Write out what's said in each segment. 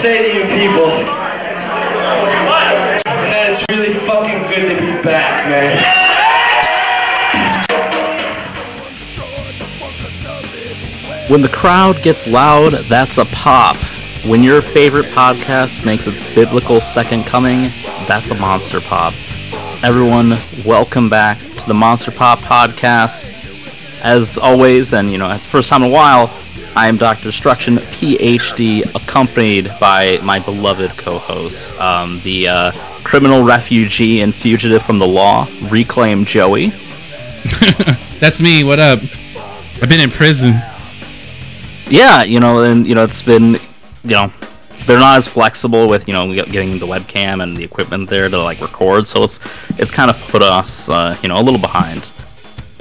say to you people that it's really fucking good to be back, man. When the crowd gets loud, that's a pop. When your favorite podcast makes its biblical second coming, that's a monster pop. Everyone, welcome back to the Monster Pop podcast. As always, and you know, it's the first time in a while, I am Dr. Destruction, PhD, accompanied by my beloved co-host, um, the uh, criminal refugee and fugitive from the law, Reclaim Joey. That's me. What up? I've been in prison. Yeah, you know, and you know, it's been, you know, they're not as flexible with you know getting the webcam and the equipment there to like record, so it's it's kind of put us, uh, you know, a little behind.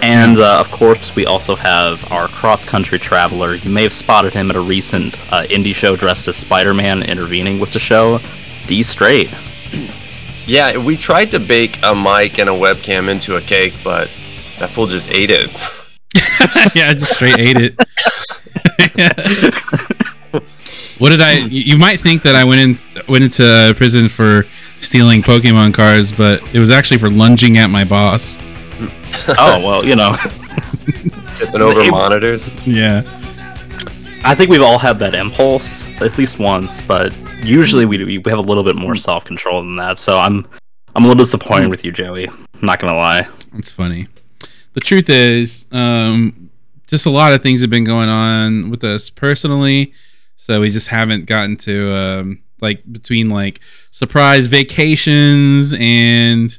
And uh, of course, we also have our cross-country traveler. You may have spotted him at a recent uh, indie show dressed as Spider-Man, intervening with the show. D Straight. Yeah, we tried to bake a mic and a webcam into a cake, but that fool just ate it. yeah, I just straight ate it. what did I? You might think that I went in went into prison for stealing Pokemon cards, but it was actually for lunging at my boss. oh well, you know, tipping over it, monitors. Yeah, I think we've all had that impulse at least once, but usually we we have a little bit more self control than that. So I'm I'm a little disappointed with you, Joey. I'm not gonna lie. It's funny. The truth is, um, just a lot of things have been going on with us personally, so we just haven't gotten to um, like between like surprise vacations and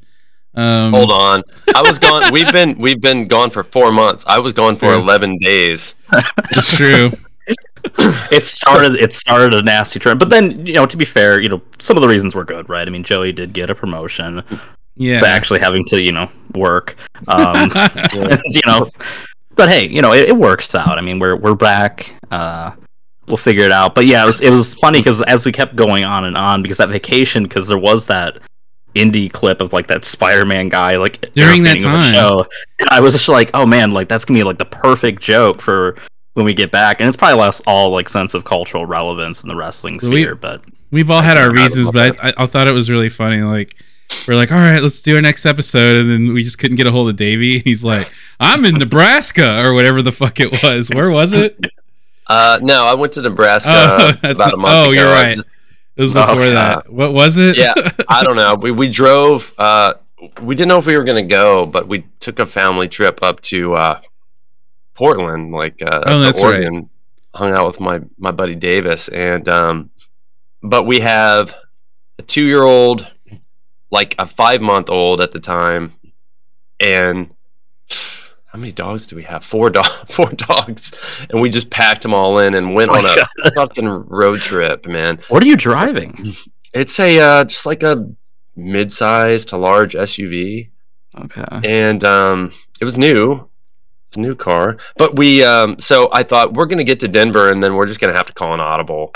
um, Hold on, I was gone. we've been we've been gone for four months. I was gone for eleven days. It's true. it started it started a nasty trend, but then you know to be fair, you know some of the reasons were good, right? I mean, Joey did get a promotion. Yeah. To actually having to you know work, um, you know, but hey, you know it, it, works out. I mean, we're we're back. Uh, we'll figure it out. But yeah, it was it was funny because as we kept going on and on, because that vacation, because there was that indie clip of like that Spider-Man guy like during that time show, and I was just like, oh man, like that's gonna be like the perfect joke for when we get back, and it's probably lost all like sense of cultural relevance in the wrestling sphere. We, but we've all had our reasons, but I, I, thought it was really funny. Like we're like, all right, let's do our next episode, and then we just couldn't get a hold of Davey. And he's like, I'm in Nebraska or whatever the fuck it was. Where was it? Uh, no, I went to Nebraska oh, about a month oh, ago. Oh, you're right. It was before oh, that. What was it? yeah, I don't know. We we drove. Uh, we didn't know if we were gonna go, but we took a family trip up to uh, Portland, like uh, oh, that's Oregon. Right. Hung out with my my buddy Davis, and um, but we have a two year old, like a five month old at the time, and how many dogs do we have? Four dog, four dogs, and we just packed them all in and went oh on a God. fucking road trip, man. What are you driving? It's a uh, just like a mid-size to large SUV. Okay. And um, it was new. It's a new car, but we. Um, so I thought we're gonna get to Denver, and then we're just gonna have to call an audible.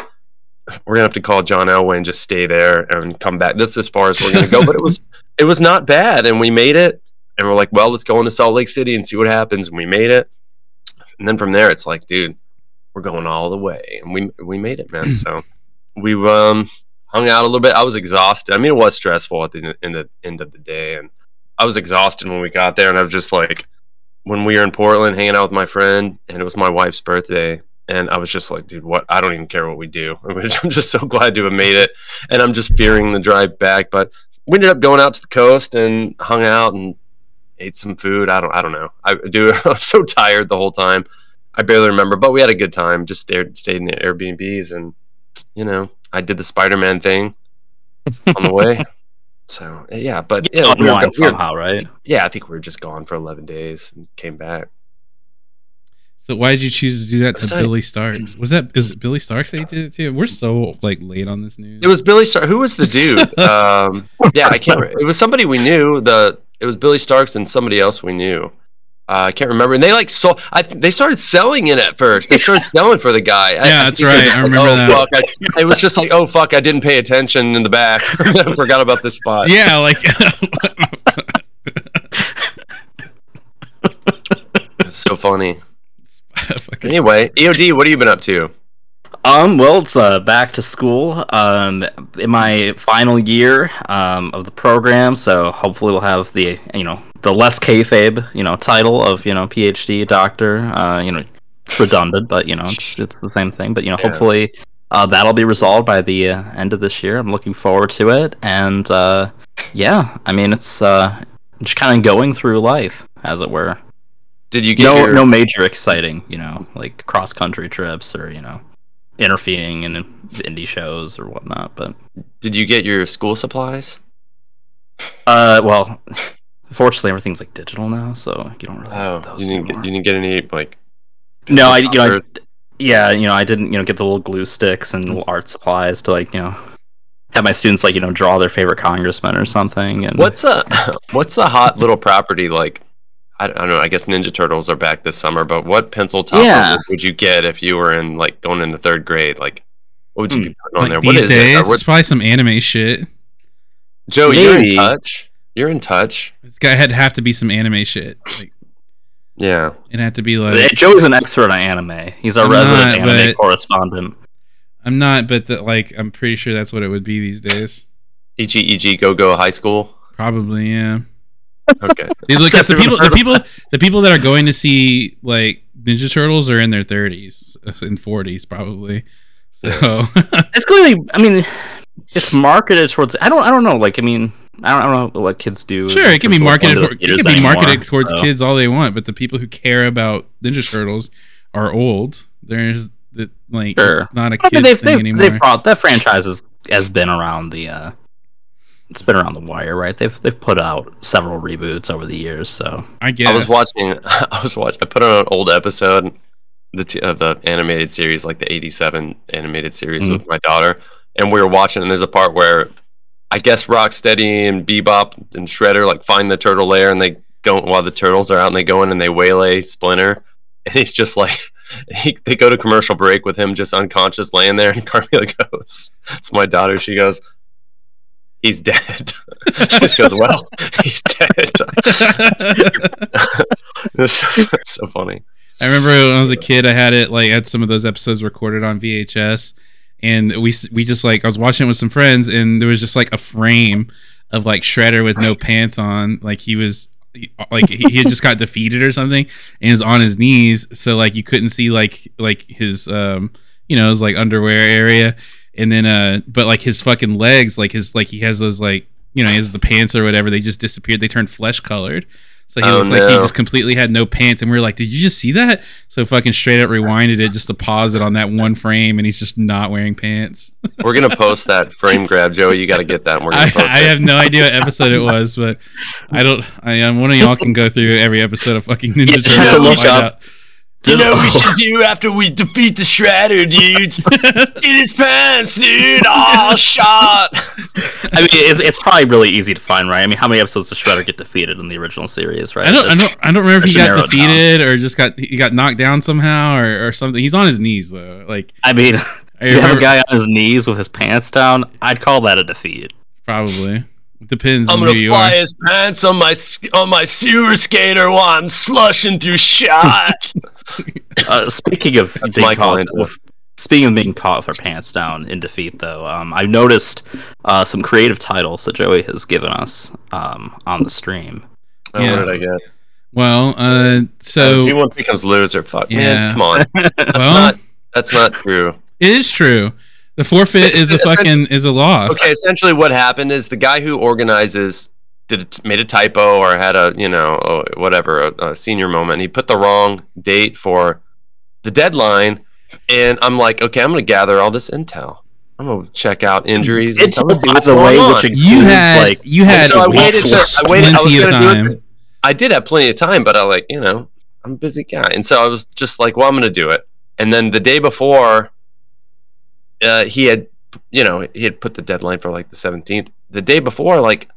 We're gonna have to call John Elway and just stay there and come back. That's as far as we're gonna go. but it was it was not bad, and we made it and we're like, well, let's go into Salt Lake City and see what happens. And we made it. And then from there, it's like, dude, we're going all the way, and we we made it, man. so we um hung out a little bit. I was exhausted. I mean, it was stressful at the end of, end of the day, and I was exhausted when we got there. And I was just like, when we were in Portland, hanging out with my friend, and it was my wife's birthday. And I was just like, dude, what? I don't even care what we do. I'm just so glad to have made it. And I'm just fearing the drive back. But we ended up going out to the coast and hung out and ate some food. I don't I don't know. I do. I was so tired the whole time. I barely remember, but we had a good time. Just stayed stayed in the Airbnbs, and you know, I did the Spider Man thing on the way. So yeah, but you know, we were, somehow, we were, right? Yeah, I think we were just gone for eleven days and came back. So why did you choose to do that to Billy Starks? Was that is it Billy Starks that did it to? We're so like late on this news. It was Billy Starks. Who was the dude? um, yeah, I can't. It was somebody we knew. The it was Billy Starks and somebody else we knew. Uh, I can't remember. And they like so I th- they started selling it at first. They started selling for the guy. Yeah, I, that's right. I remember oh, that. Fuck. I, it was just like, oh fuck, I didn't pay attention in the back. I forgot about this spot. Yeah, like. so funny. anyway, EOD, what have you been up to? Um, well, it's uh, back to school. Um, in my final year um, of the program, so hopefully we'll have the you know the less kayfabe you know title of you know PhD doctor. Uh, you know, it's redundant, but you know it's it's the same thing. But you know, Yeah. hopefully uh, that'll be resolved by the uh, end of this year. I'm looking forward to it, and uh, yeah, I mean it's uh, just kind of going through life, as it were. Did you get No, your, no major exciting, you know, like cross country trips or you know, interfering in indie shows or whatnot. But Did you get your school supplies? uh, well, fortunately everything's like digital now, so you don't really Oh, you didn't. Get, you didn't get any like. no, I you know, I, yeah, you know, I didn't you know get the little glue sticks and little art supplies to like you know have my students like you know draw their favorite congressman or something. And What's the What's the hot little property like? I don't, know. I guess Ninja Turtles are back this summer, but what pencil topper Yeah. would, would you get if you were in like going into third grade? Like, what would you Hmm. be putting on Like there? What these is days, it? Or it's probably some anime shit. Joe, you're in touch. You're in touch. It's got had have to be some anime shit. Like, Yeah. it had to be like Joey's an expert on anime. He's our I'm resident not, anime but- correspondent. I'm not, but the, like I'm pretty sure that's what it would be these days. E.G. E.G. Go Go High School. Probably, yeah. Okay. Because the people, the people, the people that are going to see like Ninja Turtles are in their 30s and 40s probably. So It's clearly, I mean, it's marketed towards. I don't, I don't know. Like, I mean, I don't, I don't know what kids do. sure, it can be terms of, like, marketed for, it can theaters be anymore, marketed towards so. kids all they want, but the people who care about Ninja Turtles are old. There's the like Sure. it's not a kid mean, they've, thing they've, anymore. they've brought that franchise has, has been around the. uh It's been around the wire, right? They've they've put out several reboots over the years, so I guess I was watching. I was watching. I put on an old episode, the t- of the animated series, like the '87 animated series, Mm. with my daughter, and we were watching. And there's a part where, I guess Rocksteady and Bebop and Shredder like find the turtle lair, and they go while the turtles are out, and they go in and they waylay Splinter, and he's just like. He, they go to commercial break with him just unconscious laying there, and Carmela goes, "It's my daughter." She goes, "He's dead." she just goes, "Well, he's dead." That's so, that's so funny. I remember when I was a kid, I had it like I had some of those episodes recorded on VHS, and we we just like I was watching it with some friends, and there was just like a frame of like Shredder with no pants on, like he was like he, he had just got defeated or something, and he was on his knees, so like you couldn't see like like his um you know his like underwear area, and then uh but like his fucking legs, like his like he has those like you know he has the pants or whatever, they just disappeared, they turned flesh colored. So he Oh, looked like he just completely had no pants, and we were like, "Did you just see that?" So fucking straight up rewinded it just to pause it on that one frame, and he's just not wearing pants. We're gonna post that frame grab, Joey. You got to get that. We're I, gonna post I it. have no idea what episode it was, but I don't. I um, one of y'all can go through every episode of fucking Ninja Turtles. have to and look find up. out. You know what we should do after we defeat the Shredder, dudes? Get his pants, dude! All shot! I mean, it's, it's probably really easy to find, right? I mean, how many episodes does Shredder get defeated in the original series, right? I don't. I don't. I don't remember if he got narrow it defeated or just got he got knocked down somehow or, or something. He's on his knees though. Like I mean, I you have a guy on his knees with his pants down. I'd call that a defeat. probably it depends I'm on gonna who you fly are. his pants on my on my sewer skater while I'm slushing through shot. Uh, speaking of That's being Michael caught, with, speaking of being caught with our pants down in defeat, though, um, I've noticed uh, some creative titles that Joey has given us um, on the stream. Oh, Yeah. What did I get? Well, uh, so G one becomes loser. Fuck, Yeah. man, come on. That's well, not. That's not true. it is true. The forfeit It's- is a fucking is a loss. Okay, essentially, what happened is the guy who organizes did a, made a typo or had a you know whatever a, a senior moment. He put the wrong date for the deadline, and I'm like, okay, I'm gonna gather all this intel. I'm gonna check out injuries. It's stuff and see by what's the way, going on. which You includes, had like you had so I waited. weeks To, I waited. I was of gonna do time. it. I did have plenty of time, but I like you know I'm a busy guy, and so I was just like, well, I'm gonna do it. And then the day before, uh, he had you know he had put the deadline for like the 17th. The day before, like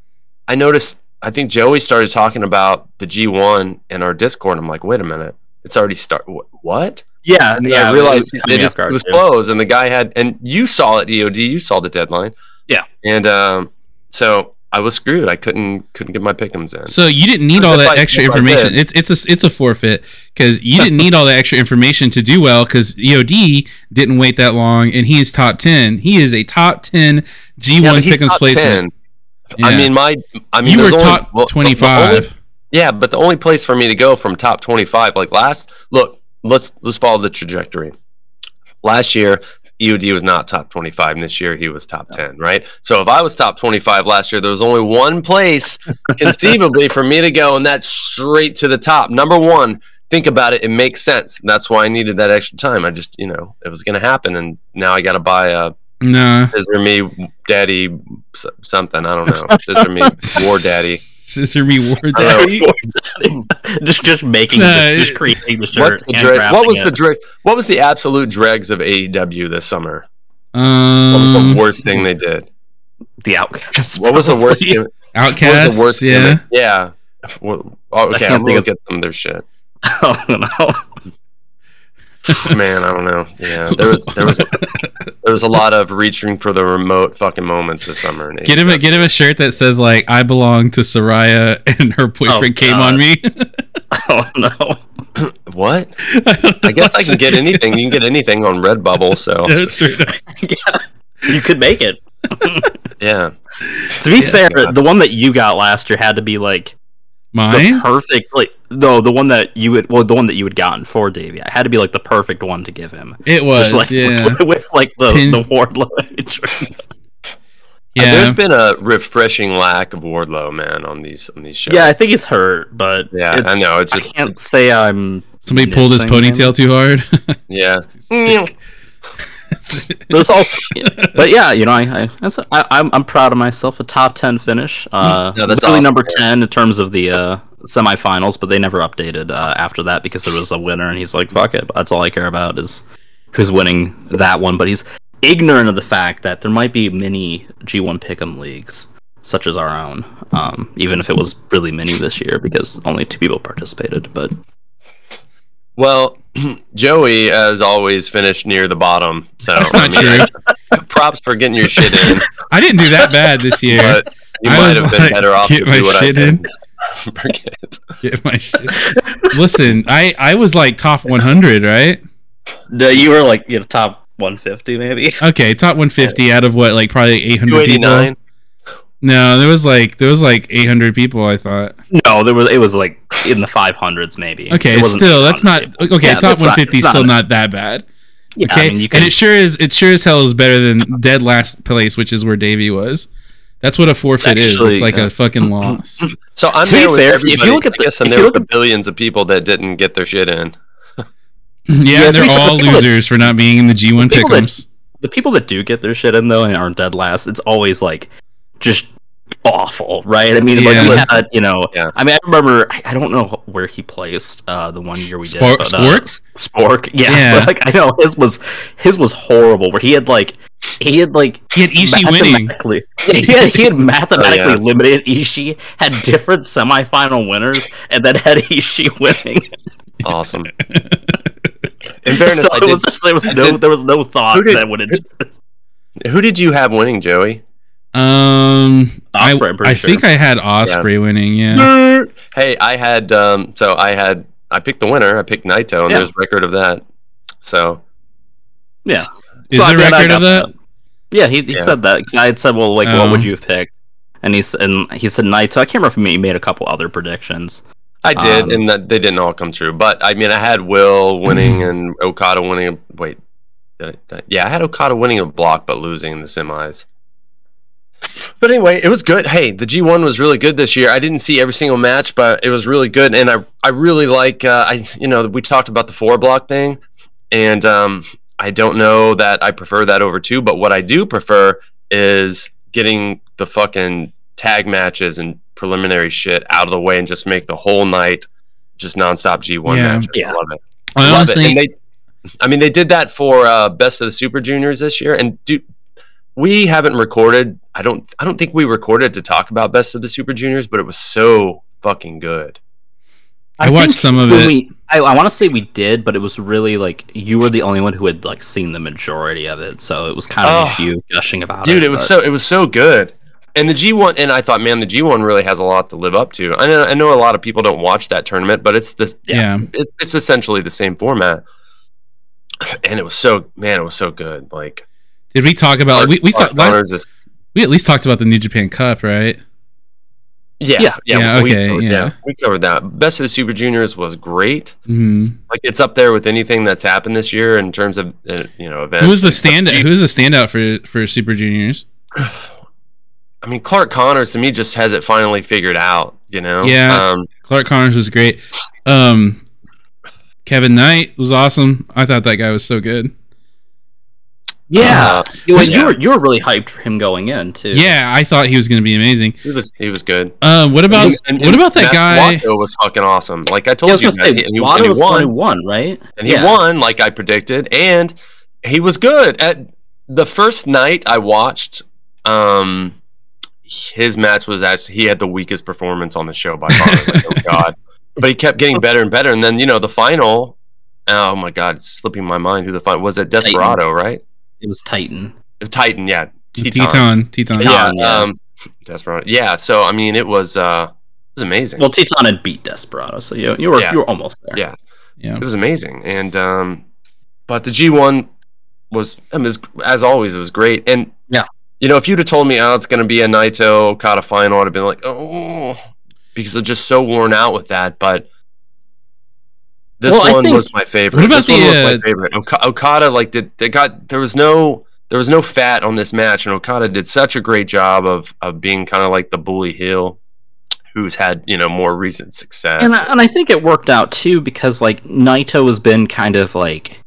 I noticed, I think Joey started talking about the G1 in our Discord. I'm like, wait a minute, it's already start. wh- What? yeah, And yeah. I realized it, it, it, is- it was closed, and the guy had, and you saw it, EOD, you saw the deadline. Yeah. And um, so I was screwed. I couldn't couldn't get my pickums in. So you didn't need all that I- extra information. It's it's a it's a forfeit because you didn't need all that extra information to do well because EOD didn't wait that long and he is top ten. He is a top ten G one pick'ems top placement. 10. I mean, my I mean, you were only- top well, twenty five. Yeah, but the only place for me to go from top 25, like last, look, let's let's follow the trajectory. Last year, EOD was not top 25, and this year he was top 10, right? So if I was top 25 last year, there was only one place conceivably for me to go, and that's straight to the top. Number one, think about it, it makes sense. That's why I needed that extra time. I just, you know, it was going to happen, and now I got to buy a Nah. scissor me daddy something. I don't know. Scissor me war daddy. Scissor me war I don't daddy. just just making No, just, just creating the shirt. What's the dreg- what handcrafting was the it. dreg- What was the absolute dregs of AEW this summer? Um, What was the worst thing they did? the outcast? What was the worst? probably. gimmick- What was the worst? yeah. gimmick? Yeah. Well, okay, I'm gonna think of- look at some of their shit. I don't know. Man, I don't know. Yeah, there was there was there was a lot of reaching for the remote fucking moments this summer. in Get him a get him a shirt that says like I belong to Saraya and her boyfriend oh, came God. on me. Oh no. What? I guess I can get anything. You can get anything on Redbubble. So yeah, you could make it. yeah, To be Yeah. fair, the one that you got last year had to be like the perfect. Like no, the one that you would. Well, the one that you had gotten for Davey. It had to be like the perfect one to give him. It was, Just like yeah. with like the Pin- the Wardlow. intro. Yeah. There's been a refreshing lack of Wardlow, man, on these on these shows. yeah, I think he's hurt, but Yeah, I know, it's just- I can't say I'm. Somebody pulled his missing him. ponytail too hard. yeah. There's also, but yeah, you know, I, I, I, I'm, I'm proud of myself. A top ten finish. Uh, No, that's literally awesome, number ten in terms of the uh, semifinals, but they never updated uh, after that because there was a winner, and he's like, "Fuck it." That's all I care about is who's winning that one. But he's ignorant of the fact that there might be many G1 Pick'em leagues such as our own, um, even if it was really many this year because only two people participated. But Well, Joey, as always, finished near the bottom. So That's not I mean, true. props for getting your shit in, I didn't do that bad this year. but you I might have been like, better off to my do what I shit did. in. Forget. Get my shit. Listen, I I was like top 100, right? no, you were like you know top 150 maybe. Okay, top 150 out of what like probably 800 people. 289. No, there was like there was like 800 people. I thought. No, there was it was like in the 500s maybe. Okay, still that's not 500 okay. Yeah, top that's not- 150 still not- not that bad. Yeah, Okay, I mean, you and can, it sure is. It sure as hell is better than dead last place, which is where Davey was. That's what a forfeit is. It's like yeah. a fucking loss. So I'm To be there fair, if you look at I the- guess I'm if there you with look the billions of people that didn't get their shit in. yeah, to they're all the people that- losers for not being in the G1 people that- pickums. the people that do get their shit in though and aren't dead last, it's always like just awful, right? I mean, like Yeah. we had, you know, Yeah. I mean, I remember, I, I don't know where he placed uh, the one year we Spork- did, but, uh, Spork? Spork, yeah, Yeah. but, like I know his was his was horrible, where he had like he had like He had Ishii winning. mathematically- Yeah, he had, he had mathematically Oh, yeah. eliminated Ishii, had different semifinal winners, and then had Ishii winning. Awesome. In fairness, so I it did, was there was no there was no thought did- that would have. who did you have winning, Joey? Um, I, Osprey, I'm pretty I sure. think I had Osprey winning. Yeah. Hey, I had um, so I had I picked the winner. I picked Naito, and Yeah. there's record of that. So Yeah. Is So, I there record of that? Yeah, he, he Yeah. said that because I had said, well, like, what Oh. would you have picked? And he and he said Naito. I can't remember if he made, made a couple other predictions. I did, Um, and that they didn't all come true. But I mean, I had Will winning and Okada winning. Wait, did I, did I- yeah, I had Okada winning a block, but losing in the semis. But anyway, it was good. Hey, the G1 was really good this year. I didn't see every single match, but it was really good, and I I really like. Uh, I you know we talked about the four block thing, and um, I don't know that I prefer that over two, but what I do prefer is getting the fucking tag matches and preliminary shit out of the way and just make the whole night just nonstop G1 Yeah. matches. Yeah. I love it. I Love it. honestly, And they, I mean, they did that for uh, Best of the Super Juniors this year, and do we haven't recorded? I don't. I don't think we recorded to talk about Best of the Super Juniors, but it was so fucking good. I watched some of it. We, I, I want to say we did, but it was really like you were the only one who had like seen the majority of it, so it was kind of Oh. just you gushing about it. dude it was but- so it was so good and the G1, and I thought, man, the G1 really has a lot to live up to. I know, I know a lot of people don't watch that tournament, but it's this, Yeah. it's, it's essentially the same format. And it was so, man, it was so good. Like, Did we talk about we we Clark talked Connors is- we at least talked about the New Japan Cup, right? yeah, Yeah. yeah, Yeah, we okay, covered- yeah. we covered that. Best of the Super Juniors was great. hmm Like, it's up there with anything that's happened this year in terms of, uh, you know, events. Who was the standout? Who was the standout for for Super Juniors? I mean, Clark Connors to me just has it finally figured out. You know, Yeah. Um, Clark Connors was great. Um, Kevin Knight was awesome. I thought that guy was so good. Yeah, uh, you, were, yeah. you were you were really hyped for him going in too. Yeah, I thought he was going to be amazing. he was he was good. Um, what about And- what about that Matt guy? Wato was fucking awesome. Like I Yeah, I told was you, say and he, and he Wato was the one won, won, right? and he yeah. won like I predicted, and he was good. At the first night I watched, um, his match was actually he had the weakest performance on the show by far. I was like, oh god, but he kept getting better and better, and then you know the final. Oh my god, it's slipping my mind who the final was. It Desperado, right? It was Titan. Titan, yeah, Teton. Teton, Teton. yeah, yeah. um, Desperado, yeah. So I mean, it was uh, it was amazing. Well, Teton had beat Desperado, so you you were Yeah. you were almost there. Yeah. Yeah. it was amazing and um but the g1 was I mean, as, as always it was great and Yeah. you know if you'd have told me oh it's going to be a naito okada final i'd have been like oh because i'm just so worn out with that but this Well, one think- was my favorite What about this one the, was uh, my favorite Oka- okada like did they got there was no there was no fat on this match and okada did such a great job of of being kind of like the bully heel who's had you know more recent success And I, and I think it worked out too because like Naito has been kind of like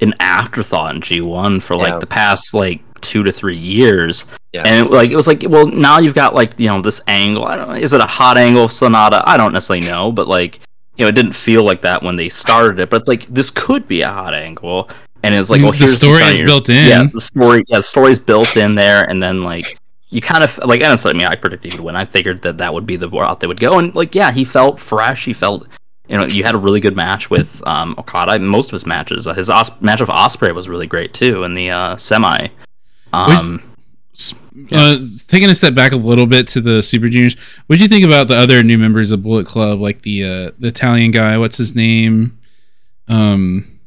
an afterthought in G1 for like Yeah. the past like two to three years. Yeah. And it, like it was like well now you've got like you know this angle. I don't. Is it a hot angle Sonata? I don't necessarily know, but like you know it didn't feel like that when they started it. But it's like this could be a hot angle. And it was like, Mm, well, the here's story is built in. Yeah, the story. Yeah, the story's built in there, and then like you kind of like honestly, I mean, I predicted he would win. I figured that that would be the route they would go, and like yeah, he felt fresh. He felt you know you had a really good match with um, Okada. Most of his matches, uh, his os- match with Osprey was really great too in the uh, semi. Um, Uh, taking a step back a little bit to the Super Juniors, what do you think about the other new members of Bullet Club, like the uh, the Italian guy? What's his name? Um,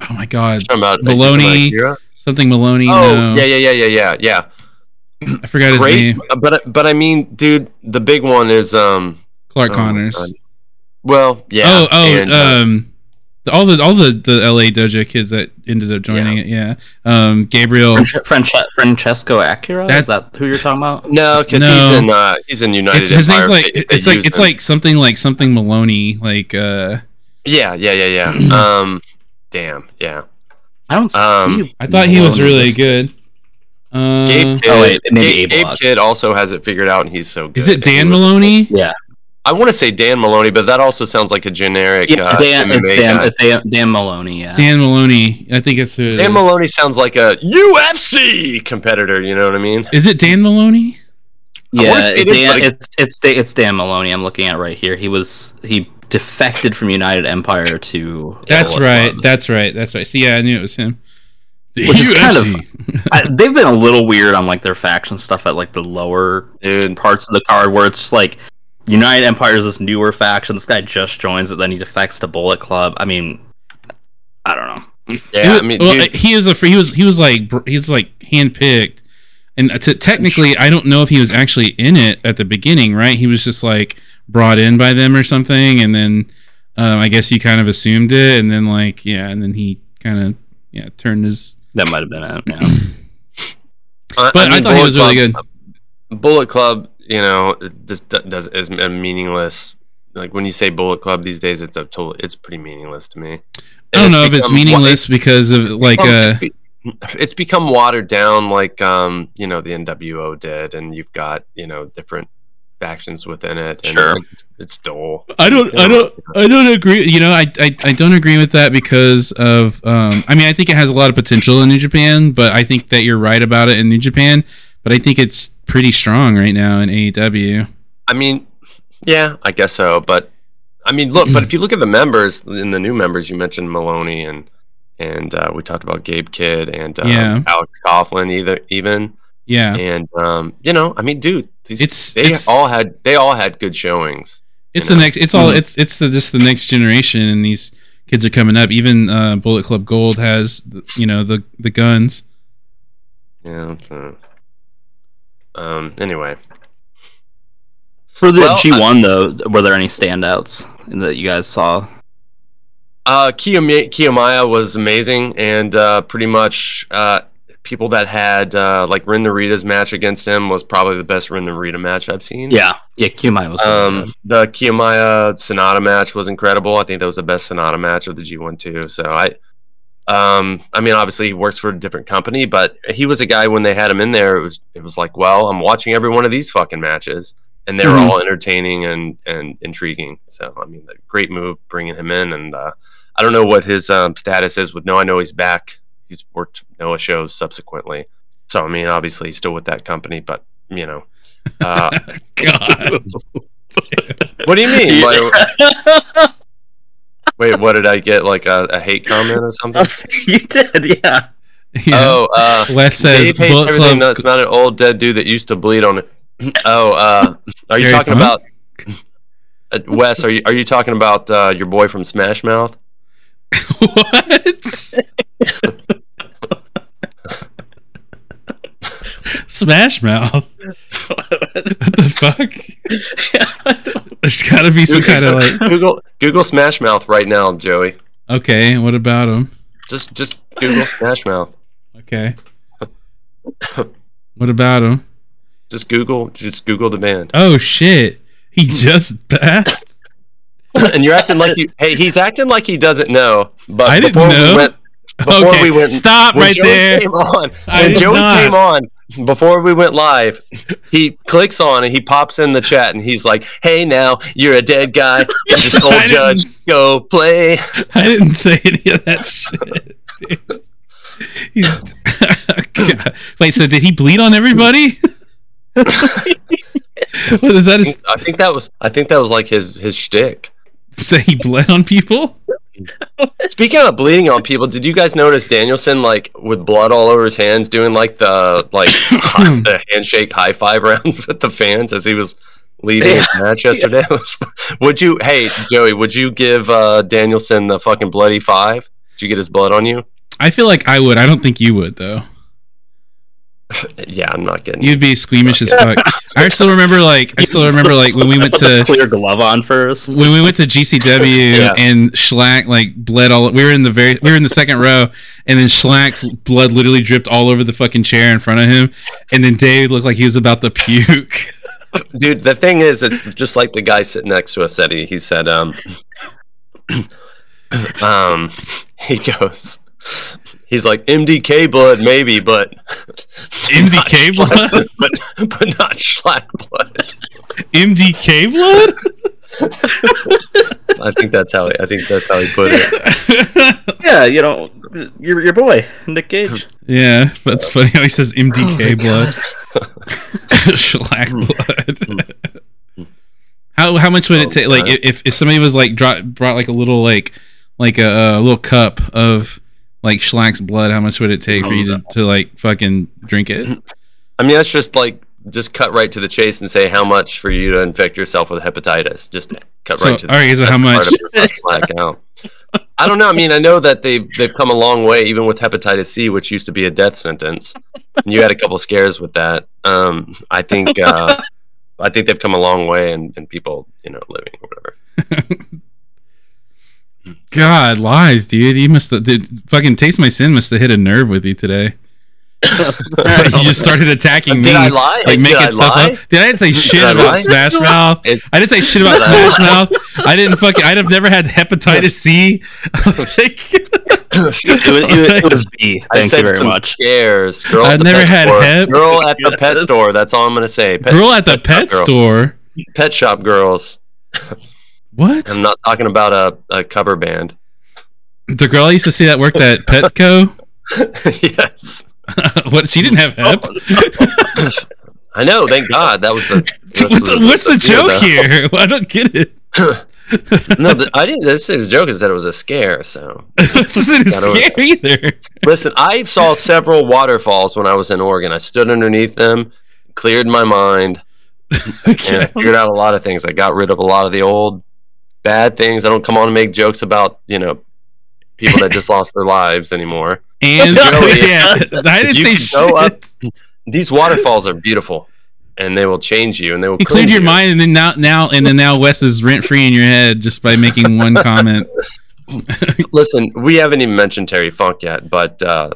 oh my God, Talking about Moloney. Akira? something Moloney. Oh, no, yeah, yeah, yeah, yeah, yeah, yeah. I forgot his name. but but I mean, dude, the big one is um. Clark oh Connors. Well, yeah. oh, oh, and, uh, um, the- all the all the the LA Dojo kids that ended up joining it. Yeah, um, Gabriel. Franche- Franche- Francesco Akira. That- Is that who you're talking about? no, because No. he's in uh, he's in United. It's, his name's like They- they it's like it's him. like something like something Moloney. Like uh, yeah, yeah, yeah, yeah. um, damn, yeah. I don't Um, see. I thought he was really listed. good. Uh, Gabe Kidd, oh, wait, maybe Gabe, Gabe Lodge. Kid also has it figured out, and he's so good. is it Dan was- Moloney? Yeah, I want to say Dan Moloney, but that also sounds like a generic. yeah. uh, Dan, MMA it's Dan, guy. Dan, Dan Moloney. Yeah. Dan Moloney. I think it's who it Dan is. Moloney sounds like a UFC competitor. You know what I mean? Is it Dan Moloney? Yeah, say it is, Dan, but it's it's it's Dan Moloney. I'm looking at right here. He was he defected from United Empire to. That's Bullet right. Club. That's right. That's right. See, yeah, I knew it was him. The Which is kind of- I, they've been a little weird on like their faction stuff at like the lower Dude, parts of the card where it's just like United Empire is this newer faction. This guy just joins it, then he defects to Bullet Club. I mean, I don't know. yeah. It I mean, well, dude, he was a he was he was like br- he was like handpicked, and to, technically, I don't know if he was actually in it at the beginning. Right? He was just like brought in by them or something, and then um, I guess he kind of assumed it, and then like yeah, and then he kind of yeah turned his. That might have been it. Yeah. But I, mean, thought he was Bullet really Club- good. Bullet Club, you know, it just does is a meaningless. Like when you say Bullet Club these days, it's a total. It's pretty meaningless to me. I don't And know if it's become wa- meaningless because of like become- uh it's, become watered down, like um, you know, the NWO did, and you've got you know different factions within it. And Sure. it's, it's dull. I don't, I don't, I don't agree. You know, I, I, I don't agree with that because of. Um, I mean, I think it has a lot of potential in New Japan, but I think that you're right about it in New Japan. But I think it's pretty strong right now in AEW. I mean, yeah, I guess so. But I mean, look, but if you look at the members in the new members, you mentioned Moloney and and uh, we talked about Gabe Kidd and uh, Yeah. Alex Coughlin. Either even Yeah, and um, you know, I mean, dude, these, It's- they it's- all had they all had good showings. it's the know? next. It's all. Mhm. It's it's the just the next generation, and these kids are coming up. Even uh, Bullet Club Gold has you know the the guns. Yeah. uh, Um. Anyway, For the Well, G1 though, were there any standouts that you guys saw? uh, Kiyomi- Kiyomiya was amazing, and uh, pretty much uh, people that had uh, like Ren Narita's match against him was probably the best Ren Narita match I've seen. Yeah, yeah, Qmai was. Um, good. the Kiyomiya Sonata match was incredible. I think that was the best Sonata match of the G1 too. So I, um, I mean, obviously he works for a different company, but he was a guy when they had him in there. It was it was like, well, I'm watching every one of these fucking matches, and they were Mhm. all entertaining and and intriguing. So I mean, the great move bringing him in, and uh, I don't know what his um, status is with Noah. I know he's back. He's worked Noah shows subsequently. So I mean, obviously he's still with that company, but you know. Uh, God, what do you mean? Like, Wait, what did I get? Like a, a hate comment or something? you did, yeah. yeah. Oh, uh, Wes says Dave hates Bullet everything Club. that's not an old dead dude that used to bleed on it. Oh, uh, are you Gary talking Funk? about uh, Wes? Are you are you talking about uh, your boy from Smash Mouth? what? Smash Mouth. What the fuck? There's got to be some kind of like. Google Google Smash Mouth right now, Joey. Okay, what about him? Just just Google Smash Mouth. Okay. What about him? Just Google just Google the band. Oh shit! He just passed. and you're acting like you. Hey, he's acting like he doesn't know. But I didn't know. we went, before okay, we went, stop right Joey there. Came on, when Joey not. came on before we went live, he clicks on and he pops in the chat and he's like, "Hey, now you're a dead guy. This old judge, go play." I didn't say any of that shit. dude. He's- God. Wait, so did he bleed on everybody? what is that? His, I think that was. I think that was like his his shtick. say he bled on people? Speaking of bleeding on people, did you guys notice Danielson like with blood all over his hands doing like the like hi- the handshake high five round with the fans as he was leaving his match yesterday? would you hey Joey, would you give uh Danielson the fucking bloody five? Did you get his blood on you? I feel like I would. I don't think you would though. Yeah, I'm not getting You'd be squeamish as fuck. I still remember like I still remember like when we went to clear glove on first. when we went to GCW Yeah. and Shlak like bled all. We were in the very we were in the second row, and then Shlak's blood literally dripped all over the fucking chair in front of him, and then Dave looked like he was about to puke. Dude, the thing is, it's just like the guy sitting next to us said. He, he said, um, um, he goes, he's like MDK blood, maybe, but MDK not blood? But but not Shlak blood. MDK blood? I think that's how he, I think that's how he put it. Yeah, you know, your your boy Nick Gage. yeah, that's funny how he says Oh MDK blood. Shlak hmm. blood. Hmm. how how much would it Oh, take? Like if if somebody was like brought brought like a little like like a, a little cup of like Shlak's blood, how much would it take for you to, to like fucking drink it? I mean, that's just like just cut right to the chase and say how much for you to infect yourself with hepatitis. Just cut So, right to the. all right, so how much? of your Slack out. I don't know. I mean, I know that they've they've come a long way, even with hepatitis C, which used to be a death sentence. And you had a couple scares with that. Um, I think uh, I think they've come a long way, and, and people, you know, living or whatever. God, lies, dude. You must have, dude, fucking Taste My Sin must have hit a nerve with you today. you just started attacking me. Did I lie? Like Did making I stuff lie? up. Dude, I didn't say shit I about? Smash Mouth. It's- I didn't say shit about Did I Smash Mouth. I didn't fucking. I'd have never had hepatitis C. It was, it, was, it was B. I Thank said you very some much. scares. Girl I've at the never pet had store. hep. Girl at the pet store. That's all I'm gonna say. Pet, Girl at the pet girl. store. pet shop girls. What? I'm not talking about a, a cover band. The girl I used to see that worked at Petco. yes, what? She didn't have hep. I know. Thank God. That was the. that's What the- what's the deal, joke though. here? I don't get it. no, th- I didn't. This was a joke. Is that it was a scare. So this isn't was- scary either. listen, I saw several waterfalls when I was in Oregon. I stood underneath them, cleared my mind, and I figured out a lot of things. I got rid of a lot of the old bad things. I don't come on and make jokes about you know people that just lost their lives anymore. And Joey, yeah, I didn't say shit. up- These waterfalls are beautiful, and they will change you, and they will. You cleared your you. mind, and then now, now, and then now, Wes is rent free in your head just by making one comment. Listen, we haven't even mentioned Terry Funk yet, but uh,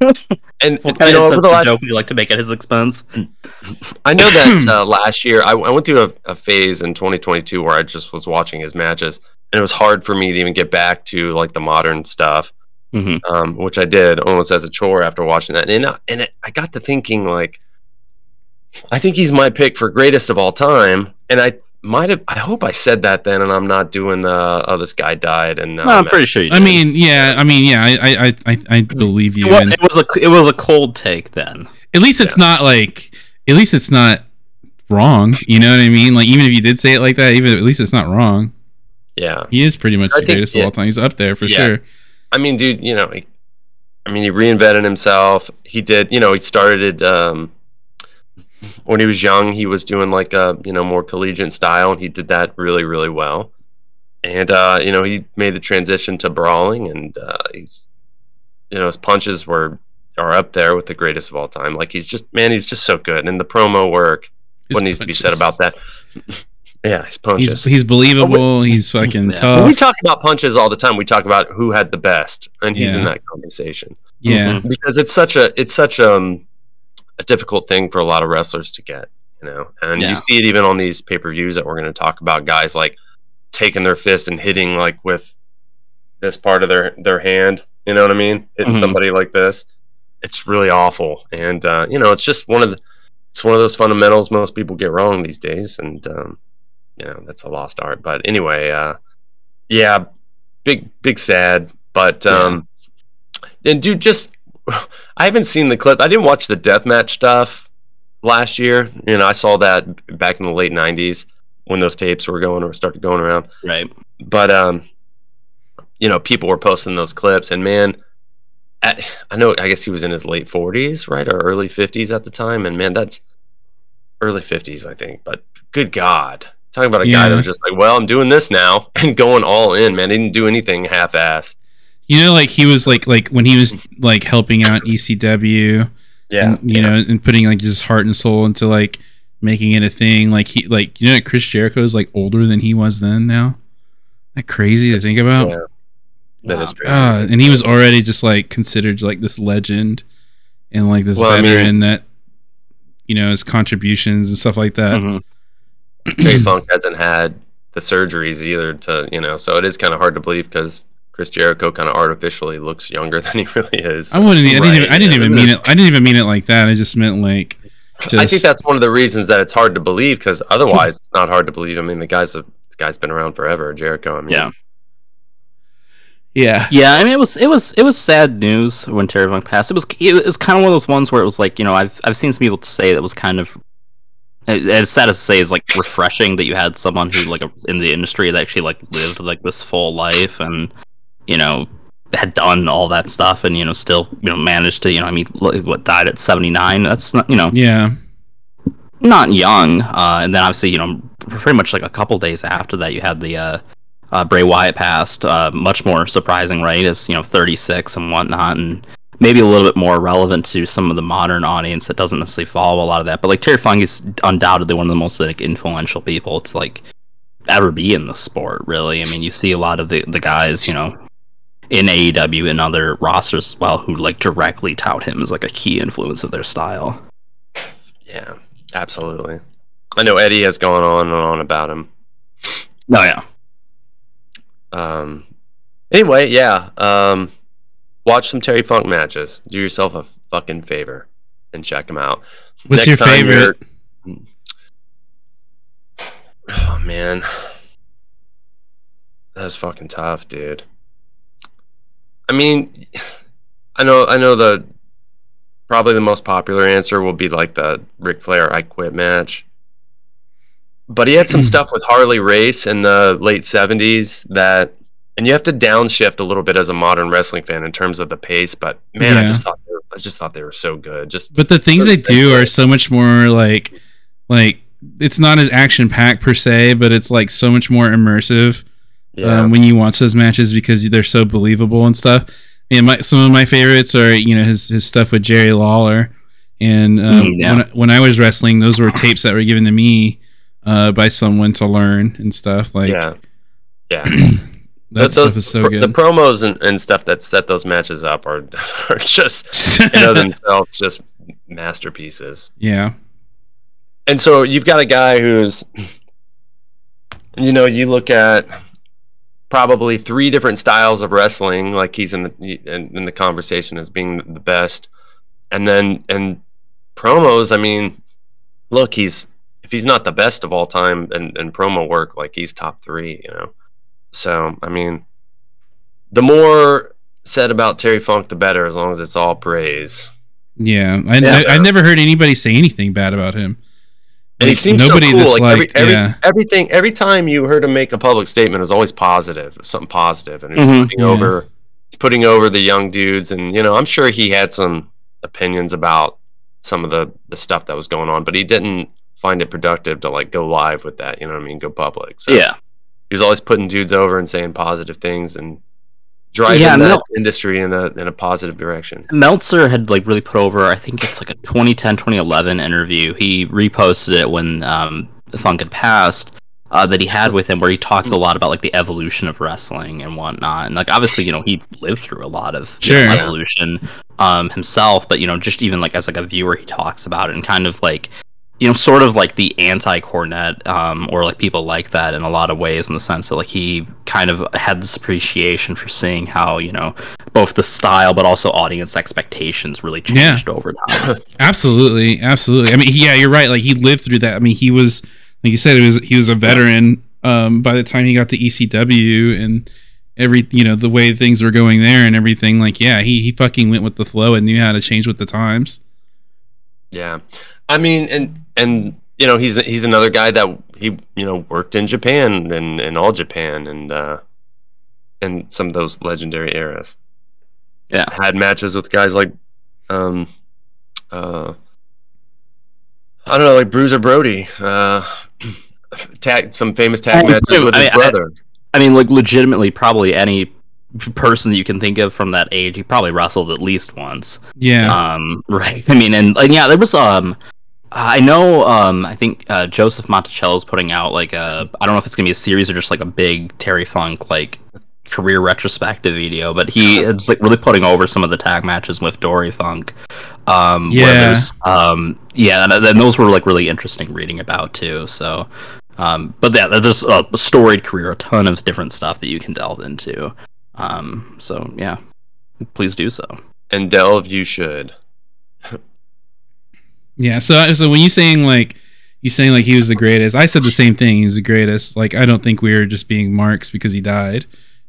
and What you know, over the last joke you like to make at his expense? I know that uh, last year I, I went through a, a phase in 2022 where I just was watching his matches, and it was hard for me to even get back to like the modern stuff, hmm um, which I did almost as a chore after watching that. And I- and it, I got to thinking like, I think he's my pick for greatest of all time, and I might have. I hope I said that then, and I'm not doing the oh this guy died and No, I'm pretty sure you I mean, yeah, I mean, yeah, I, I, I, I believe you. it was, and it was a it was a cold take then. at least it's not like, at least it's not wrong. You know what I mean? Like, even if you did say it like that, even at least it's not wrong. yeah. He is pretty much I the think- greatest yeah. of all time. He's up there for Yeah. sure. I mean, dude, you know, he, I mean, he reinvented himself. He did, you know, he started um, when he was young. He was doing like a, you know, more collegiate style, and he did that really, really well. And uh, you know, he made the transition to brawling, and uh, he's, you know, his punches were are up there with the greatest of all time. Like he's just, man, he's just so good, and the promo work. His what needs to be said about that? yeah, his punches. He's he's believable. He's fucking Yeah. When we talk about punches all the time. We talk about who had the best, and he's in that conversation Yeah, because it's such a it's such um a difficult thing for a lot of wrestlers to get, you know. And Yeah. you see it even on these pay per views that we're going to talk about. Guys like taking their fist and hitting like with this part of their their hand. You know what I mean? Hitting Mhm. somebody like this. It's really awful, and uh, you know, it's just one of the it's one of those fundamentals most people get wrong these days, and um, you know that's a lost art. But anyway, uh, yeah, big big sad, but um, and dude, just I haven't seen the clip. I didn't watch the deathmatch stuff last year. You know, I saw that back in the late '90s when those tapes were going or started going around. Right. But um, you know, people were posting those clips, and man, at, I know. I guess he was in his late 40s, right, or early 50s at the time, and man, that's early 50s, I think. But good God, talking about a guy that was just like, well, I'm doing this now and going all in, man. He didn't do anything half-assed. You know, like he was like like when he was like helping out ECW. Yeah, and, you know, and putting like his heart and soul into like making it a thing. Like he, like you know, Chris Jericho is like older than he was then. Now, that crazy to think about. Yeah. that is Wow. crazy. Uh, and he was already just like considered like this legend and like this Well, I mean- veteran that you know his contributions and stuff like that. Mhm. Terry Funk hasn't had the surgeries either to you know, so it is kind of hard to believe because Chris Jericho kind of artificially looks younger than he really is. I wouldn't. I didn't. even, I didn't even mean it. I didn't even mean it like that. I just meant like. Just, I think that's one of the reasons that it's hard to believe because otherwise it's not hard to believe. I mean, the guy's a the guy's been around forever, Jericho. I mean, Yeah. Yeah. Yeah, I mean it was it was it was sad news when Terry Funk passed. It was it was kind of one of those ones where it was like you know I've I've seen some people say that was kind of as sad as to say is like refreshing that you had someone who like in the industry that actually like lived like this full life and you know had done all that stuff and you know still you know managed to you know I mean what died at seventy nine. That's not you know Yeah. not young. Uh, and then obviously, you know, pretty much like a couple days after that, you had the uh, uh, Bray Wyatt passed. Uh, much more surprising, right? As you know, 36 and whatnot, and maybe a little bit more relevant to some of the modern audience that doesn't necessarily follow a lot of that. But like Terry Funk is undoubtedly one of the most like influential people to like ever be in the sport. Really, I mean, you see a lot of the the guys, you know. In AEW and other rosters as well, who like directly tout him as like a key influence of their style. yeah, absolutely. I know Eddie has gone on and on about him. Oh yeah, Um, anyway, yeah. Um, watch some Terry Funk matches. Do yourself a fucking favor and check them out. What's Next your favorite? Oh man, that's fucking tough, dude. I mean, I know, I know the probably the most popular answer will be like the Ric Flair "I Quit" match. but he had some hmm. stuff with Harley Race in the late '70s that, and you have to downshift a little bit as a modern wrestling fan in terms of the pace. But man, I just thought they were, I just thought they were so good. Just But the things they do are so much more like like it's not as action packed per se, but it's like so much more immersive yeah, um, when you watch those matches because they're so believable and stuff. And my some of my favorites are you know his his stuff with Jerry Lawler, and um, Mm, yeah. when I, when I was wrestling, those were tapes that were given to me uh, by someone to learn and stuff like yeah, yeah. that Those- stuff is so good. The promos and, and stuff that set those matches up are are just in of themselves just masterpieces. yeah, And so you've got a guy who's, you know, you look at probably three different styles of wrestling, like he's in the in, in the conversation as being the best, and then and promos. I mean, look, he's if he's not the best of all time and and promo work, like he's top three, you know. So I mean, the more said about Terry Funk, the better, as long as it's all praise. yeah. I, Yeah. I, have never heard anybody say anything bad about him. And he Like, seems nobody so cool. that's Like, every, every, yeah. everything, every time you heard him make a public statement, it was always positive, something positive, and he was Mhm. putting Yeah. over, putting over the young dudes. And you know, I'm sure he had some opinions about some of the the stuff that was going on, but he didn't find it productive to like go live with that. You know what I mean? Go public. So Yeah. he was always putting dudes over and saying positive things and driving Yeah, that Mel- industry in a in a positive direction. Meltzer had like really put over, I think it's like a 2010, 2011 interview. He reposted it when um, Funk had passed. Uh, that he had with him, where he talks a lot about like the evolution of wrestling and whatnot, and like obviously, you know, he lived through a lot of you know, evolution um, himself, but you know, just even like as like a viewer, he talks about it and kind of like, you know, sort of like the anti-Cornette um, or like people like that in a lot of ways, in the sense that like he kind of had this appreciation for seeing how you know both the style but also audience expectations really Yeah. changed over time. Absolutely, absolutely. I mean, yeah, you're right. Like he lived through that. I mean, he was like you said, it was he was a veteran um, by the time he got to ECW and every you know the way things were going there and everything. Like, yeah, he he fucking went with the flow and knew how to change with the times. Yeah, I mean, and and you know, he's he's another guy that he you know worked in Japan and and all Japan and uh and some of those legendary eras. Yeah. had matches with guys like um uh I don't know, like Bruiser Brody, uh tag some famous tag matches dude, with his I- I- brother. I mean, like legitimately, probably any person that you can think of from that age, he probably wrestled at least once. Yeah, Um, right. I mean, and, and yeah, there was um, I know um, I think uh, Joseph Monticello is putting out like a I don't know if it's gonna be a series or just like a big Terry Funk like career retrospective video, but he is like really putting over some of the tag matches with Dory Funk. Um, Yeah. um, yeah, and, and those were like really interesting reading about too. So. Um, but yeah, there's a storied career, a ton of different stuff that you can delve into. Um, so yeah, please do so. And delve you should. Yeah. So so when you saying like you saying like he was the greatest, I said the same thing. He's the greatest. Like I don't think we were just being marks because he died.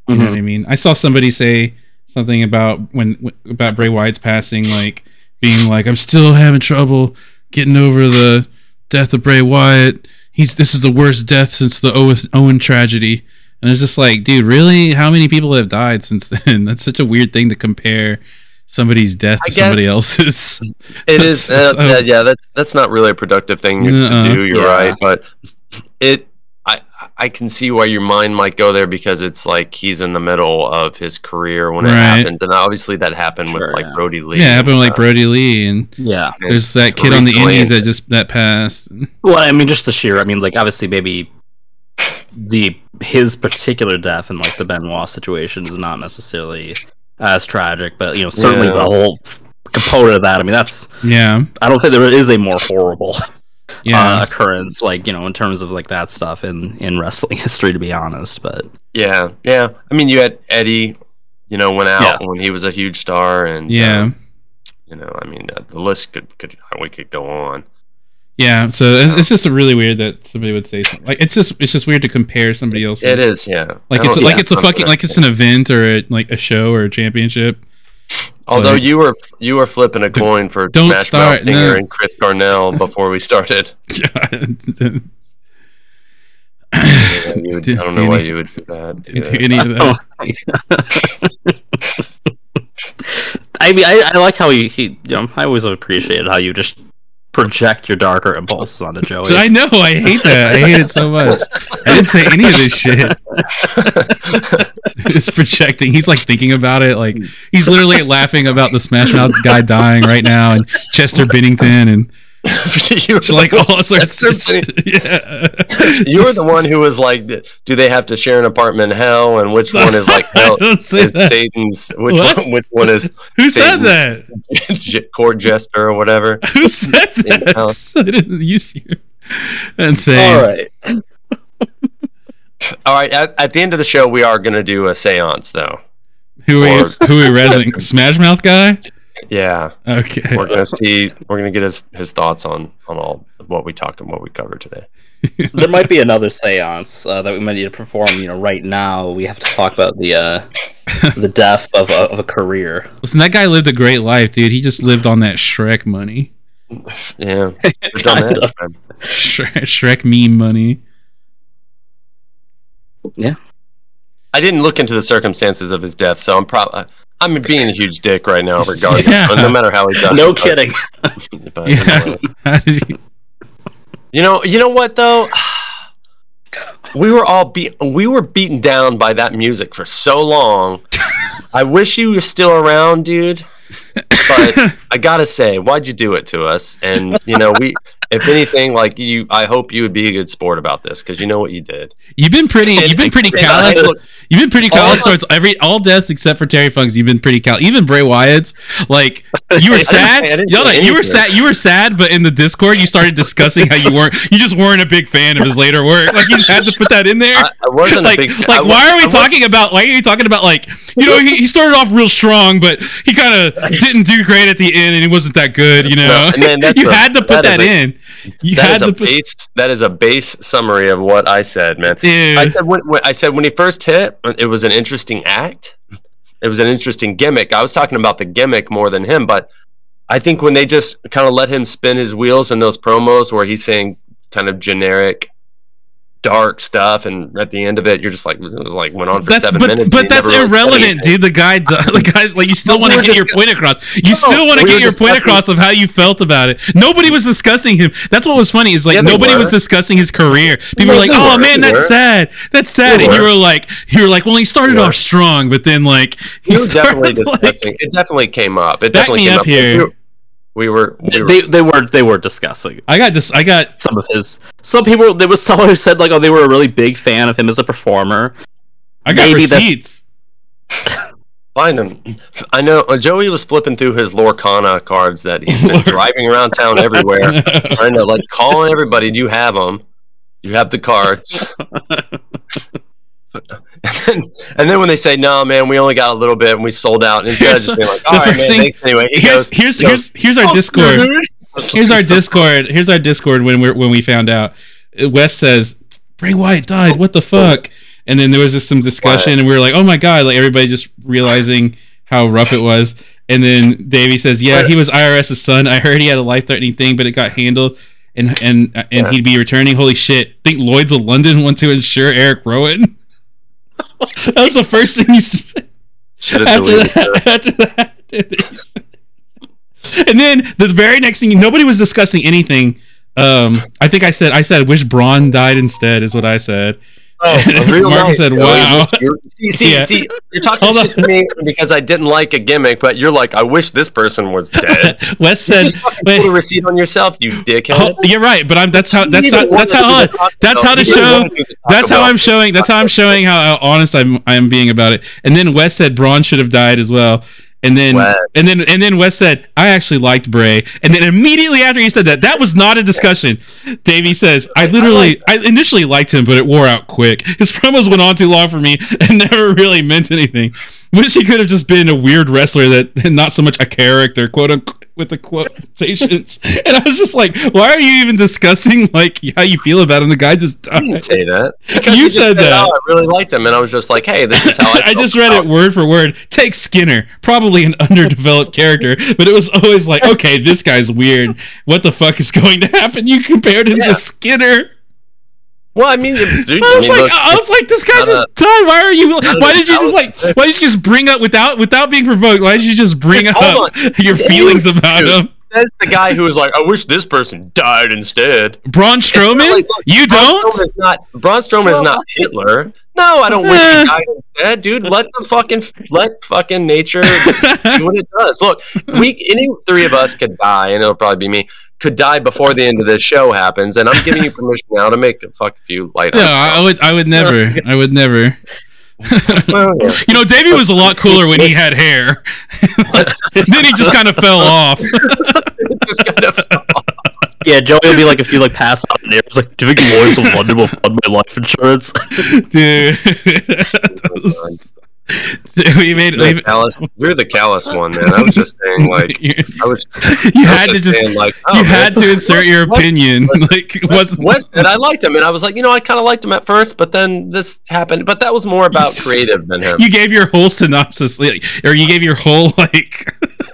You know Mhm. what I mean? I saw somebody say something about when about Bray Wyatt's passing, like being like, "I'm still having trouble getting over the death of Bray Wyatt. He's this is the worst death since the Owen, Owen tragedy." And it's just like, dude, really? How many people have died since then? That's such a weird thing to compare somebody's death I to somebody else's. It is, uh, so- yeah, yeah. That's that's not really a productive thing Nuh-uh. to do. You're Yeah. right, but it, I, I can see why your mind might go there because it's like he's in the middle of his career when it Right. happens, and obviously that happened Sure, with like yeah. Brodie Lee. yeah, it happened with like uh, Brodie Lee, and Yeah. and there's that kid on the recently- Indies that just that passed. Well, I mean, just the sheer. I mean, like obviously, maybe the his particular death and like the Benoit situation is not necessarily as tragic, but you know, certainly Yeah. the whole component of that. I mean, that's. Yeah, I don't think there is a more horrible yeah. uh, occurrence, like you know, in terms of like that stuff in in wrestling history, to be honest. But Yeah, yeah. I mean, you had Eddie, you know, went out when he was a huge star, and yeah. uh, you know, I mean, uh, the list could could we could go on. Yeah, so it's, it's just really weird that somebody would say something like it's just it's just weird to compare somebody else's. It is, yeah. like it's don't- like it's a fucking like it's an event or a, like a show or a championship. Although like- you were you were flipping a coin for don't Smash start, Mouth Singer no. and Chris Cornell before we started. God. Yeah, you would- I don't know Do why you would do that. do Yeah. any of that. I mean, I, I like how he, he, you know, I always appreciated how you just project your darker impulses onto Joey. I know. I hate that. I hate it so much. I didn't say any of this shit. it's projecting. He's like thinking about it. Like he's literally laughing about the Smash Mouth guy dying right now, and Chester Bennington, and it's like all sorts. Of. Yeah. you were the one who was like, do they have to share an apartment in hell? And which one is like hell? Is that. Satan's? Which What? one? Which one is Who said that? court jester or whatever? Who said that? house. I didn't use you. And say, All right. All right. At, at the end of the show, we are going to do a séance, though. who are Or- we, who are we resing? Smash Mouth guy? Yeah, Okay. we're going to see. We're going to get his his thoughts on on all what we talked and what we covered today. there might be another seance uh, that we might need to perform. You know, right now we have to talk about the uh, the death of a, of a career. Listen, that guy lived a great life, dude. He just lived on that Shrek money. Yeah, done that. of. Shrek, Shrek meme money. Yeah. I didn't look into the circumstances of his death, so I'm probably I'm being a huge dick right now, regardless. Yeah. No matter how he died. No but- kidding. but Yeah. anyway. How did he- You know, you know what though? We were all beat. We were beaten down by that music for so long. I wish you were still around, dude. But I gotta say, why'd you do it to us? And you know, we, if anything, like you, I hope you would be a good sport about this because you know what you did. You've been pretty. And- You've been pretty and callous. You've been pretty callous of towards every all deaths except for Terry Funk's. You've been pretty callous. Even Bray Wyatt's. Like you were sad. say- I didn't Y'all know, you were sad. You were sad, but in the Discord, you started discussing how you weren't. You just weren't a big fan of his later work. Like you just had to put that in there. I, I wasn't like, a big. like I, why are we talking about why are you talking about like you know he, he started off real strong but he kind of didn't do great at the end and he wasn't that good you know No, you a- had to put that that, in you That had is to a put base. That is a base summary of what I said, man. Dude. I said when, when I said when he first hit, it was an interesting act. It was an interesting gimmick. I was talking about the gimmick more than him, but I think when they just kind of let him spin his wheels in those promos where he's saying kind of generic, dark stuff, and at the end of it, you're just like it was like went on for that's seven but, minutes. but that's really irrelevant dude the guy the guy's like you still want to get your point across you No, still want to we get were your point across of how you felt about it nobody was discussing him that's what was funny is like Yeah, they nobody was discussing his career people No, were like oh were, man they that's were. sad that's sad They and you were. were like you were like well he started off strong but then like he We were definitely started like, discussing. it definitely came up. It Back definitely me came up up. here. We were. We were, They they were they were discussing I got this I got some of his. Some people there was someone who said like oh they were a really big fan of him as a performer. I got Maybe receipts Find him. I know uh, Joey was flipping through his Lorcana cards that he's been driving around town everywhere, trying to like calling everybody. Do you have them? You have the cards? and, then, and then when they say, "No, man, we only got a little bit and we sold out," and instead being like, "All right, man, thing- thanks anyway," he here's goes, here's he goes, here's here's our "Oh, discord dude." Here's our Discord. Here's our Discord when we when we found out. Uh, Wes says Bray Wyatt died. What the fuck? And then there was just some discussion, and we were like, "Oh my god!" Like everybody just realizing how rough it was. And then Davey says, "Yeah, he was IRS's son. I heard he had a life threatening thing, but it got handled, and and and Yeah. he'd be returning. Holy shit! Think Lloyd's of London want to insure Eric Rowan." That was the first thing he said Should have after deleted that, that. after that. and then the very next thing, nobody was discussing anything. Um, I think I said, I said, wish Braun died instead, is what I said. Oh, real Marcus nice, said, Joey. "Wow." You're- See, see, Yeah. see, you're talking Hold shit to me because I didn't like a gimmick, but you're like, I wish this person was dead. Wes You said, just fucking wait, put a receipt on yourself, you dickhead. oh, you're right, but I'm that's how that's Neither how one that's of how you I, to talk that's how to show one of you to talk that's how. I'm showing that's how I'm showing how, how honest I'm I'm being about it. And then Wes said Braun should have died as well. And then Wes. and then and then Wes said I actually liked Bray. And then immediately after he said that, that was not a discussion. Davey says I literally I initially liked him, but it wore out quick. His promos went on too long for me and never really meant anything. Wish he could have just been a weird wrestler that and not so much a character, quote unquote with the quotations. and I was just like, why are you even discussing like how you feel about him? The guy just I didn't say that. You just said that. Oh, I really liked him, and I was just like, "Hey, this is how I." I just read it word for word. Take Skinner, probably an underdeveloped character, but it was always like, okay, this guy's weird. What the fuck is going to happen? You compared him Yeah. to Skinner. Well, I mean, it's- dude, I was mean, like, look, I was like, this guy just a- died. Why are you? Why did you just like? Why did you just bring up without without being provoked? Why did you just bring up Hold your feelings about Dude. him? says the guy who was like, I wish this person died instead. Braun Strowman? like, look, you Braun don't? Strowman is not Braun Strowman is not Hitler. No, I don't wish Eh. he died instead, dude. Let the fucking let fucking nature do what it does. Look, we any three of us could die, and it'll probably be me. Could die before the end of this show happens, and I'm giving you permission now to make a fuck few light. No, I I would. I would never. I would never. You know, Davey was a lot cooler when he had hair. then he just kind of fell off. Just kind of- Yeah, Joey will be like, if you like pass out and it's like, do you think Lawrence of London will fund my life insurance? Dude. Oh We made. You're the callous, you're the callous one, man. I was just saying, like, I was. you I had was to just. saying, like, oh, you man. had to insert your opinion. Like, was Wes and I liked him, and I was like, you know, I kind of liked him at first, but then this happened. But that was more about creative than him. you gave your whole synopsis, like, or you gave your whole like.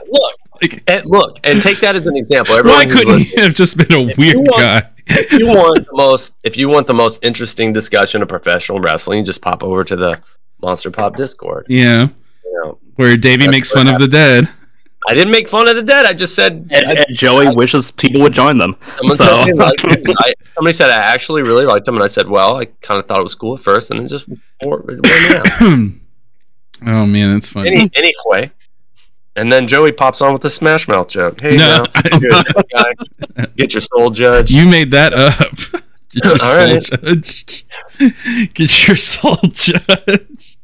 Look, like and look, and take that as an example. why Everyone who's couldn't he have just been a weird want- guy? if you want the most, if you want the most interesting discussion of professional wrestling, just pop over to the Monster Pop Discord. Yeah, You know, where Davey makes what fun of the dead. I didn't make fun of the dead. I just said And, and Joey wishes people would join them. Someone So- said liked I, somebody said I actually really liked him, and I said, well, I kind of thought it was cool at first, and then just wore, wore me oh man, that's funny. Any, anyway, and then Joey pops on with a Smash Mouth joke. Hey, No, now, you're a good guy. get your soul judged. You made that up. Get your All soul right. judged. Get your soul judged.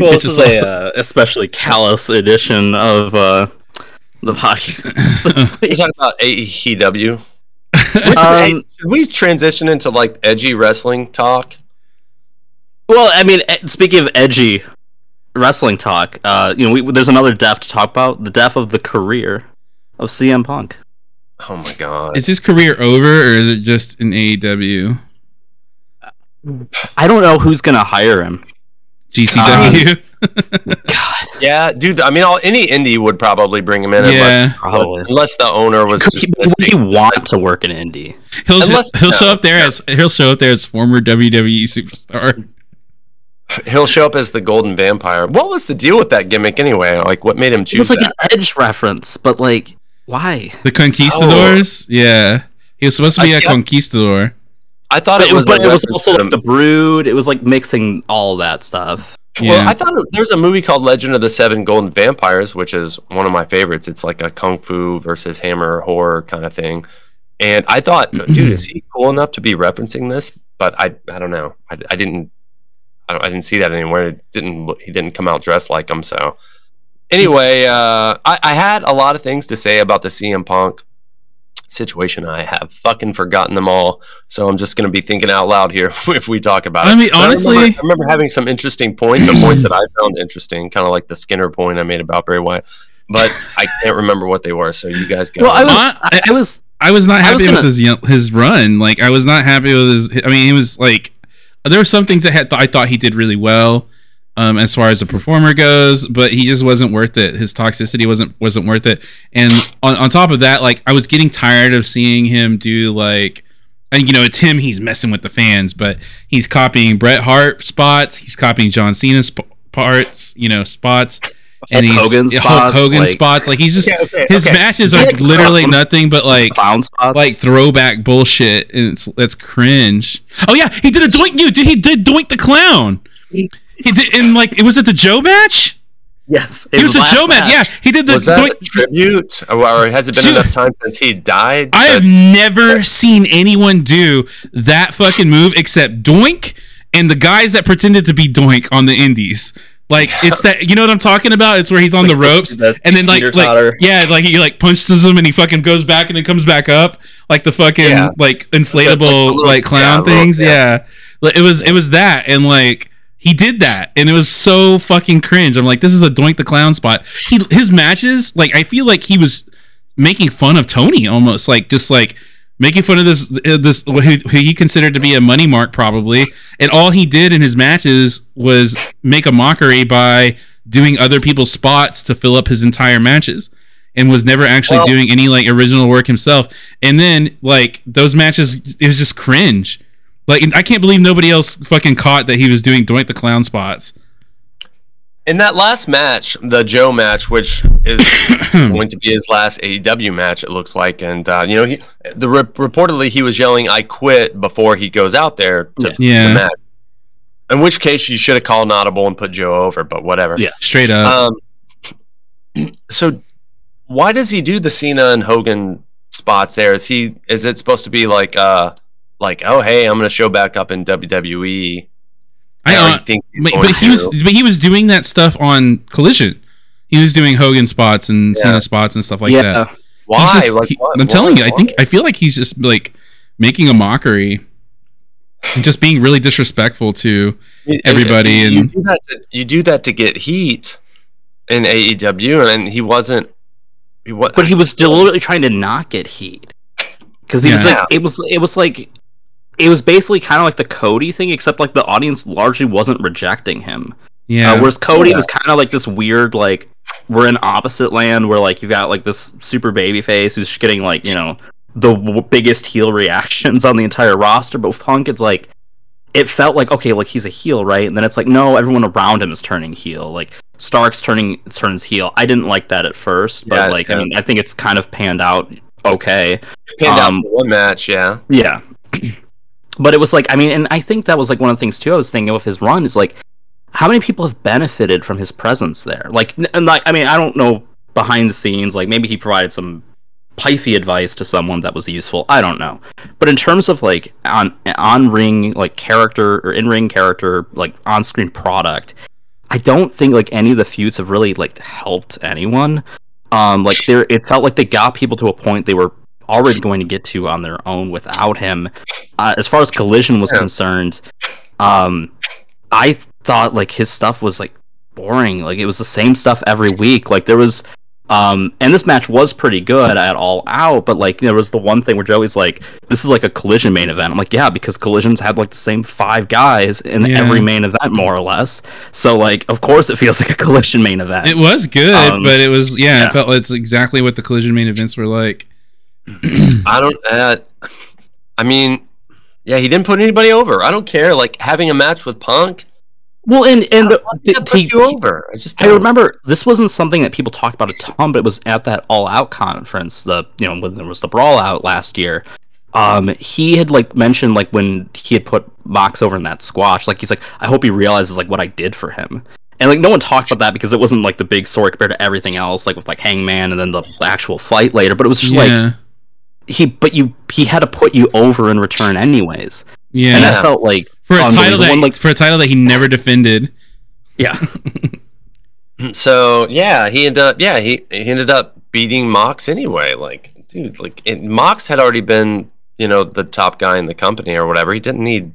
Well, It's this is just a uh, especially callous edition of uh, the podcast. We're talking about AEW. um, Should we transition into like edgy wrestling talk? well, I mean, eh, speaking of edgy wrestling talk, uh, you know, we, there's another death to talk about: the death of the career of CM Punk. Oh my god! Is his career over or is it just an AEW? I don't know who's gonna hire him. GCW? God, yeah, dude. I mean, all, any indie would probably bring him in, Yeah. unless, Probably. unless the owner was just. he, would he want to work in indie? he'll Unless- he'll show up there as he'll show up there as former WWE superstar. He'll show up as the Golden Vampire. What was the deal with that gimmick anyway? Like, what made him choose? It was like that? an Edge reference, but like, why? The Conquistadors? Oh. Yeah. He was supposed to be I a see, I- conquistador. I thought But it was. but it was also like the Brood. It was like mixing all that stuff. Yeah. Well, I thought there's a movie called Legend of the Seven Golden Vampires, which is one of my favorites. It's like a kung fu versus hammer horror kind of thing. And I thought, dude, is he cool enough to be referencing this? But I, I don't know. I, I didn't, I, don't, I didn't see that anywhere. It didn't, he didn't come out dressed like him. So, anyway, uh, I, I had a lot of things to say about the CM Punk situation. I have fucking forgotten them all. So I'm just gonna be thinking out loud here if we talk about it. I mean, honestly- I remember, I remember having some interesting points, or points that I found interesting, kind of like the Skinner point I made about Bray Wyatt. But I can't remember what they were. So you guys go. Well, I was, I- I, I was, I was not I was happy gonna- with his his run. Like I was not happy with his. I mean, he was like there were some things that had I thought he did really well, um, as far as a performer goes, but he just wasn't worth it. His toxicity wasn't wasn't worth it. And on, on top of that, like I was getting tired of seeing him do like. And you know, it's him. He's messing with the fans, but he's copying Bret Hart spots. He's copying John Cena sp- parts. You know, spots. And he's Hogan yeah, spots, Hulk Hogan like- spots. Like he's just Okay, okay, his okay. matches are Get literally from- nothing but like clown like throwback bullshit, and it's that's cringe. Oh yeah, he did a doink. You dude, he did doink the clown. He did, and like it was it the Joe match. yes, He was the Joe match. Yeah, he did the was that doink. a tribute, or or has it been Dude. enough time since he died? I have never seen anyone do that fucking move except Doink and the guys that pretended to be Doink on the Indies. Like it's that you know what I'm talking about? It's where he's on the ropes the and then like like teeter-totter. yeah, like he like punches him and he fucking goes back and then comes back up like the fucking Yeah. like Like the inflatable little- like yeah, clown little- things. yeah. Yeah. It was it was that and like he did that and it was so fucking cringe. I'm like this is a Doink the clown spot. He his matches like I feel like he was making fun of Tony almost like just like making fun of this uh, this who, who he considered to be a money mark probably and all he did in his matches was make a mockery by doing other people's spots to fill up his entire matches and was never actually Well- doing any like original work himself. And then like those matches, it was just cringe. Like I can't believe nobody else fucking caught that he was doing Doink the Clown spots. In that last match, the Joe match, which is going to be his last AEW match, it looks like, and uh, you know, he the re- reportedly he was yelling "I quit" before he goes out there to Yeah. the match. In which case, you should have called an audible and put Joe over, but whatever. Yeah. Straight up. Um, so why does he do the Cena and Hogan spots there? Is he is it supposed to be like uh like oh hey I'm gonna show back up in WWE? I already uh, think but, but he was but he was doing that stuff on Collision. He was doing Hogan spots and Yeah. Cena spots and stuff like yeah. that. why? Just- like, he- what? I'm telling Why? you, I think I feel like he's just like making a mockery and just being really disrespectful to everybody you, and- do that to, you do that to get heat in AEW, and he wasn't. He was, But he was deliberately trying to not get heat because he was like it was it was like it was basically kind of like the Cody thing, except like the audience largely wasn't rejecting him. yeah. Uh, whereas Cody Yeah. was kind of like this weird, like we're in opposite land where like you've got like this super baby face who's getting like you know the w- biggest heel reactions on the entire roster. But with Punk, it's like it felt like okay, like he's a heel, right? And then it's like no, everyone around him is turning heel. Like Starks turning turns heel. I didn't like that at first, but Yeah, like yeah. I mean, I think it's kind of panned out okay. It pinned out um, for one match, yeah. Yeah. But it was like I mean, and I think that was like one of the things too. I was thinking with his run is like, how many people have benefited from his presence there? Like, and like I mean, I don't know behind the scenes. Like maybe he provided some pifey advice to someone that was useful. I don't know. But in terms of like on on ring like character or in ring character like on screen product, I don't think like any of the feuds have really like helped anyone. Um, like there, it felt like they got people to a point they were already going to get to on their own without him. Uh, as far as Collision was Yeah. concerned, um, I thought like his stuff was like boring. Like it was the same stuff every week. Like there was, um, and this match was pretty good at all out. But like there was the one thing where Joey's like, "This is like a Collision main event." I'm like, "Yeah," because Collisions had like the same five guys in Yeah. every main event more or less. So like, of course, it feels like a Collision main event. it was good, Um, but it was yeah, yeah. It felt it's exactly what the Collision main events were like. I don't. Uh, I mean, yeah, he didn't put anybody over. I don't care. Like having a match with Punk, well, and and the, he the- put he- you over. I just I don't. remember this wasn't something that people talked about a ton, but it was at that All Out conference, the you know when there was the Brawl Out last year. Um, he had like mentioned like when he had put Mox over in that squash, like he's like, I hope he realizes like what I did for him, and like no one talked about that because it wasn't like the big story compared to everything else, like with like Hangman and then the actual fight later. But it was just like yeah, he, but you he had to put you over in return anyways, Yeah, and yeah. that felt like For a title that And, like for a title that he never defended. yeah, So yeah, he ended up. Yeah, he, he ended up beating Mox anyway. Like, dude, like it, Mox had already been, you know, the top guy in the company or whatever. He didn't need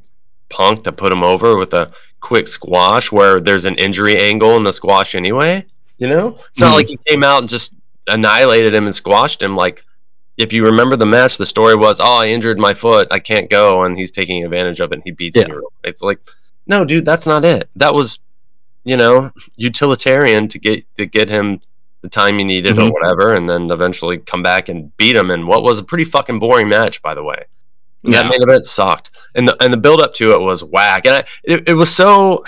Punk to put him over with a quick squash where there's an injury angle in the squash anyway. You know, it's not Mhm. like he came out and just annihilated him and squashed him. Like, if you remember the match, the story was, "Oh, I injured my foot. I can't go," and he's taking advantage of it. and He beats Yeah. him. It's like, no, dude, that's not it. That was you know, utilitarian to get to get him the time he needed or Mhm. whatever, and then eventually come back and beat him in what was a pretty fucking boring match, by the way. And That main event sucked, and the and the build up to it was whack, and I, it, it was so.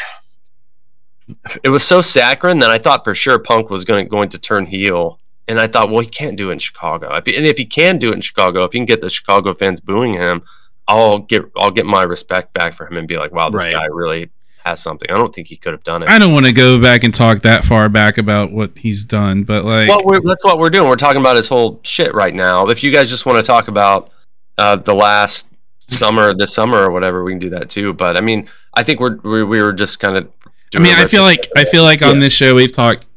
It was so saccharine that I thought for sure Punk was going going to turn heel, and I thought, well, he can't do it in Chicago. And if he can do it in Chicago, if he can get the Chicago fans booing him, I'll get I'll get my respect back for him and be like, wow, this Right. guy really has something. I don't think he could have done it. I don't want to go back and talk that far back about what he's done, but like, Well, we're, that's what we're doing. We're talking about his whole shit right now. If you guys just want to talk about uh, the last summer, this summer or whatever, we can do that too. But I mean, I think we're we, we were just kind of. I mean, I feel like I feel like on Yeah. this show we've talked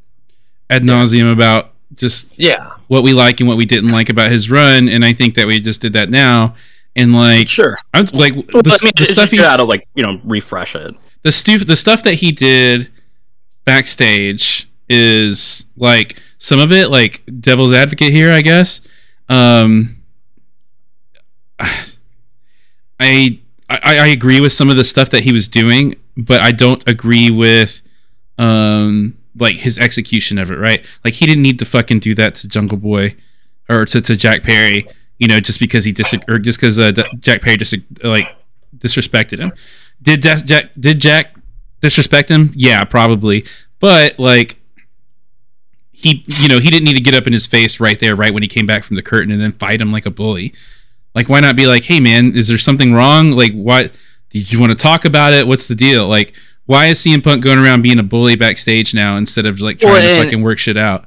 ad nauseum about just yeah, what we like and what we didn't like about his run, and I think that we just did that now. And like, sure. I'm like Well, the, I mean, the stuff he's gotta like you know refresh it. the stuff the stuff that he did backstage is like some of it like devil's advocate here i guess um I, I i agree with some of the stuff that he was doing but i don't agree with um like his execution of it, right? Like he didn't need to fucking do that to Jungle Boy or to, to Jack Perry, you know, just because he dis or just because uh, D- Jack Perry just like disrespected him. Did Da- Jack did Jack disrespect him? Yeah, probably. But like he you know, he didn't need to get up in his face right there right when he came back from the curtain and then fight him like a bully. Like why not be like, "Hey man, is there something wrong? Like what did you want to talk about it? What's the deal?" Like why is CM Punk going around being a bully backstage now instead of like trying Well, to fucking work shit out?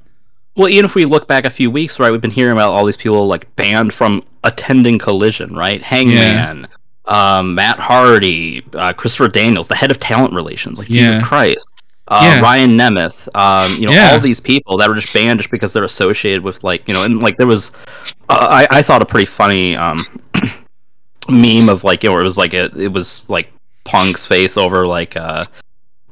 Well, even if we look back a few weeks, right, we've been hearing about all these people like banned from attending Collision, right? Hangman, um, Matt Hardy, uh, Christopher Daniels, the head of talent relations, like Yeah. Jesus Christ, uh, Yeah. Ryan Nemeth, um, you know, Yeah. all these people that were just banned just because they're associated with like you know, and like there was, uh, I I thought a pretty funny um meme of like you know, where it was like it, it was like Punk's face over like uh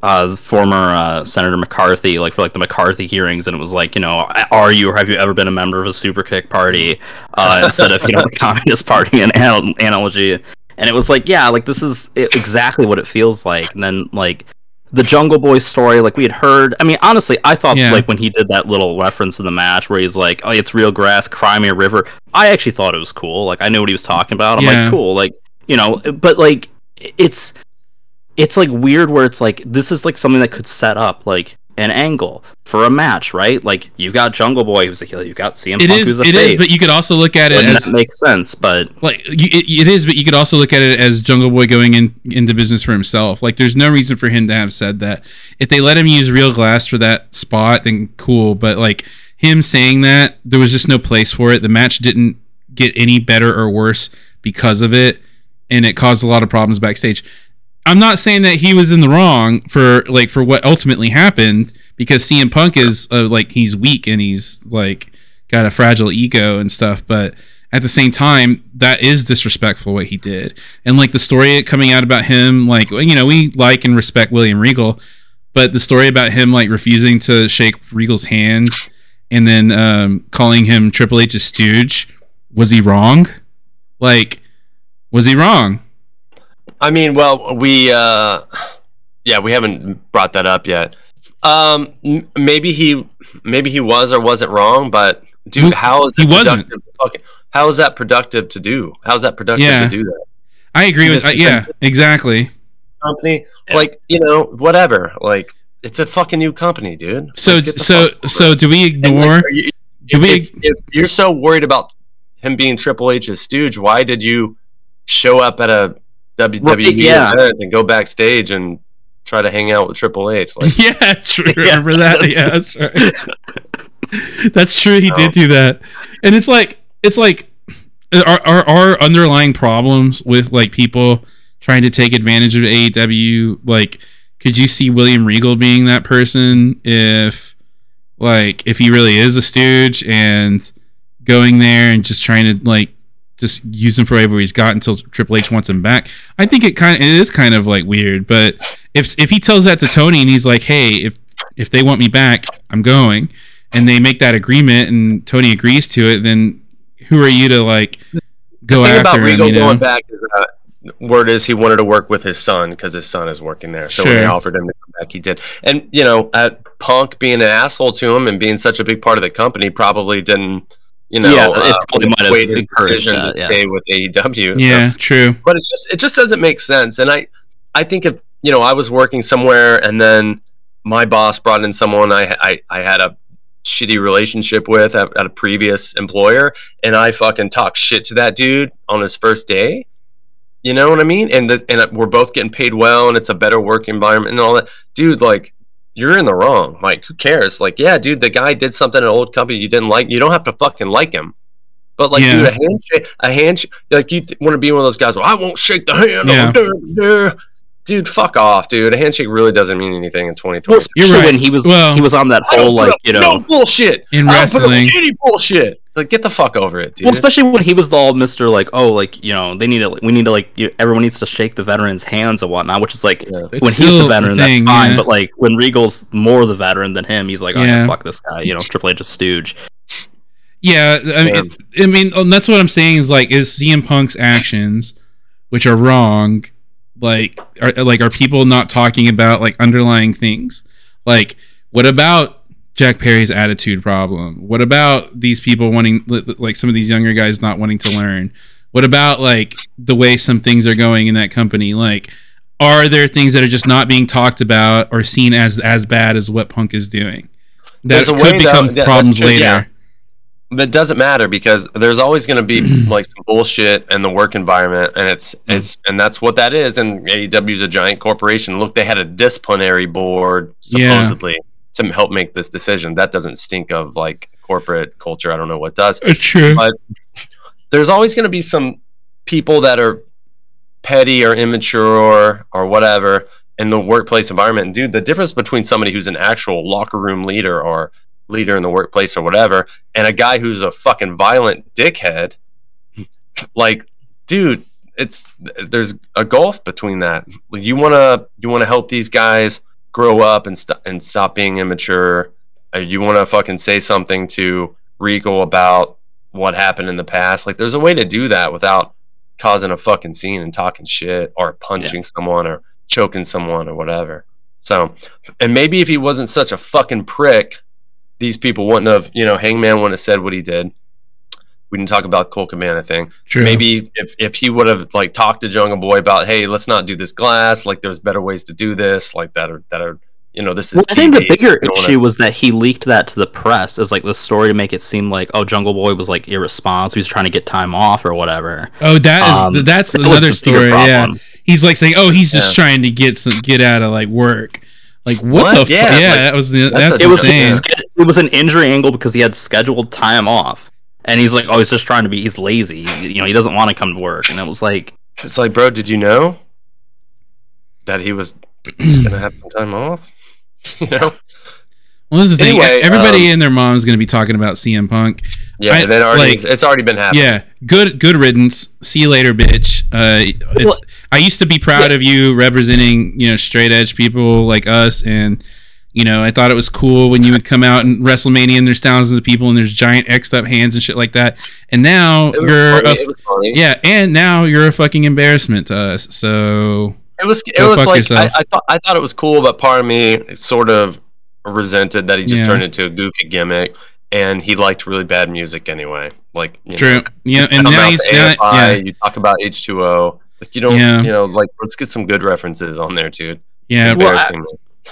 uh, former uh, Senator McCarthy, like for like the McCarthy hearings, and it was like, you know, are you or have you ever been a member of a super kick party uh, instead of you know the Communist Party an analogy, and it was like, yeah, like this is exactly what it feels like, and then like the Jungle Boy story, like we had heard. I mean, honestly, I thought Yeah. like when he did that little reference in the match where he's like, "Oh, it's real grass, Cry Me a River." I actually thought it was cool. Like I knew what he was talking about. I'm Yeah. like, cool. Like you know, but like it's it's like weird where it's like this is like something that could set up like an angle for a match, right? Like you got Jungle Boy who's a heel, you got CM It Punk is who's a it face. is, but you could also look at it as that makes sense, but like you, it, it is, but you could also look at it as Jungle Boy going in into business for himself. Like, there's no reason for him to have said that. If they let him use real glass for that spot, then cool. But like him saying that, there was just no place for it. The match didn't get any better or worse because of it, and it caused a lot of problems backstage. I'm not saying that he was in the wrong for like for what ultimately happened because CM Punk is uh, like he's weak and he's like got a fragile ego and stuff, but at the same time that is disrespectful what he did. And like the story coming out about him like you know, we like and respect William Regal, but the story about him like refusing to shake Regal's hand and then um, calling him Triple H's stooge, was he wrong? Like was he wrong? I mean, well, we uh yeah, we haven't brought that up yet. Um m- maybe he maybe he was or wasn't wrong, but dude, how is he wasn't. Okay. How is that productive to do? How's that productive Yeah. to do that? I agree with uh, yeah, exactly. Company like, you know, whatever. Like it's a fucking new company, dude. So Like, so so do we And, like, ignore you- do if, we- if, if you're so worried about him being Triple H's stooge, why did you show up at a WWE yeah. event and go backstage and try to hang out with Triple H? Like, yeah, true. Yeah, Remember that? that's- Yeah, that's right. that's true. He Oh. did do that, and it's like it's like our, our our underlying problems with like people trying to take advantage of AEW. Like, could you see William Regal being that person if like if he really is a stooge and going there and just trying to like just use him for whatever he's got until Triple H wants him back. I think it kind of, it is kind of like weird, but if if he tells that to Tony and he's like, "Hey, if if they want me back, I'm going," and they make that agreement and Tony agrees to it, then who are you to like go the thing after about him? You know? going back is uh, word is he wanted to work with his son because his son is working there. So when they offered him to come back, he did. And you know, at Punk being an asshole to him and being such a big part of the company, probably didn't. You know, Yeah, it uh, probably might have weighed encouraged decision that, to yeah. stay with AEW. so- yeah, true. but it just it just doesn't make sense. And I I think if you know I was working somewhere and then my boss brought in someone I I, I had a shitty relationship with at, at a previous employer, and I fucking talk shit to that dude on his first day. You know what I mean? And the, and we're both getting paid well, and it's a better work environment and all that. Dude, like you're in the wrong. Like who cares? Like yeah, dude, the guy did something at an old company you didn't like. You don't have to fucking like him. But like, Yeah. dude, a handshake, a handshake, like you th- want to be one of those guys. Well, I won't shake the hand. Yeah. of a dude, dude." Dude, fuck off, dude. A handshake really doesn't mean anything in 2020. well, You're right. when he was Well- he was on that whole like up you no know bullshit In I don't put up wrestling. any bullshit. Like, get the fuck over it, dude. Well, especially when he was the all Mister like, oh, like you know, they need to, we need to like, you, everyone needs to shake the veterans' hands and whatnot, which is like Yeah. It's when he's the a veteran, thing, that's fine. yeah. But like when Regal's more the veteran than him, he's like, oh, Yeah. fuck this guy, you know, Triple H is stooge. Yeah, I mean, I mean, oh, that's what I'm saying is like, is CM Punk's actions, which are wrong, like, are like, are people not talking about like underlying things? Like, what about Jack Perry's attitude problem? What about these people wanting, li- li- like some of these younger guys not wanting to learn? What about like the way some things are going in that company? Like, are there things that are just not being talked about or seen as as bad as what Punk is doing? That There's a could way, become that- problems true, later. yeah. But it doesn't matter because there's always going to be like some bullshit in the work environment, and it's Mm. it's and that's what that is. And AEW is a giant corporation. Look, they had a disciplinary board Yeah. To help make this decision. That doesn't stink of like corporate culture. I don't know what does. It's true. But there's always going to be some people that are petty or immature or, or whatever in the workplace environment. And dude, the difference between somebody who's an actual locker room leader or leader in the workplace or whatever, and a guy who's a fucking violent dickhead, like, dude, it's there's a gulf between that. You wanna you wanna help these guys grow up and st- and stop being immature. Uh, you want to fucking say something to Rico about what happened in the past. Like, there's a way to do that without causing a fucking scene and talking shit or punching someone or choking someone or whatever. So, and maybe if he wasn't such a fucking prick, these people wouldn't have, you know, Hangman wouldn't have said what he did. We didn't talk about Colt Cabana thing. True. Maybe if, if he would have like talked to Jungle Boy about, hey, let's not do this glass. Like, there's better ways to do this. Like that are that are, you know, this is. Well, I think the bigger You don't wanna- issue was that he leaked that to the press as like the story to make it seem like oh Jungle Boy was like irresponsible, he was trying to get time off or whatever. Oh, that is Um, that's that another story. Yeah, he's like saying, "Oh, he's just Yeah. trying to get some get out of like work." Like what, What? the fuck? Yeah, Yeah, like, that was the, that's that's, a- It was insane. sched- it was an injury angle because he had scheduled time off, and he's like oh he's just trying to be he's lazy, you know he doesn't want to come to work, and it was like It's like, bro, did you know that he was gonna have some time off? You know? Well, this is the thing. Anyway, Everybody um, and their mom's going to be talking about CM Punk. Yeah, I- that already like- it's already been happening. Yeah, good good riddance. See you later, bitch. Uh, it's, Well- I used to be proud of you representing you know straight edge people like us, and you know I thought it was cool when you would come out in WrestleMania and there's thousands of people and there's giant xed up hands and shit like that. And now you're funny, a, yeah, and now you're a fucking embarrassment to us. So It was it was like I. I thought I thought it was cool, but part of me sort of resented that he just Yeah. turned into a goofy gimmick, and he liked really bad music anyway. Like you true. know, Yeah, and now he's AFI, yeah, You talk about H two O. Like you don't, Yeah. you know, like let's get some good references on there, dude. yeah. Well, I- Embarrassing. and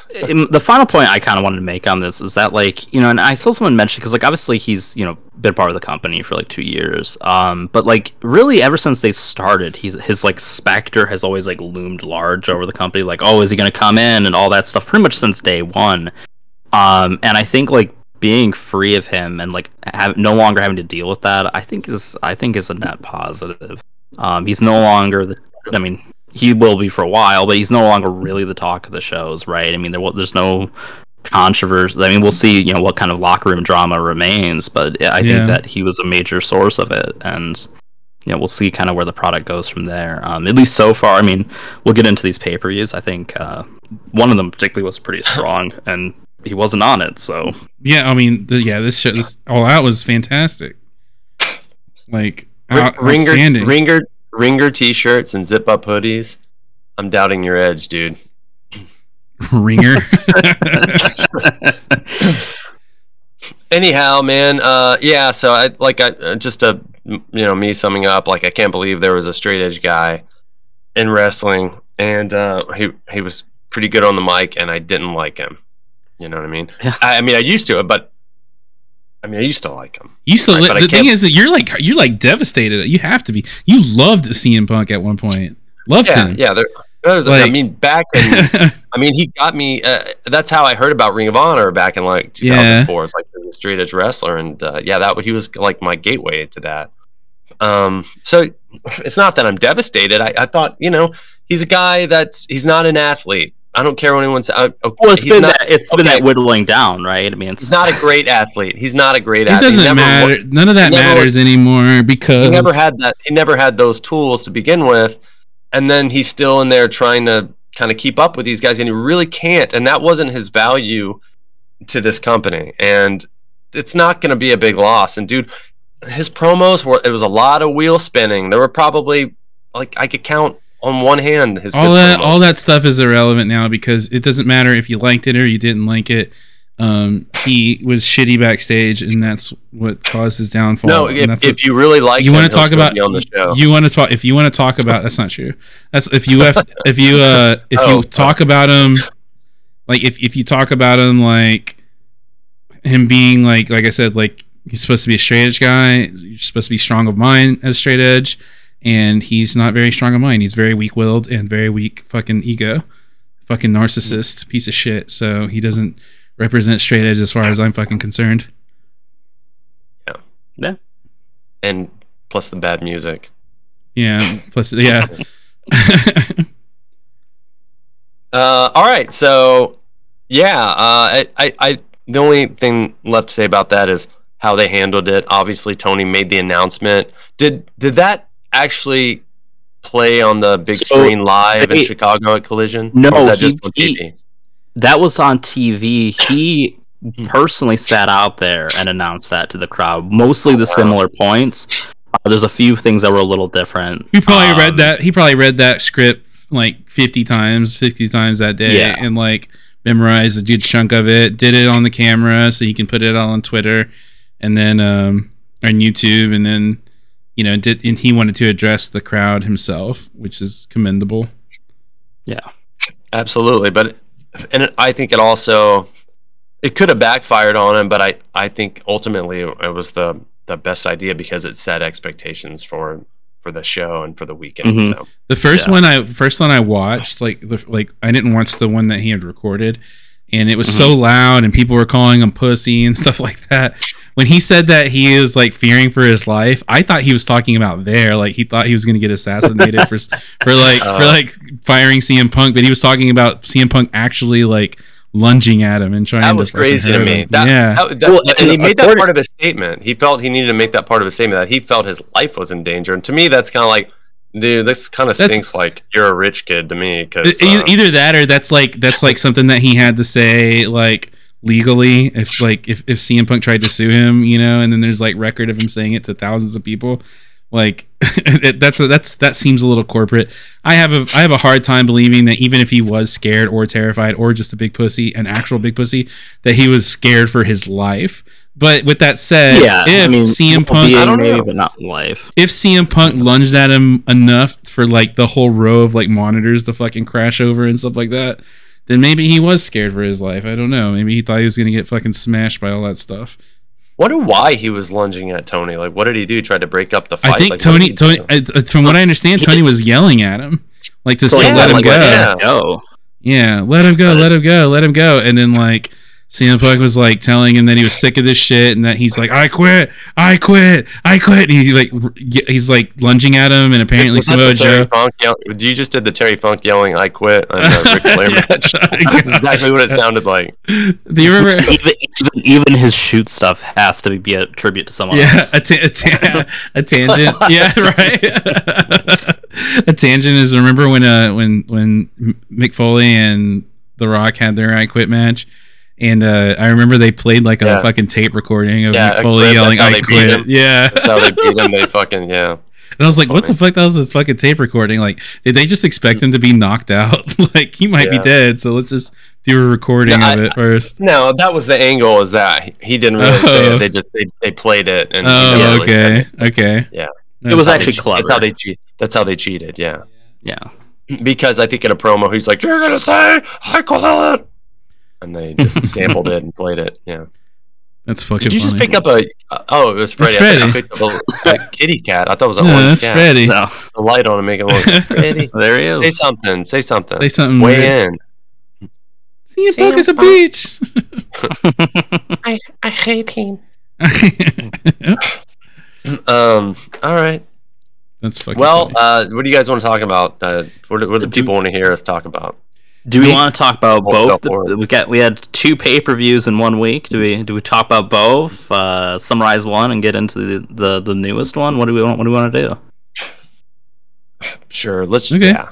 the final point I kind of wanted to make on this is that like you know, and I saw someone mention because like obviously he's you know been part of the company for like two years, um, but like really ever since they started, he's his like specter has always like loomed large over the company. Like, oh, is he gonna come in and all that stuff? Pretty much since day one, um, and I think like being free of him and like have, no longer having to deal with that, I think is I think is a net positive. Um, he's no longer the. I mean, he will be for a while, but he's no longer really the talk of the shows, right? I mean, there, wa- there's no controversy. I mean, we'll see, you know, what kind of locker room drama remains, but I think Yeah. that he was a major source of it, and you know, we'll see kind of where the product goes from there. Um, at least so far. I mean, we'll get into these pay per views. I think uh, one of them particularly was pretty strong, and he wasn't on it, so Yeah, I mean, the, yeah, this show, this All Out was fantastic. Like, out, Ringer, outstanding. ringer, ringer t-shirts and zip up hoodies. I'm doubting your edge, dude. Ringer. anyhow man uh yeah so i like i uh, just a you know me summing up like i can't believe there was a straight edge guy in wrestling and uh he he was pretty good on the mic and i didn't like him you know what i mean. I, I mean i used to but i mean i used to like him You still Right, li- the thing is that you're like you're like devastated. You have to be. You loved CM Punk at one point. Loved yeah him. yeah there, there was, i Like- mean back in I mean, he got me. Uh, that's how I heard about Ring of Honor back in like 2004. It's like he was a straight edge wrestler, and uh, yeah, that was, he was like my gateway to that. Um, so it's not that I'm devastated. I, I thought, you know, he's a guy that's he's not an athlete. I don't care what anyone says. Okay, well, it's he's been not, that it's been that whittling down, right? I mean, it's he's not a great athlete. He's not a great it athlete. He doesn't never wa- matter. None of that he never matters anymore because he never had that he never had those tools to begin with and then he's still in there trying to kind of keep up with these guys and he really can't and that wasn't his value to this company and it's not going to be a big loss and dude his promos were it was a lot of wheel spinning there were probably like i could count on one hand his all that promos. all that stuff is irrelevant now because it doesn't matter if you liked it or you didn't like it. um, he was shitty backstage, and that's what caused his downfall. No, if, that's if you really like, you want to talk about on the show. you want to talk if you want to talk about that's not true that's if you if, if you uh if Oh. you talk about him like if, if you talk about him like him being like like i said like he's supposed to be a straight edge guy you're supposed to be strong of mind as straight edge and he's not very strong of mind he's very weak-willed and very weak fucking ego fucking narcissist piece of shit so he doesn't represent straight edge as far as i'm fucking concerned Yeah. Yeah. and plus the bad music. yeah plus yeah Uh, all right, so yeah, uh, I, I, I, the only thing left to say about that is how they handled it. Obviously, Tony made the announcement. Did did that actually play on the big So, screen live in Chicago at Collision? No, was that he- just on he- That was on TV. He personally sat out there and announced that to the crowd. Mostly the similar points. Uh, there's a few things that were a little different. He probably Um, read that. He probably read that script like fifty times, sixty times that day, Yeah. and like memorized a good chunk of it. Did it on the camera so he can put it all on Twitter, and then um on YouTube, and then you know did and he wanted to address the crowd himself, which is commendable. Yeah. Absolutely, but and I think it also it could have backfired on him, but I I think ultimately it was the the best idea because it set expectations for for the show and for the weekend. Mhm. So The first Yeah. one I first one I watched, like the, like I didn't watch the one that he had recorded, and it was so mm-hmm. loud, and people were calling him pussy and stuff like that. When he said that he is like fearing for his life, I thought he was talking about there, like he thought he was going to get assassinated for for like uh. for Oh. like firing CM Punk, but he was talking about CM Punk actually like lunging at him and trying that was fucking crazy to me. That, yeah, that- that- Well, and he made that part of his statement. He felt he needed to make that part of his statement that he felt his life was in danger. And to me, that's kind of like, dude, this kind of stinks. Like you're a rich kid to me because E- uh, either that or that's like that's like something that he had to say like legally if like if, if CM Punk tried to sue him, you know, and then there's like record of him saying it to thousands of people. Like it, that's a, that's that seems a little corporate. I have a I have a hard time believing that even if he was scared or terrified or just a big pussy, an actual big pussy, that he was scared for his life. But with that said, Yeah, if I mean, CM Punk I don't maybe, know. but not life. if CM Punk lunged at him enough for like the whole row of like monitors to fucking crash over and stuff like that, then maybe he was scared for his life. I don't know. Maybe he thought he was gonna get fucking smashed by all that stuff. wonder why he was lunging at Tony. Like, what did he do? Tried to break up the fight? I think Like, Tony, Tony, do? uh, from what I understand, Tony was yelling at him, like to, So, to yeah, let him like, go. yeah. Go. Yeah, let him go, Let let him go, let him go. And then like CM Punk was like telling him that he was sick of this shit and that he's like, I quit, I quit, I quit. And he like he's like lunging at him, and apparently Samoa the Terry Joe. Funk yell- you just did the Terry Funk yelling "I quit" on the Ric Flair Yeah. match. That's exactly what it sounded like. Do you remember? even, even even his shoot stuff has to be a tribute to someone Yeah, else. a, ta- a, ta- a tangent. Yeah, right. a tangent is remember when uh when when M- Mick Foley and The Rock had their I Quit match, and uh I remember they played like a Yeah. fucking tape recording of Yeah, Mick Foley quit, yelling I they him. quit. Yeah, That's how they beat him. They fucking yeah. and I was like, what the fuck? That was this fucking tape recording. Like, did they just expect him to be knocked out? like he might be dead, so let's just do a recording No, of I- it first. No, that was the angle. Is that he- he didn't really say Oh. it. They just they, they played it and he Oh, never really okay, it. okay. Yeah. It was actually clever. That's how they cheat. That's how they cheated. Yeah, Yeah. because I think in a promo he's like, "You're gonna say I call it," and they just sampled it and played it. Yeah. That's fucking. Did you just pick up a? Uh, oh, it was Freddy. I, I picked up a, a kitty cat. I thought it was an No, orange that's cat. Freddy. No. The light on to make it look Freddy. There he is. Say something. Say something. Say something. Weigh weird. in. CM Punk is a beach. I, I hate him. Um. All right. That's fucking. Well, funny. uh, what do you guys want to talk about? Uh, what, do- what do Do- people want to hear us talk about? Do we want to talk about both? The- we got we had two pay per views in one week. Do we do we talk about both? Uh, summarize one and get into the, the, the newest one. What do we want? What do we want to do? Sure. Let's. Okay. Yeah.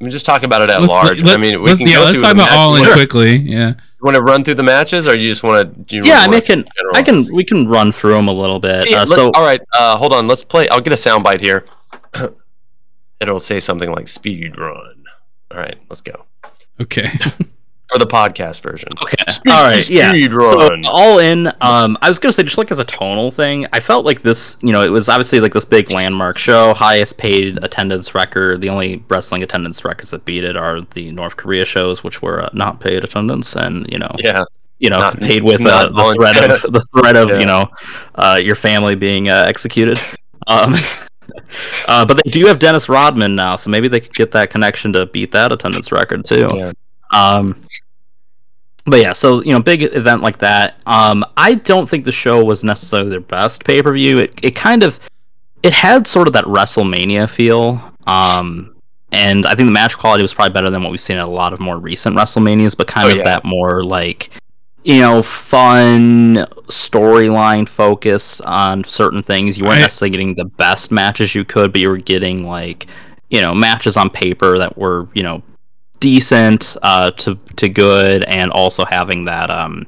I mean, just talk about it at Let's- large. let- I mean, we let's, can yeah, go let's through talk about all in matches. quickly. Yeah. You want to run through the matches, or you just want to? Do you Yeah, I wanna mean, I can I can we can run through them a little bit. See, Uh, so all right. Uh, hold on. Let's play. I'll get a soundbite here. It'll say something like "speed run." All right, let's go. Okay. for the podcast version. Okay. Speed, all right. speed, yeah. speed So all in, um, I was gonna say just like as a tonal thing, I felt like this. You know, it was obviously like this big landmark show, highest paid attendance record. The only wrestling attendance records that beat it are the North Korea shows, which were uh, not paid attendance, and you know, Yeah, you know, Not- paid with uh, the threat of the threat of Yeah. you know, uh, your family being uh, executed. Um, uh, but they do have Dennis Rodman now, so maybe they could get that connection to beat that attendance record too. Yeah. Um, but yeah, so you know, big event like that. Um, I don't think the show was necessarily their best pay per view. It it kind of it had sort of that WrestleMania feel. Um, and I think the match quality was probably better than what we've seen at a lot of more recent WrestleManias, but kind Oh, of yeah. that more like you know, fun storyline focus on certain things. You weren't I- necessarily getting the best matches you could, but you were getting like, you know, matches on paper that were, you know, decent uh, to to good, and also having that um,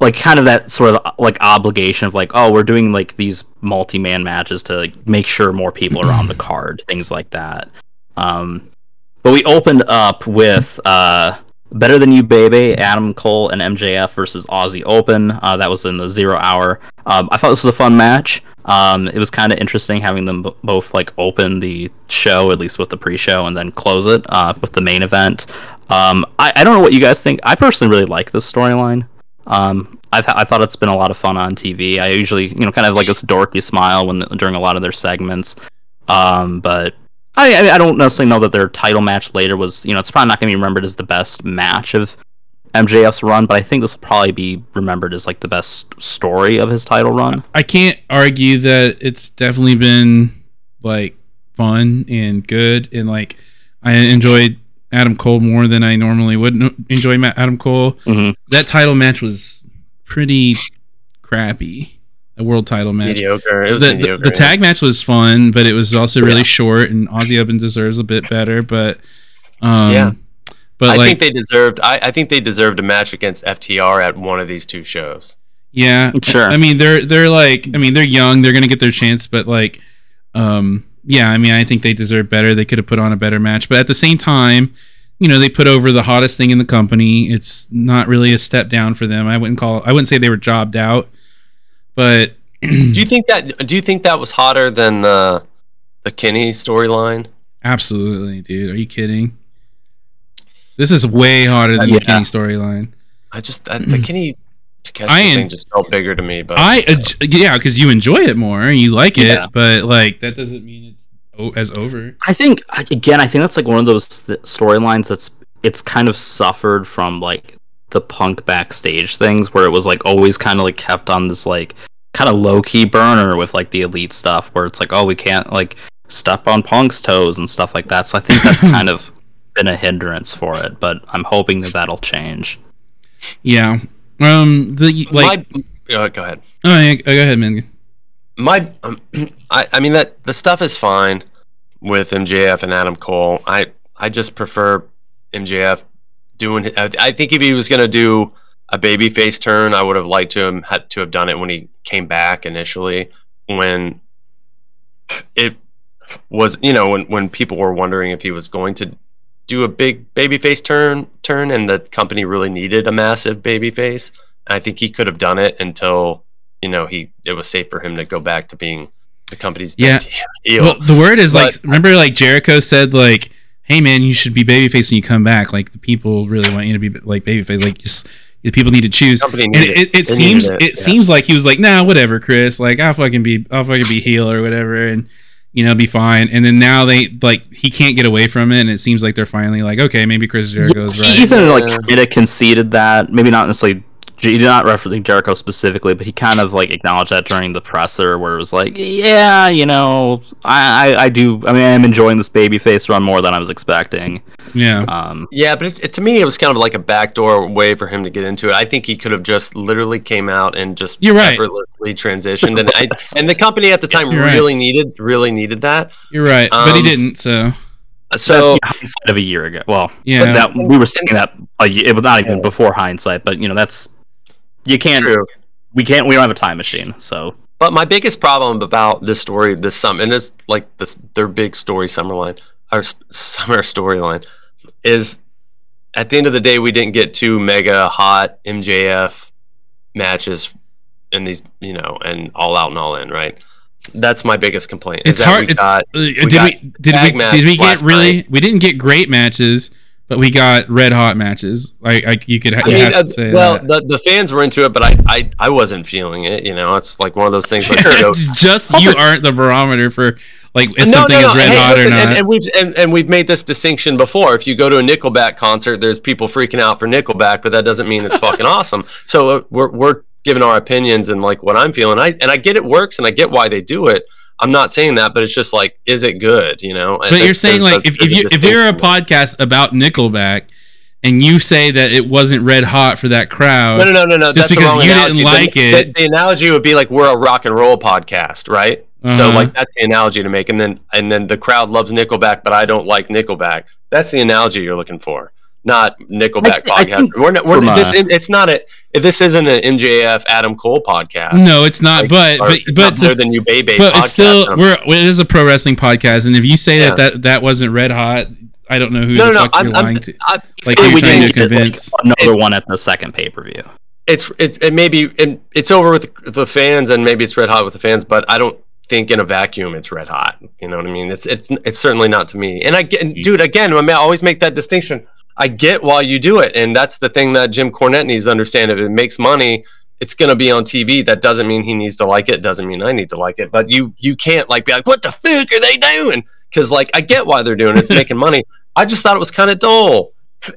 like kind of that sort of like obligation of like, oh, we're doing like these multi man matches to like make sure more people are on the card, things like that. Um, but we opened up with uh, Better Than You Baby, Adam Cole and MJF versus Aussie Open. Uh, that was in the zero hour. Um, I thought this was a fun match. Um, it was kind of interesting having them b- both like open the show, at least with the pre-show, and then close it uh, with the main event. Um, I, I don't know what you guys think. I personally really like this storyline. Um, I, th- I thought it's been a lot of fun on TV. I usually, you know, kind of like this dorky smile when during a lot of their segments. Um, but I, I I don't necessarily know that their title match later was, you know, it's probably not going to be remembered as the best match of MJF's run, but I think this will probably be remembered as like the best story of his title run. I can't argue that it's definitely been like fun and good and like I enjoyed Adam Cole more than I normally would enjoy Adam Cole. Mhm. That title match was pretty crappy. A world title match. mediocre. It was The, the, mediocre. the tag match was fun, but it was also really Yeah. short, and Aussie Open deserves a bit better. But um, Yeah. but I like think they deserved. I, I think they deserved a match against FTR at one of these two shows. Yeah, Sure. I mean, they're they're like, I mean, they're young. They're gonna get their chance, but like, um, yeah. I mean, I think they deserve better. They could have put on a better match, but at the same time, you know, they put over the hottest thing in the company. It's not really a step down for them. I wouldn't call. I wouldn't say they were jobbed out, but Do you think that? Do you think that was hotter than the the Kenny storyline? absolutely, dude. Are you kidding? This is way harder than Yeah. the Kenny storyline. I just I, the Kenny Takeshi I en- thing just felt bigger to me. But I ad- yeah, because you enjoy it more and you like it, Yeah. but like that doesn't mean it's o- as over. I think again, I think that's like one of those th- storylines that's it's kind of suffered from like the punk backstage things where it was like always kind of like kept on this like kind of low key burner with like the elite stuff where it's like oh we can't like step on punk's toes and stuff like that. So I think that's kind of been a hindrance for it, but I'm hoping that that'll change. Yeah. Um. The like. my, uh, go ahead. oh, yeah, go ahead, man. My, um, I, I mean that the stuff is fine with MJF and Adam Cole. I, I just prefer MJF doing. I, I think if he was gonna do a baby face turn, I would have liked to him had to have done it when he came back initially, when it was you know when when people were wondering if he was going to do a big baby face turn turn and the company really needed a massive baby face. I think he could have done it until you know he it was safe for him to go back to being the company's Yeah. Well, the word is like. Remember, like Jericho said, like, "Hey, man, you should be babyface when you come back. Like, the people really want you to be like babyface. Like, just the people need to choose." company And needed it, it, seems needed it, yeah. seems like he was like, "Nah, whatever, Chris. Like, I'll fucking be I'll fucking be heel or whatever, and you know, be fine." And then now they like he can't get away from it, and it seems like they're finally like, "Okay, maybe Chris Jericho is he right." even like Yeah. kind of conceded that maybe not necessarily he did not reference Jericho specifically, but he kind of like acknowledged that during the presser where it was like, yeah, you know, I I, I do. I mean, I'm enjoying this babyface run more than I was expecting. yeah. Um, Yeah, but it's, it, to me, it was kind of like a backdoor way for him to get into it. I think he could have just literally came out and just You're right. effortlessly transitioned, and I, and the company at the time You're right. really needed really needed that. You're right, but he um, didn't. So So yeah, hindsight of a year ago. Well, Yeah. that we were saying that a ye- it was not even before hindsight, but you know that's you can't true. we can't we don't have a time machine, so But my biggest problem about this story, this sum, and it's like this their big story summer line, or s- summer storyline, is at the end of the day, we didn't get two mega hot MJF matches in these, you know, and all out and all in, right? That's my biggest complaint. It's hard. It's, got- uh, did we did we did we get really? night. We didn't get great matches, but we got red hot matches. Like, like you could ha- I mean, have uh, to say well, that. the, the fans were into it, but I, I, I wasn't feeling it. You know, it's like one of those things. Like, just you aren't the barometer for like if No, something no, no. is red Hey, hot listen, or not. And, and we've and, and we've made this distinction before. If you go to a Nickelback concert, there's people freaking out for Nickelback, but that doesn't mean it's fucking awesome. So uh, we're we're giving our opinions and like what I'm feeling. I and I get it works and I get why they do it. I'm not saying that, but it's just like, is it good? You know. but you're saying like if, if you if you're a podcast about Nickelback and you say that it wasn't red hot for that crowd, No, no, no, no, no. Just that's because you didn't like the, it. The, the analogy would be like we're a rock and roll podcast, right? So Uh-huh. like that's the analogy to make, and then and then the crowd loves Nickelback, but I don't like Nickelback. That's the analogy you're looking for, not Nickelback I- I podcast. think we're not. We're, from this. It's not a. This isn't an MJF Adam Cole podcast. no, it's not. Like, but but it's but not better than you, baby. but podcast, it's still I'm- we're it is a pro wrestling podcast, and if you say Yeah. that that that wasn't red hot, I don't know who no, the no, no. fuck I'm, you're I'm, lying to. I'm Like saying you're we trying didn't to get- convince. another one at the second pay per view. it's it, it maybe it, it's over with the fans and maybe it's red hot with the fans but i don't think in a vacuum it's red hot you know what i mean it's it's it's certainly not to me and i get and mm. dude again i, mean, I always make that distinction i get why you do it and that's the thing that jim cornette needs to understand. If it makes money it's going to be on tv that doesn't mean he needs to like it doesn't mean i need to like it but you you can't like be like what the fuck are they doing? Because like i get why they're doing it. It's making money. I just thought it was kind of dull.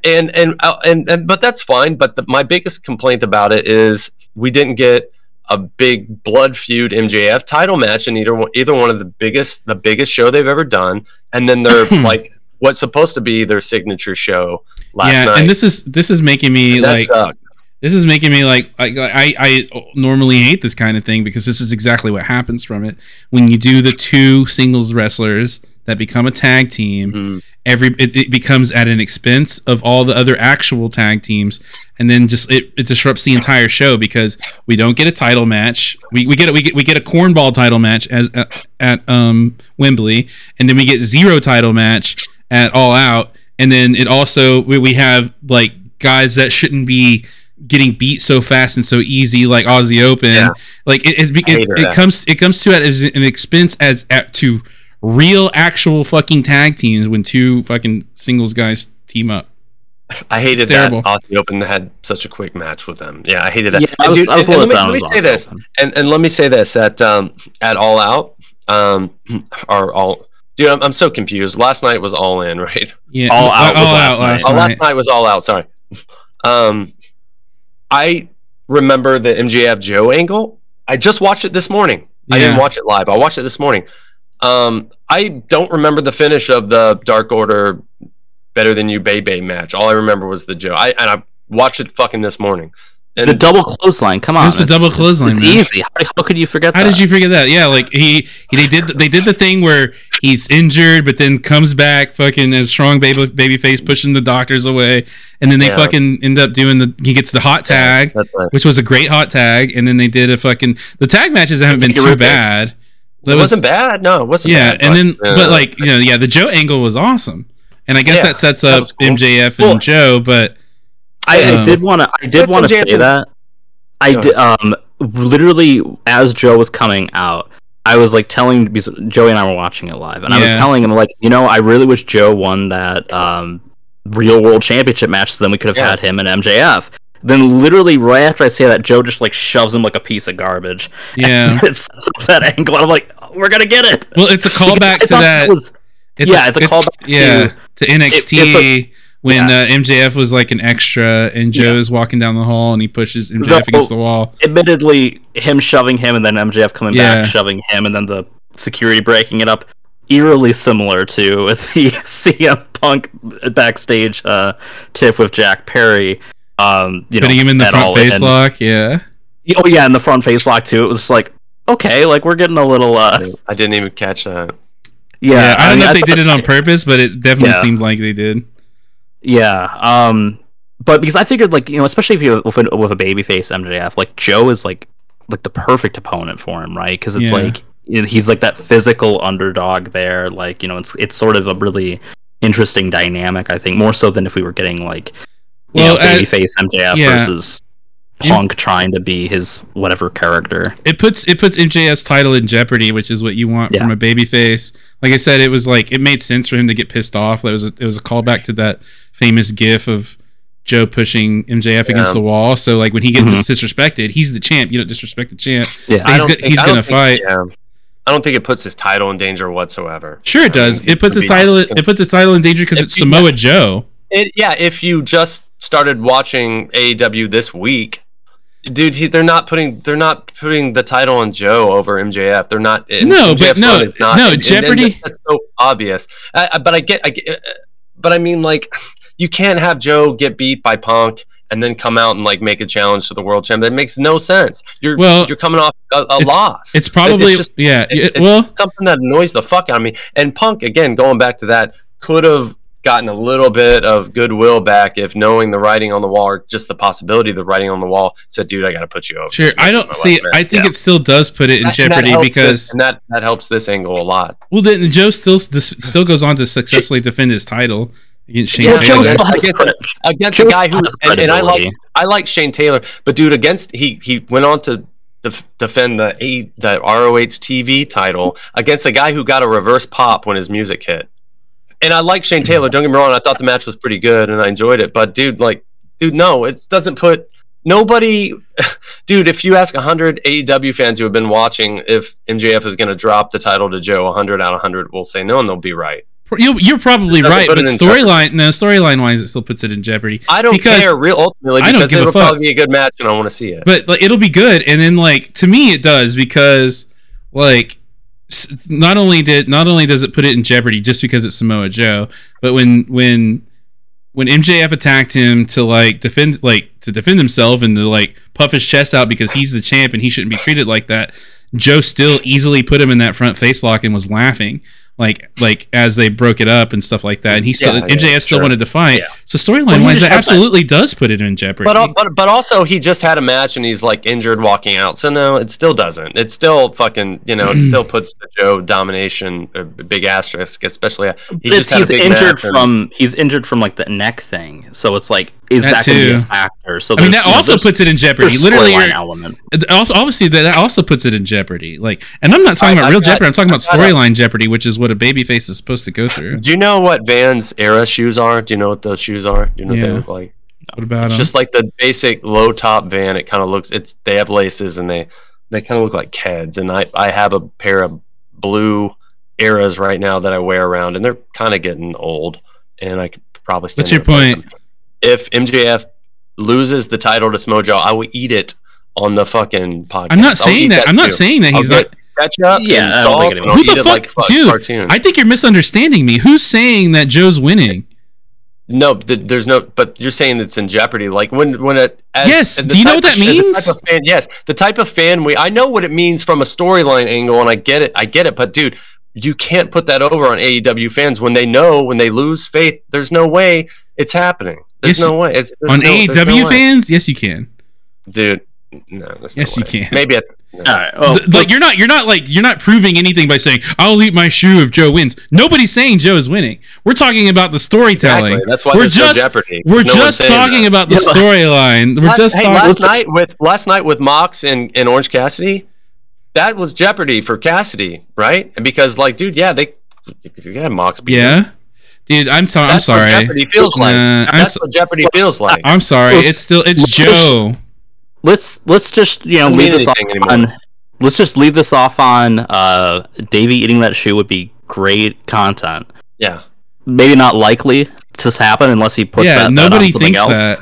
And and uh, and, and but that's fine but the, my biggest complaint about it is we didn't get a big blood feud MJF title match in either one, either one of the biggest the biggest show they've ever done and then they're like what's supposed to be their signature show last yeah, night and this is this is making me like sucked. this is making me like I, I I normally hate this kind of thing because this is exactly what happens from it when you do the two singles wrestlers that become a tag team Mhm. every it, it becomes at an expense of all the other actual tag teams and then just it, it disrupts the entire show because we don't get a title match we, we get a, we get we get a cornball title match as uh, at um Wembley and then we get zero title match at all out and then it also we, we have like guys that shouldn't be getting beat so fast and so easy like Aussie Open Yeah. like it it, it, it comes it comes to it as an expense as at to real actual fucking tag teams when two fucking singles guys team up. I hated It's that terrible. Aussie Open had such a quick match with them. Yeah, I hated that. Yeah, I And was, dude, I was and- and let me, with let me say this, and and let me say this at um at All Out, um, or all. Dude, I'm, I'm so confused. Last night was All In, right? Yeah, All Out was last night. Oh, last night was all out. Sorry. Um, I remember the MJF Joe angle. I just watched it this morning. I didn't watch it live. I watched it this morning. Um, I don't remember the finish of the Dark Order Better Than You Bay Bay match. All I remember was the Joe. I and I watched it fucking this morning. And The double clothesline. Come on, Who's the it's- double clothesline, It's man? easy. How, how could you forget How that? did you forget that? Yeah, like he, he they did they did the thing where he's injured but then comes back fucking as strong baby baby face pushing the doctors away and then they Yeah. fucking end up doing the he gets the hot tag That's right. which was a great hot tag and then they did a fucking the tag matches haven't been too bad. That It was- wasn't bad. No, it wasn't yeah, bad. and then uh, but like you know yeah the Joe angle was awesome, and I guess Yeah, that sets up was cool. MJF and Joe, but I, I Um, did want to. I did want to say jam- that. I Go did. Um, literally, as Joe was coming out, I was like telling Joey and I were watching it live, and I was Yeah. telling him like, you know, I really wish Joe won that um real world championship match, so then we could have Yeah. had him and MJF. Then literally right after I say that, Joe just like shoves him like a piece of garbage. yeah. it sets up that angle, and I'm like, we're gonna get it. well, it's a Because callback to thought that. was- yeah, it's a callback to- yeah to NXT it's a- when uh, MJF was like an extra, and Joe's walking down the hall and he pushes MJF The- against the wall. admittedly him shoving him and then MJF coming Yeah. back shoving him and then the security breaking it up eerily similar to with the CM Punk backstage uh, tiff with Jack Perry um you know him in the front face in. lock, yeah. oh yeah in the front face lock too it was just like okay like we're getting a little uh I didn't even catch that. yeah, Yeah, I don't mean, know if they did it on purpose, but it definitely Yeah. seemed like they did. Yeah. Um but because I figured like, you know, especially if you with a, with a babyface MJF, like Joe is like like the perfect opponent for him, right? Cuz it's Yeah. like he's like that physical underdog there, like, you know, it's it's sort of a really interesting dynamic. I think more so than if we were getting like you Well, know, babyface MJF yeah. versus Punk trying to be his whatever character. it puts it puts MJF's title in jeopardy, which is what you want Yeah. from a babyface. Like I said, it was like it made sense for him to get pissed off. It was a, it was a callback to that famous GIF of Joe pushing MJF against the wall. So like when he gets Mhm. disrespected, he's the champ. You don't disrespect the champ. Yeah. He's go- think- he's gonna think- fight. Yeah. I don't think it puts his title in danger whatsoever. Sure, it does. think he's It puts his title. It puts his title in danger because it's you- Samoa Joe. It, yeah, if you just started watching AEW this week, dude, he, they're not putting they're not putting the title on Joe over MJF. They're not. No, MJF's but no, not, no, and- and Jeopardy- That's so obvious. But I get, I get, but I mean, like, you can't have Joe get beat by Punk and then come out and like make a challenge to the world champ. That makes no sense. You're Well, you're coming off a, a it's- loss. It's probably it's just- yeah. it- it- well, something that annoys the fuck out of me. And Punk, again, going back to that, could have gotten a little bit of goodwill back if knowing the writing on the wall or just the possibility of the writing on the wall said, dude, I got to put you over. sure. I don't see. I think Yeah. it still does put it in that jeopardy helps because this, and that, that helps this angle a lot. well, then Joe still still goes on to successfully defend his title against Shane Yeah, Well, Joe Taylor. still I has get credit. Against a guy who, and, and I like. I like Shane Taylor, but dude, against he he went on to defend the A, the ROH TV title against a guy who got a reverse pop when his music hit. And I like Shane Taylor. Don't get me wrong. I thought the match was pretty good and I enjoyed it. But dude, like, dude, no, it doesn't put nobody. Dude, if you ask hundred AEW fans who have been watching if MJF is going to drop the title to Joe, hundred out of hundred will say no, and they'll be right. You, you're probably right, but storyline, no, storyline wise, it still puts it in jeopardy. I don't Because care, real ultimately, I don't give a it'll fuck. probably be a good match, and I want to see it. But like, it'll be good, and then like to me, it does because like not only did not only does it put it in jeopardy just because it's Samoa Joe, but when when when MJF attacked him to like defend like to defend himself and to like puff his chest out because he's the champ and he shouldn't be treated like that, Joe still easily put him in that front face lock and was laughing. Like like as they broke it up and stuff like that, and he still Yeah, yeah, MJF still sure. wanted to fight. Yeah. So storyline he wise, just that has that- absolutely does put it in jeopardy. But, but but also he just had a match and he's like injured walking out. So no, it still doesn't. It still fucking you know it mm. still puts the Joe domination uh, a big asterisk, especially uh, he It's- just had a he's big injured match and- from he's injured from like the neck thing, so it's like is That that, going to be too. a factor? So I mean, that you know, also puts it in jeopardy. there's Literally, storyline you're- element. also, obviously that also puts it in jeopardy. Like, and I'm not talking I- about I real got- jeopardy. I'm talking about I got a- storyline jeopardy, which is what a babyface is supposed to go through. Do you know what Vans era shoes are? Do you know what those shoes are? Do you know what Yeah. they look like? What about It's him? just like the basic low top Van. It kind of looks. It's they have laces and they they kind of look like Keds. And I I have a pair of blue eras right now that I wear around, and they're kind of getting old. And I could probably. still What's your point? them. If MJF loses the title to Smojo, I will eat it on the fucking podcast. I'm I'll not saying eat that. I'm not too. saying that he's get not. ketchup Yeah, and I don't salt, think it and Who the fuck, like fuck dude? cartoon. I think you're misunderstanding me. Who's saying that Joe's winning? No, th- there's no. But you're saying it's in jeopardy. Like when when it. As, Yes, the do you know what that of- means? type of fan, yes, the type of fan we. I know what it means from a storyline angle, and I get it. I get it. But dude, you can't put that over on AEW fans when they know when they lose faith. There's no way it's happening. There's Yes, no way. It's there's On no, AEW no way. fans, yes, you can. dude. No, there's no Yes, you can. Maybe. At, no. All right. Well, Th- like you're not, you're not like you're not proving anything by saying I'll eat my shoe if Joe wins. Nobody's saying Joe is winning. We're talking about the storytelling. Exactly. That's why we're there's no just jeopardy. we're No just talking that. about the Yeah. storyline. We're Last- just hey, talking. last night with last night with Mox and, and Orange Cassidy, that was Jeopardy for Cassidy, right? And because like, dude, yeah, they you got Mox beat him. Yeah, dude, I'm, so, I'm That's what sorry. Jeopardy feels like. Nah, I'm That's so- what Jeopardy feels like. I'm sorry. Let's- it's still it's let's just- Joe. let's let's just you know leave this off anymore. on. Let's just leave this off on. Uh, Davey eating that shoe would be great content. Yeah. Maybe not likely to happen unless he puts Yeah, that, that nobody on thinks else. that.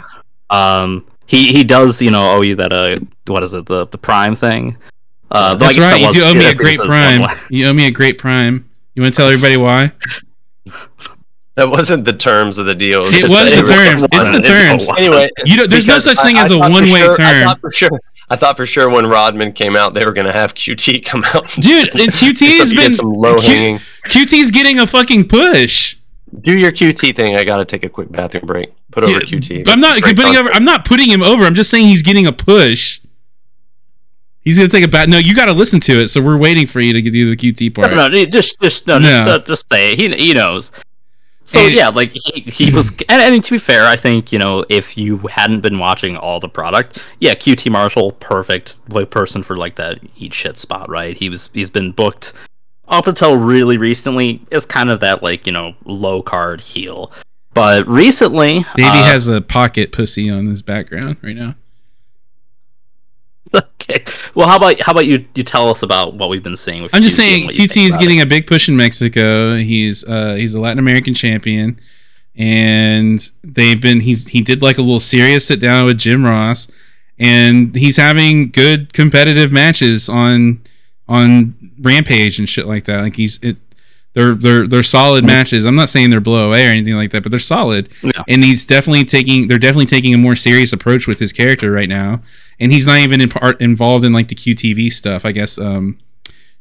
Um, he he does you know owe you that uh what is it the the prime thing. Uh, That's guess that right. You was- do owe me a great prime. You owe me a great prime. You want to tell everybody why? That wasn't the terms of the deal. It just was that the it terms. wasn't. It's the terms. wasn't. Anyway, You don't- there's no such thing I- as I a one-way sure- I term. thought for sure. I thought for sure when Rodman came out, they were going to have QT come out. Dude, and QT has So you get been some low hanging. QT's getting a fucking push. Do your QT thing. I got to take a quick bathroom break. Put over Yeah, QT. I'm not Great putting over. I'm not putting him over. I'm just saying he's getting a push. He's gonna take a bat. No, you got to listen to it. So we're waiting for you to do the QT part. No, no, just just no, No. just just say it. he he knows. So And- yeah, like he, he was, and, to be fair, I think you know if you hadn't been watching all the product, yeah, QT Marshall, perfect person for like that eat shit spot, right? He was he's been booked up until really recently as kind of that like you know low card heel, but recently Davey uh, has a pocket pussy on his background right now. okay. Well, how about how about you you tell us about what we've been seeing? With I'm just QT saying QT is getting a big push in Mexico. He's uh he's a Latin American champion and they've been he's he did like a little serious sit down with Jim Ross and he's having good competitive matches on on Rampage and shit like that. Like he's it they're they're they're solid matches. I'm not saying they're blow away or anything like that, but they're solid. Yeah. And he's definitely taking they're definitely taking a more serious approach with his character right now. And he's not even in part involved in like the QTV stuff. I guess um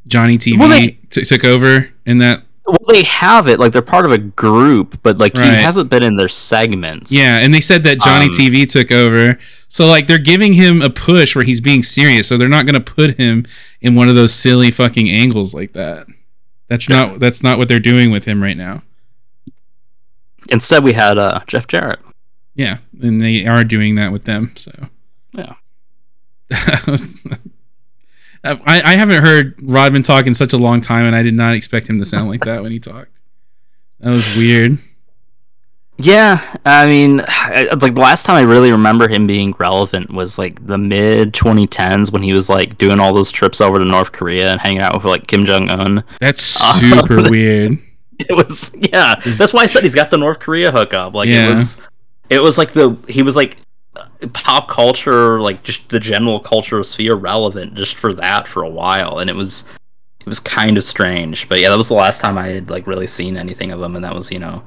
Johnny TV Well, they- t- took over in that Well, they have it like they're part of a group, but like Right. he hasn't been in their segments. Yeah, and they said that Johnny Um, TV took over. So like they're giving him a push where he's being serious. So they're not going to put him in one of those silly fucking angles like that. That's not that's not what they're doing with him right now. Instead, we had uh, Jeff Jarrett. Yeah, and they are doing that with them. So Yeah. I, I haven't heard Rodman talk in such a long time, and I did not expect him to sound like that when he talked. That was weird. Yeah, I mean, I, like the last time I really remember him being relevant was like the mid 2010s when he was like doing all those trips over to North Korea and hanging out with like Kim Jong Un. That's super weird. It was yeah, that's why I said he's got the North Korea hookup. Like Yeah. it was, it was like the he was like pop culture, like just the general culture sphere relevant just for that for a while, and it was it was kind of strange. But yeah, that was the last time I had like really seen anything of him, and that was you know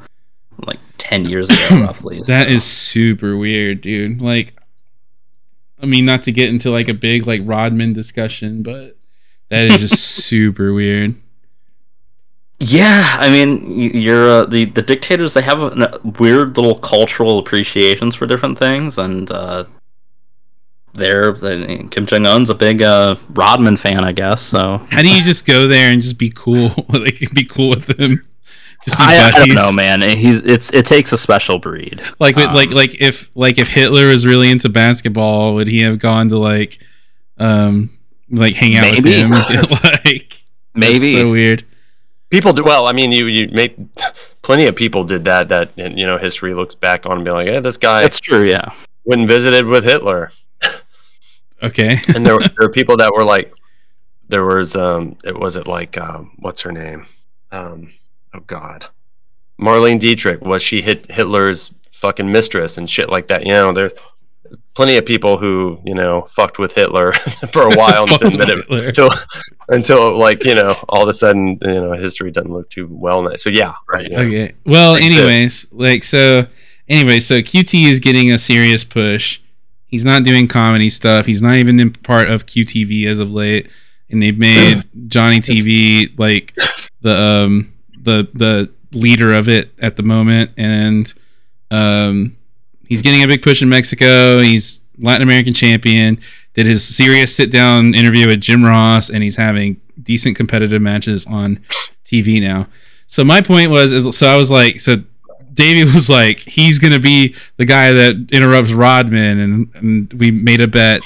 like ten years ago roughly. That so. is super weird, dude. Like, I mean, not to get into like a big like Rodman discussion, but that is just super weird. Yeah, I mean, you're uh, the the dictators. They have a, a weird little cultural appreciations for different things, and uh, they're the, Kim Jong Un's a big uh, Rodman fan, I guess. So How do you just go there and just be cool? like, be cool with them. Just be I, I don't know, man. He's it's it takes a special breed. Like, with, like, Um, like if like if Hitler was really into basketball, would he have gone to like, um, like hang out Maybe. with him? like, Maybe so weird. People do well. I mean, you you make plenty of people did that. That you know, history looks back on and be like, "Hey, this guy that's true. Yeah, went and visited with Hitler." Okay. And there, there were people that were like, there was um, it was it like um, what's her name? Um, oh God, Marlene Dietrich. Was she hit Hitler's fucking mistress and shit like that? You know, there's plenty of people who you know fucked with Hitler for a while and didn't admit it until until like you know all of a sudden you know history doesn't look too well. So yeah, Right. Okay. Well, anyways, like so. Anyway, so QT is getting a serious push. He's not doing comedy stuff. He's not even in part of QTV as of late, and they've made Johnny TV like the um the the leader of it at the moment, and um he's getting a big push in Mexico. He's Latin American champion. Did his serious sit down interview with Jim Ross, and he's having decent competitive matches on TV now. So my point was, so I was like, so Davey was like, he's gonna be the guy that interrupts Rodman, and, and we made a bet.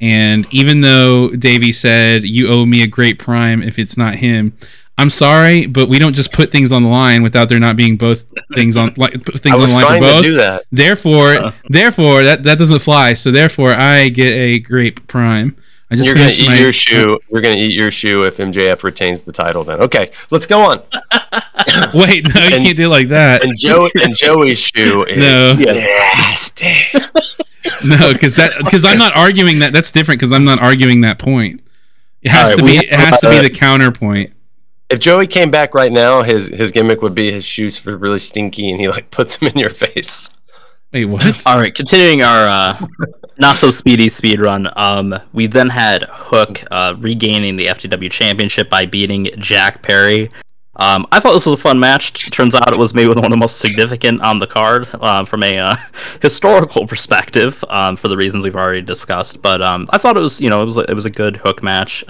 And even though Davey said you owe me a great prime if it's not him, I'm sorry, but we don't just put things on the line without there not being both things on like put things on the line for both. do that. Therefore, Uh. therefore that that doesn't fly. So therefore, I get a great prime. I just You're gonna eat my- your shoe. You're gonna eat your shoe if MJF retains the title. Then okay, let's go on. Wait, no, you And- can't do it like that. And Joe and Joey's shoe is No. nasty. No, because that because I'm not arguing that. That's different because I'm not arguing that point. It has All to be. It has to be the counterpoint. If Joey came back right now, his his gimmick would be his shoes were really stinky, and he like puts them in your face. Wait, what? All right, continuing our uh, not so speedy speed run. Um, we then had Hook uh, regaining the FTW championship by beating Jack Perry. Um, I thought this was a fun match. Turns out it was maybe one of the most significant on the card uh, from a uh, historical perspective, um, for the reasons we've already discussed. But um, I thought it was, you know, it was a, it was a good Hook match.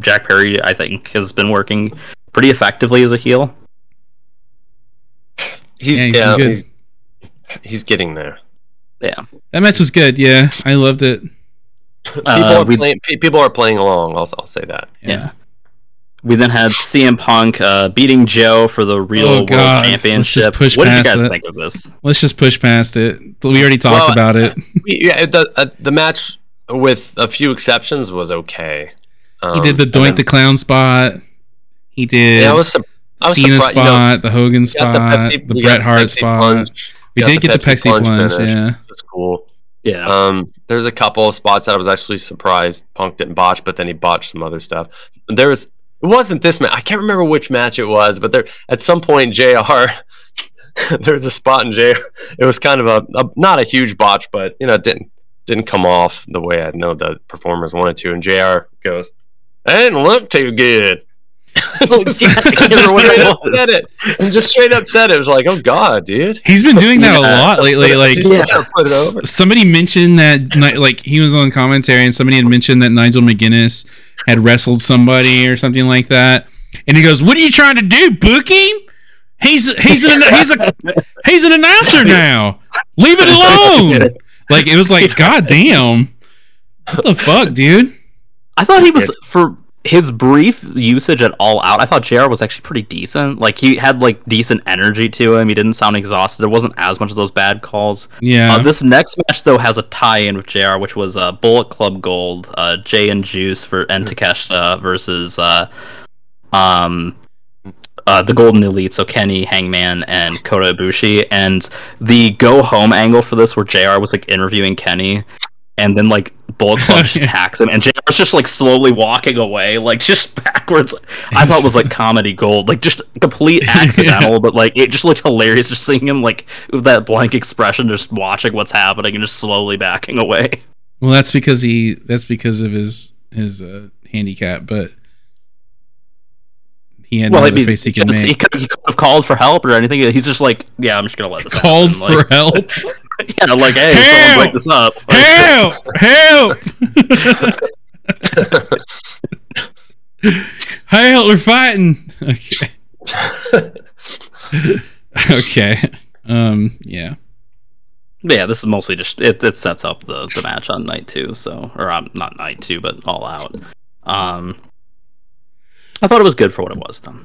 Jack Perry, I think, has been working pretty effectively as a heel. he's Yeah, he's yeah, good. he's, he's getting there. Yeah. That match was good. Yeah, I loved it. People Uh, are we, playing. People are playing along. I'll, I'll say that. yeah. We then had CM Punk uh, beating Joe for the real Oh, world God. Let's just championship. push what did you past guys that. think of this? Let's just push past it. We already talked Well, about it. Yeah, the uh, the match with a few exceptions was okay. Um, He did the and Doink then- the Clown spot. He did Yeah, I was, I was Cena spot, You know, the Hogan spot, the, Pepsi- you Bret Hart Pepsi spot. plunge, we did get the Pepsi plunge. finish. yeah. That's cool. Yeah. Um, there's a couple of spots that I was actually surprised Punk didn't botch, but then he botched some other stuff. There was it wasn't this match. I can't remember which match it was, but there at some point JR. there was a spot in JR. It was kind of a, a not a huge botch, but you know it didn't didn't come off the way I know the performers wanted to. And JR. goes, "I didn't look too good." just, Yeah, I can't remember just what it straight up said it. And just straight up said it. It was like, "Oh God, dude." He's been doing that a lot lately. Like Yeah. put it over. S- somebody mentioned that Ni- like he was on commentary and somebody had mentioned that Nigel McGuinness had wrestled somebody or something like that and he goes what are you trying to do book him he's he's an he's a he's an announcer now leave it alone like it was like god damn what the fuck dude I thought he was for his brief usage at All Out. I thought JR was actually pretty decent. Like he had like decent energy to him. He didn't sound exhausted. There wasn't as much of those bad calls. yeah Uh, this next match though has a tie-in with JR, which was uh, Bullet Club Gold, uh, Jay and Juice for and Takeshita versus uh, um, uh, the Golden Elite, so Kenny, Hangman, and Kota Ibushi. And the go home angle for this, where JR was like interviewing Kenny, and then like Bullet just attacks him, and JR was just like slowly walking away, like just backwards. I thought it was like comedy gold, like just complete accidental, but like it just looked hilarious just seeing him like with that blank expression, just watching what's happening and just slowly backing away. well that's because he that's because of his his uh handicap but he had well, no I mean, face he he could could, he could he could have called for help or anything. He's just like, yeah, I'm just gonna let this called happen. for help yeah, like, hey, someone Help! break this up. Like, help help help we're fighting okay okay um yeah yeah, this is mostly just it, it sets up the, the match on night two, so or um, not night two, but all out. Um, I thought it was good for what it was, though.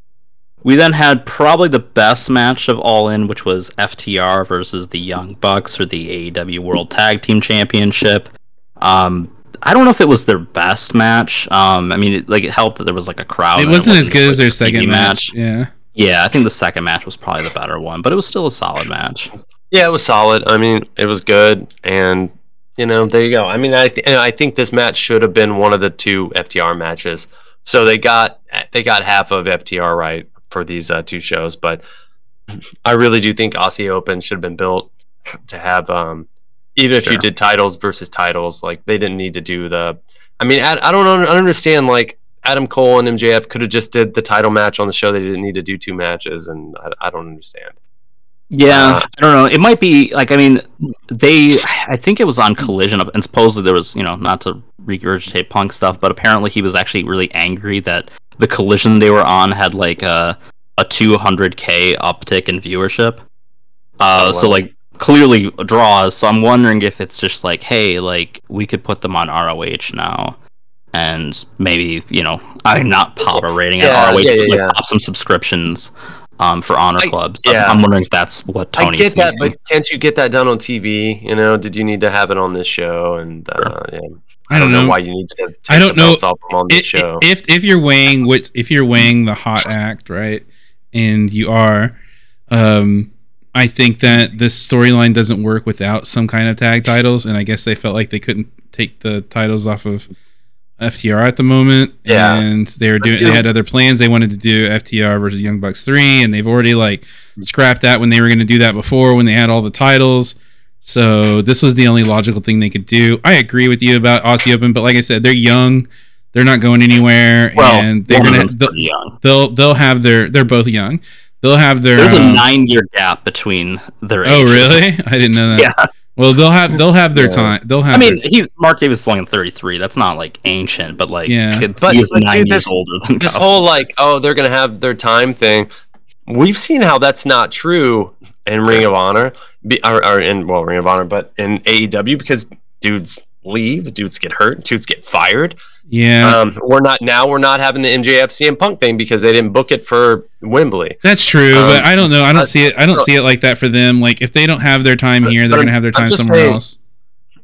We then had probably the best match of All In, which was FTR versus the Young Bucks for the AEW World Tag Team Championship. Um, I don't know if it was their best match. Um, I mean, it, like it helped that there was like a crowd. it and wasn't as good like, as their second TV match. Yeah. Yeah, I think the second match was probably the better one, but it was still a solid match. Yeah, it was solid. I mean, it was good, and you know, there you go. I mean, I th- I think this match should have been one of the two FTR matches. So they got they got half of FTR right for these uh, two shows, but I really do think Aussie Open should have been built to have um, even if you did titles versus titles, like they didn't need to do the. I mean, I, I don't un- understand like. Adam Cole and MJF could have just did the title match on the show. They didn't need to do two matches, and I, I don't understand. Yeah, Uh, I don't know. It might be like I mean, they. I think it was on Collision, and supposedly there was you know not to regurgitate Punk stuff, but apparently he was actually really angry that the Collision they were on had like a a 200k uptick in viewership. Uh, Oh, so like clearly draws. So I'm wondering if it's just like, hey, like we could put them on ROH now. And maybe you know, I mean, not pop a rating Yeah, at ROH, yeah, yeah, but like, yeah. pop some subscriptions um, for Honor I- Clubs. Yeah. I'm wondering if that's what Tony. I get that, but can't you get that done on TV? You know, did you need to have it on this show? And uh, yeah, I don't know. why you need to. Take I don't the know. off them on this I- show. If if you're weighing what if you're weighing the hot act, right? And you are, um, I think that this storyline doesn't work without some kind of tag titles, and I guess they felt like they couldn't take the titles off of FTR at the moment. Yeah. And they were doing do- they had other plans. They wanted to do FTR versus Young Bucks three, and they've already like scrapped that when they were going to do that before when they had all the titles. So this was the only logical thing they could do. I agree with you about Aussie Open, but like I said, they're young. They're not going anywhere, well, and they're gonna they'll, young. they'll they'll have their they're both young. They'll have their There's a um, nine year gap between their oh ages. really? I didn't know that. Yeah. Well, they'll have they'll have their Yeah. time. They'll have. I mean, their- he's Mark Davis is only 33. That's not like ancient, but like Yeah. it's, But- he is but nine dude, years this- older than this Kyle. whole like, oh, they're gonna have their time thing. We've seen how that's not true in Ring of Honor, or, or in well Ring of Honor, but in AEW because dudes leave, dudes get hurt, dudes get fired. Yeah, Um, we're not now. We're not having the MJF CM Punk thing because they didn't book it for Wembley. that's true, um, but I don't know. I don't see it. I don't see it like that for them. Like if they don't have their time here, they're gonna have their time somewhere saying- else.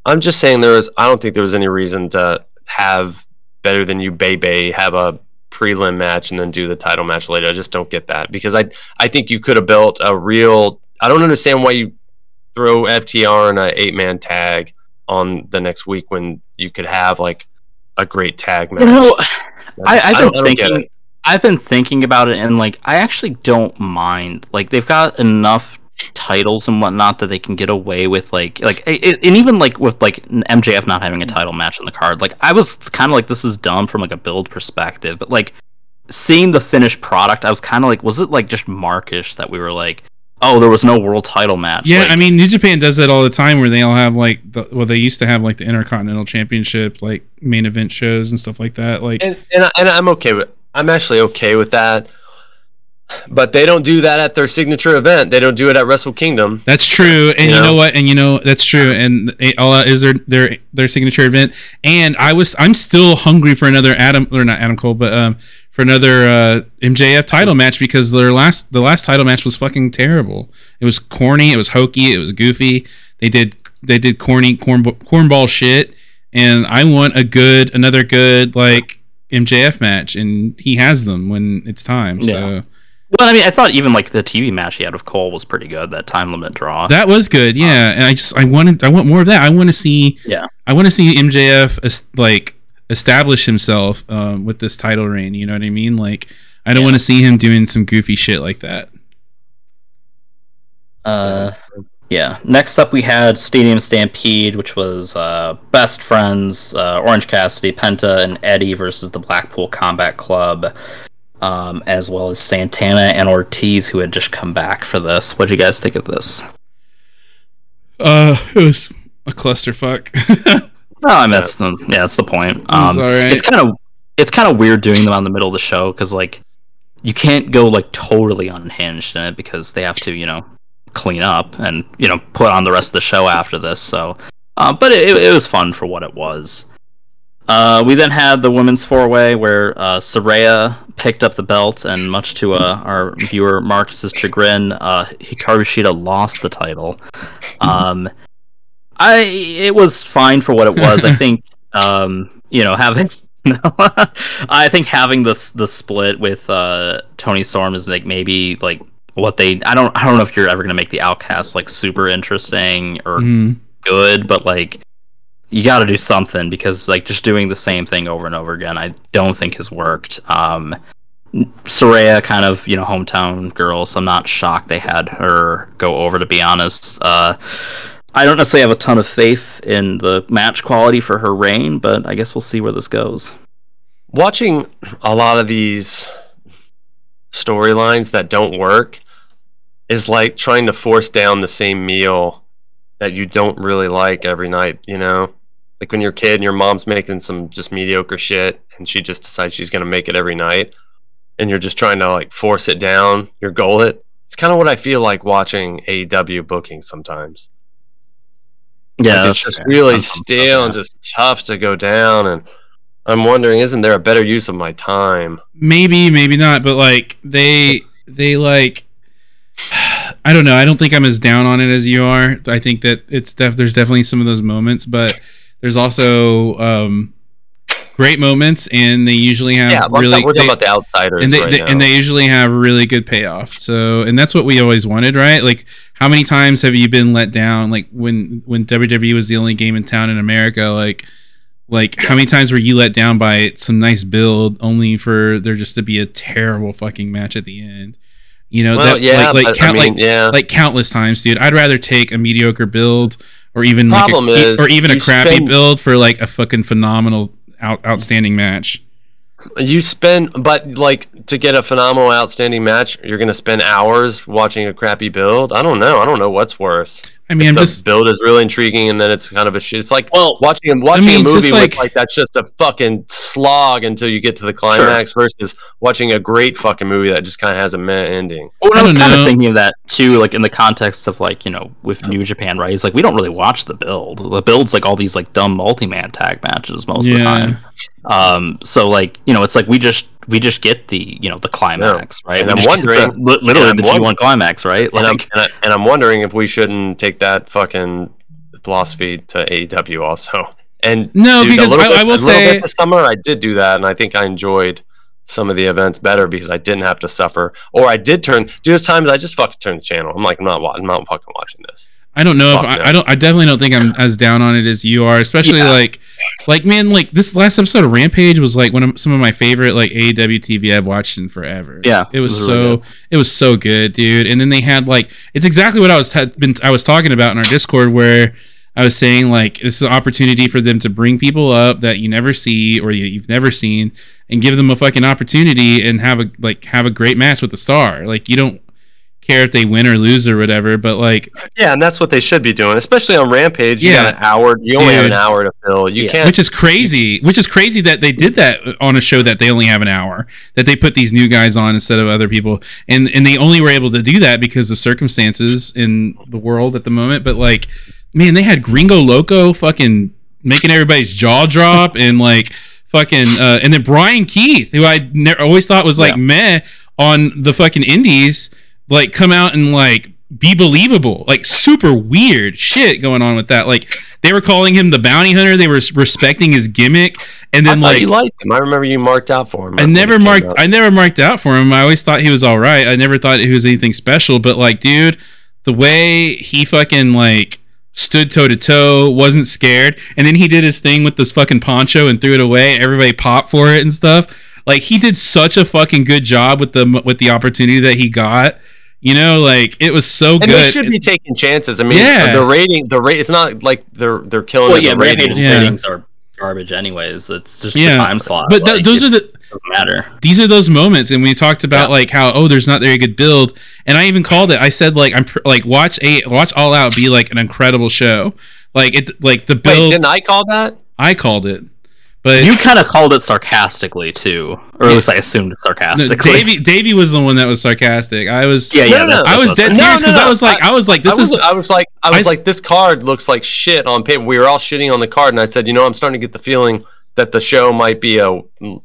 I'm just saying there was. I don't think there was any reason to have better than you Bay Bay have a prelim match and then do the title match later. I just don't get that because I I think you could have built a real. I don't understand why you throw FTR in a eight man tag on the next week when you could have like a great tag match. You know, I, I I've don't- been I don't thinking. I've been thinking about it, and like, I actually don't mind. Like, they've got enough titles and whatnot that they can get away with, like, like, it, it- and even like with like MJF not having a mm-hmm. title match on the card. Like, I was kind of like, this is dumb from like a build perspective, but like, seeing the finished product, I was kind of like, was it like just markish that we were like, oh, there was no world title match? Yeah, Like, I mean, New Japan does that all the time, where they all have like, the, well, they used to have like the Intercontinental Championship, like main event shows and stuff like that. Like, and and, I, and I'm okay with. I'm actually okay with that. But they don't do that at their signature event. They don't do it at Wrestle Kingdom. That's true, and You you know know? what? And you know that's true, and it, all that is their their their signature event. And I was I'm still hungry for another Adam or not Adam Cole, but um for another uh, MJF title match because their last the last title match was fucking terrible. It was corny, it was hokey, it was goofy. They did they did corny corn cornball shit, and I want a good another good like MJF match, and he has them when it's time. So. Well, I mean, I thought even like the TV match he had with Cole was pretty good. That time limit draw. That was good, yeah. And I just I wanted I want more of that. I want to see Yeah. I want to see MJF like establish himself um, with this title reign. You know what I mean? Like I don't Yeah. want to see him doing some goofy shit like that. Uh, yeah. Next up, we had Stadium Stampede, which was uh, Best Friends, uh, Orange Cassidy, Penta, and Eddie versus the Blackpool Combat Club, um, as well as Santana and Ortiz, who had just come back for this. What do you guys think of this? Uh, it was a clusterfuck. No, I mean that's the, yeah, that's the point. Um, It's. It's kind of it's kind of weird doing them on the middle of the show because like you can't go like totally unhinged in it because they have to you know clean up and you know put on the rest of the show after this. So, uh, but it, it was fun for what it was. Uh, we then had the women's four way where uh, Saraya picked up the belt, and much to uh, our viewer Marcus's chagrin, uh, Hikaru Shida lost the title. Um, I it was fine for what it was. I think um, you know having I think having this the split with uh, Toni Storm is like maybe like what they I don't I don't know if you're ever gonna make the Outcast like super interesting or Mhm. good, but like you got to do something because like just doing the same thing over and over again, I don't think has worked. Um, Saraya, kind of you know hometown girl, so I'm not shocked they had her go over. To be honest, uh, I don't necessarily have a ton of faith in the match quality for her reign, but I guess we'll see where this goes. watching a lot of these storylines that don't work is like trying to force down the same meal that you don't really like every night, you know? Like when you're a kid and your mom's making some just mediocre shit and she just decides she's going to make it every night and you're just trying to like force it down your gullet. It's kind of what I feel like watching AEW booking sometimes. Yeah, Like, it's just fair. really I'm- I'm- stale and just tough to go down and I'm wondering, isn't there a better use of my time? maybe maybe not but like they they like i don't know i don't think i'm as down on it as you are i think that it's def- there's definitely some of those moments but there's also um great moments and they usually have Yeah, really we're talking they- about the outsiders and they, right they- and they usually have really good payoff so and that's what we always wanted right? Like how many times have you been let down? Like when when wwe was the only game in town in america like like how many times were you let down by some nice build only for there just to be a terrible fucking match at the end? You know well, that yeah, like like count I mean, like yeah. like countless times dude. I'd rather take a mediocre build or even Problem like a, is, or even a crappy spend- build for like a fucking phenomenal out, outstanding match you spend, but like to get a phenomenal, outstanding match, you're going to spend hours watching a crappy build. I don't know. I don't know what's worse. I mean, if I'm the just build is really intriguing, and then it's kind of a shit. It's like Well, watching a watching mean, a movie like- with like that's just a fucking slog until you get to the climax versus watching a great fucking movie that just kind of has a meh ending. Well, I I was kind know. of thinking of that too, like in the context of like you know with New Japan, right? It's like we don't really watch the build. The build's like all these like dumb multi-man tag matches most of the time. Um, so like you know, it's like we just we just get the you know the climax, right? And We I'm wondering- the, literally and the I'm G1 climax, right? And I'm, and, I, and I'm wondering if we shouldn't take that fucking philosophy to AEW also. And No, dude, because little I- bit- I will a say- bit this summer I did do that, and I think I enjoyed some of the events better because I didn't have to suffer, or I did turn. Dude, there's times I just fucking turn the channel. I'm like, I'm not, wa- I'm not fucking watching this. I don't know if I. I don't. I definitely don't think I'm as down on it as you are. Especially Yeah. like, like man, like this last episode of Rampage was like one of some of my favorite like AEW TV I've watched in forever. Yeah, it was, it was really so it was so good, dude. And then they had like it's exactly what I was had been I was talking about in our Discord where I was saying like this is an opportunity for them to bring people up that you never see or you, you've never seen and give them a fucking opportunity and have a like have a great match with the star. Like you don't care if they win or lose or whatever, but like Yeah, and that's what they should be doing, especially on Rampage. You Yeah. got an hour. You only have an hour to fill. You Yeah. can't. which is crazy which is crazy that they did that on a show that they only have an hour that they put these new guys on instead of other people and and they only were able to do that because of circumstances in the world at the moment but like man they had gringo loco fucking making everybody's jaw drop and like fucking uh and then bryan keith who i ne- always thought was like Yeah. meh on the fucking indies like come out and like be believable like super weird shit going on with that like they were calling him the bounty hunter they were respecting his gimmick and then like you liked him. I remember you marked out for him. I never marked. out. I never marked out for him. I always thought he was all right. I never thought he was anything special. But like, dude, the way he fucking like stood toe to toe, wasn't scared, and then he did his thing with this fucking poncho and threw it away. Everybody popped for it and stuff. Like he did such a fucking good job with the with the opportunity that he got. You know, like it was so And they good. should be taking chances. I mean, Yeah. the rating, the rate. It's not like they're they're killing well, yeah, the ratings. Yeah. ratings are garbage anyways. It's just Yeah. the time slot. But th- like, those are the doesn't matter. these are those moments and we talked about like how oh there's not very good build and i even called it i said like i'm pr- like watch a watch all out be like an incredible show like it like the Wait, build didn't I call that? i called it but You kind of called it sarcastically too, or at least I assumed no, sarcastically. davey davey was the one that was sarcastic i was yeah, yeah. No, no, i was dead No, serious no, because i was like i, was like this I was, is I was like, I I was s- like, this card looks like shit on paper. We were all shitting on the card, and I said, you know, I'm starting to get the feeling that the show might be a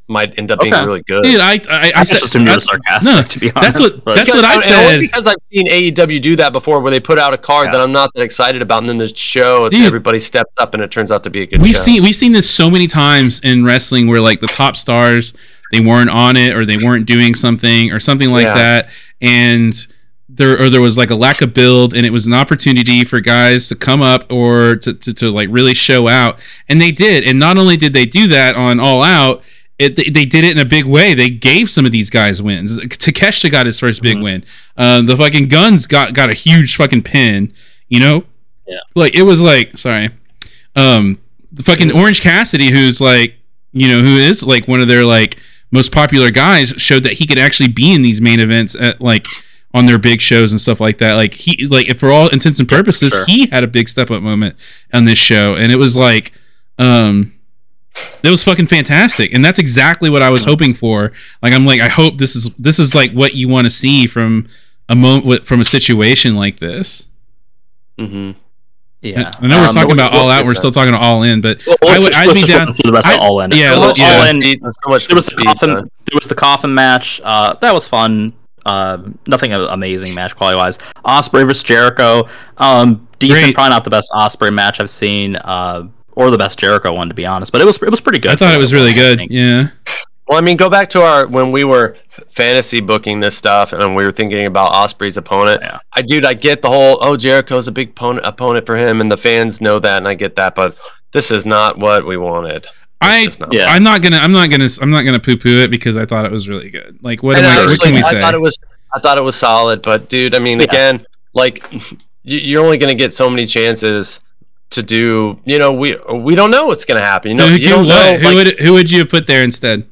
might end up being really good. dude i i, I, I said just assumed you were sarcastic. no, to be honest, that's what- but- that's what I and only said. because I've seen AEW do that before, where they put out a card Yeah. that I'm not that excited about, and then the show, Dude. everybody steps up, and it turns out to be a good we've show. seen we've seen this so many times in wrestling where like the top stars they weren't on it or they weren't doing something or something like Yeah. that and there or there was like a lack of build and it was an opportunity for guys to come up or to, to, to like really show out and they did and not only did they do that on all out it, they, they did it in a big way. They gave some of these guys wins. Takeshita got his 1st big win. Uh, the fucking Guns got got a huge fucking pin. You know, Yeah. Like it was like sorry, um, the fucking Orange Cassidy, who's like you know who is like one of their like most popular guys, showed that he could actually be in these main events at like on their big shows and stuff like that. Like he like for all intents and purposes, sure. he had a big step up moment on this show, and it was like um it was fucking fantastic and that's exactly what i was hoping for like i'm like i hope this is this is like what you want to see from a moment from a situation like this Mm-hmm. yeah. i know we're Um, talking so about all out we're still talking all in but Well, I would, i'd be down run through the rest I- of all in. yeah, So let- yeah. all in. So much There was the coffin. There was the coffin match. Uh, that was fun. Uh, nothing amazing match quality wise. Ospreay versus Jericho. Um, decent. Great. Probably not the best Ospreay match I've seen. Uh, or the best Jericho one to be honest. But it was it was pretty good. i thought it was really good think. yeah Well, I mean, go back to our when we were fantasy booking this stuff, and we were thinking about Ospreay's opponent. Yeah. I, dude, I get the whole oh Jericho's a big opponent opponent for him, and the fans know that, and I get that, but this is not what we wanted. It's I just not. Yeah. I'm not gonna I'm not gonna I'm not gonna poo poo it because I thought it was really good. Like what And am I? What can we I say? thought it was I thought it was solid, but dude, I mean, Yeah. again, like you- you're only gonna get so many chances to do. You know, we we don't know what's gonna happen. You know, who, you don't know. who like- would who would you put there instead?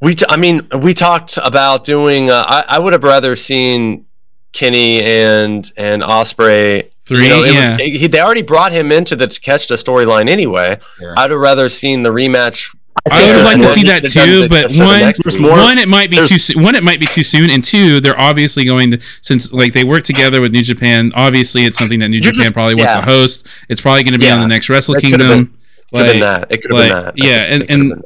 We, t- I mean, we talked about doing. Uh, I, I would have rather seen Kenny and and Ospreay Three, You know, it yeah. was, he, they already brought him into the Takeshita storyline anyway. Yeah. I'd have rather seen the rematch. I would have liked to see that too, the but Takeshita the one, next There's week. more- one it might be there's- too soon. One it might be too soon, and two they're obviously going to since like they work together with New Japan. Obviously, it's something that New You're Japan just- probably wants to host. It's probably going to be Yeah. on the next Wrestle That could've Kingdom. Could have been Like, that. It could have like, been that. yeah, and- and- been that.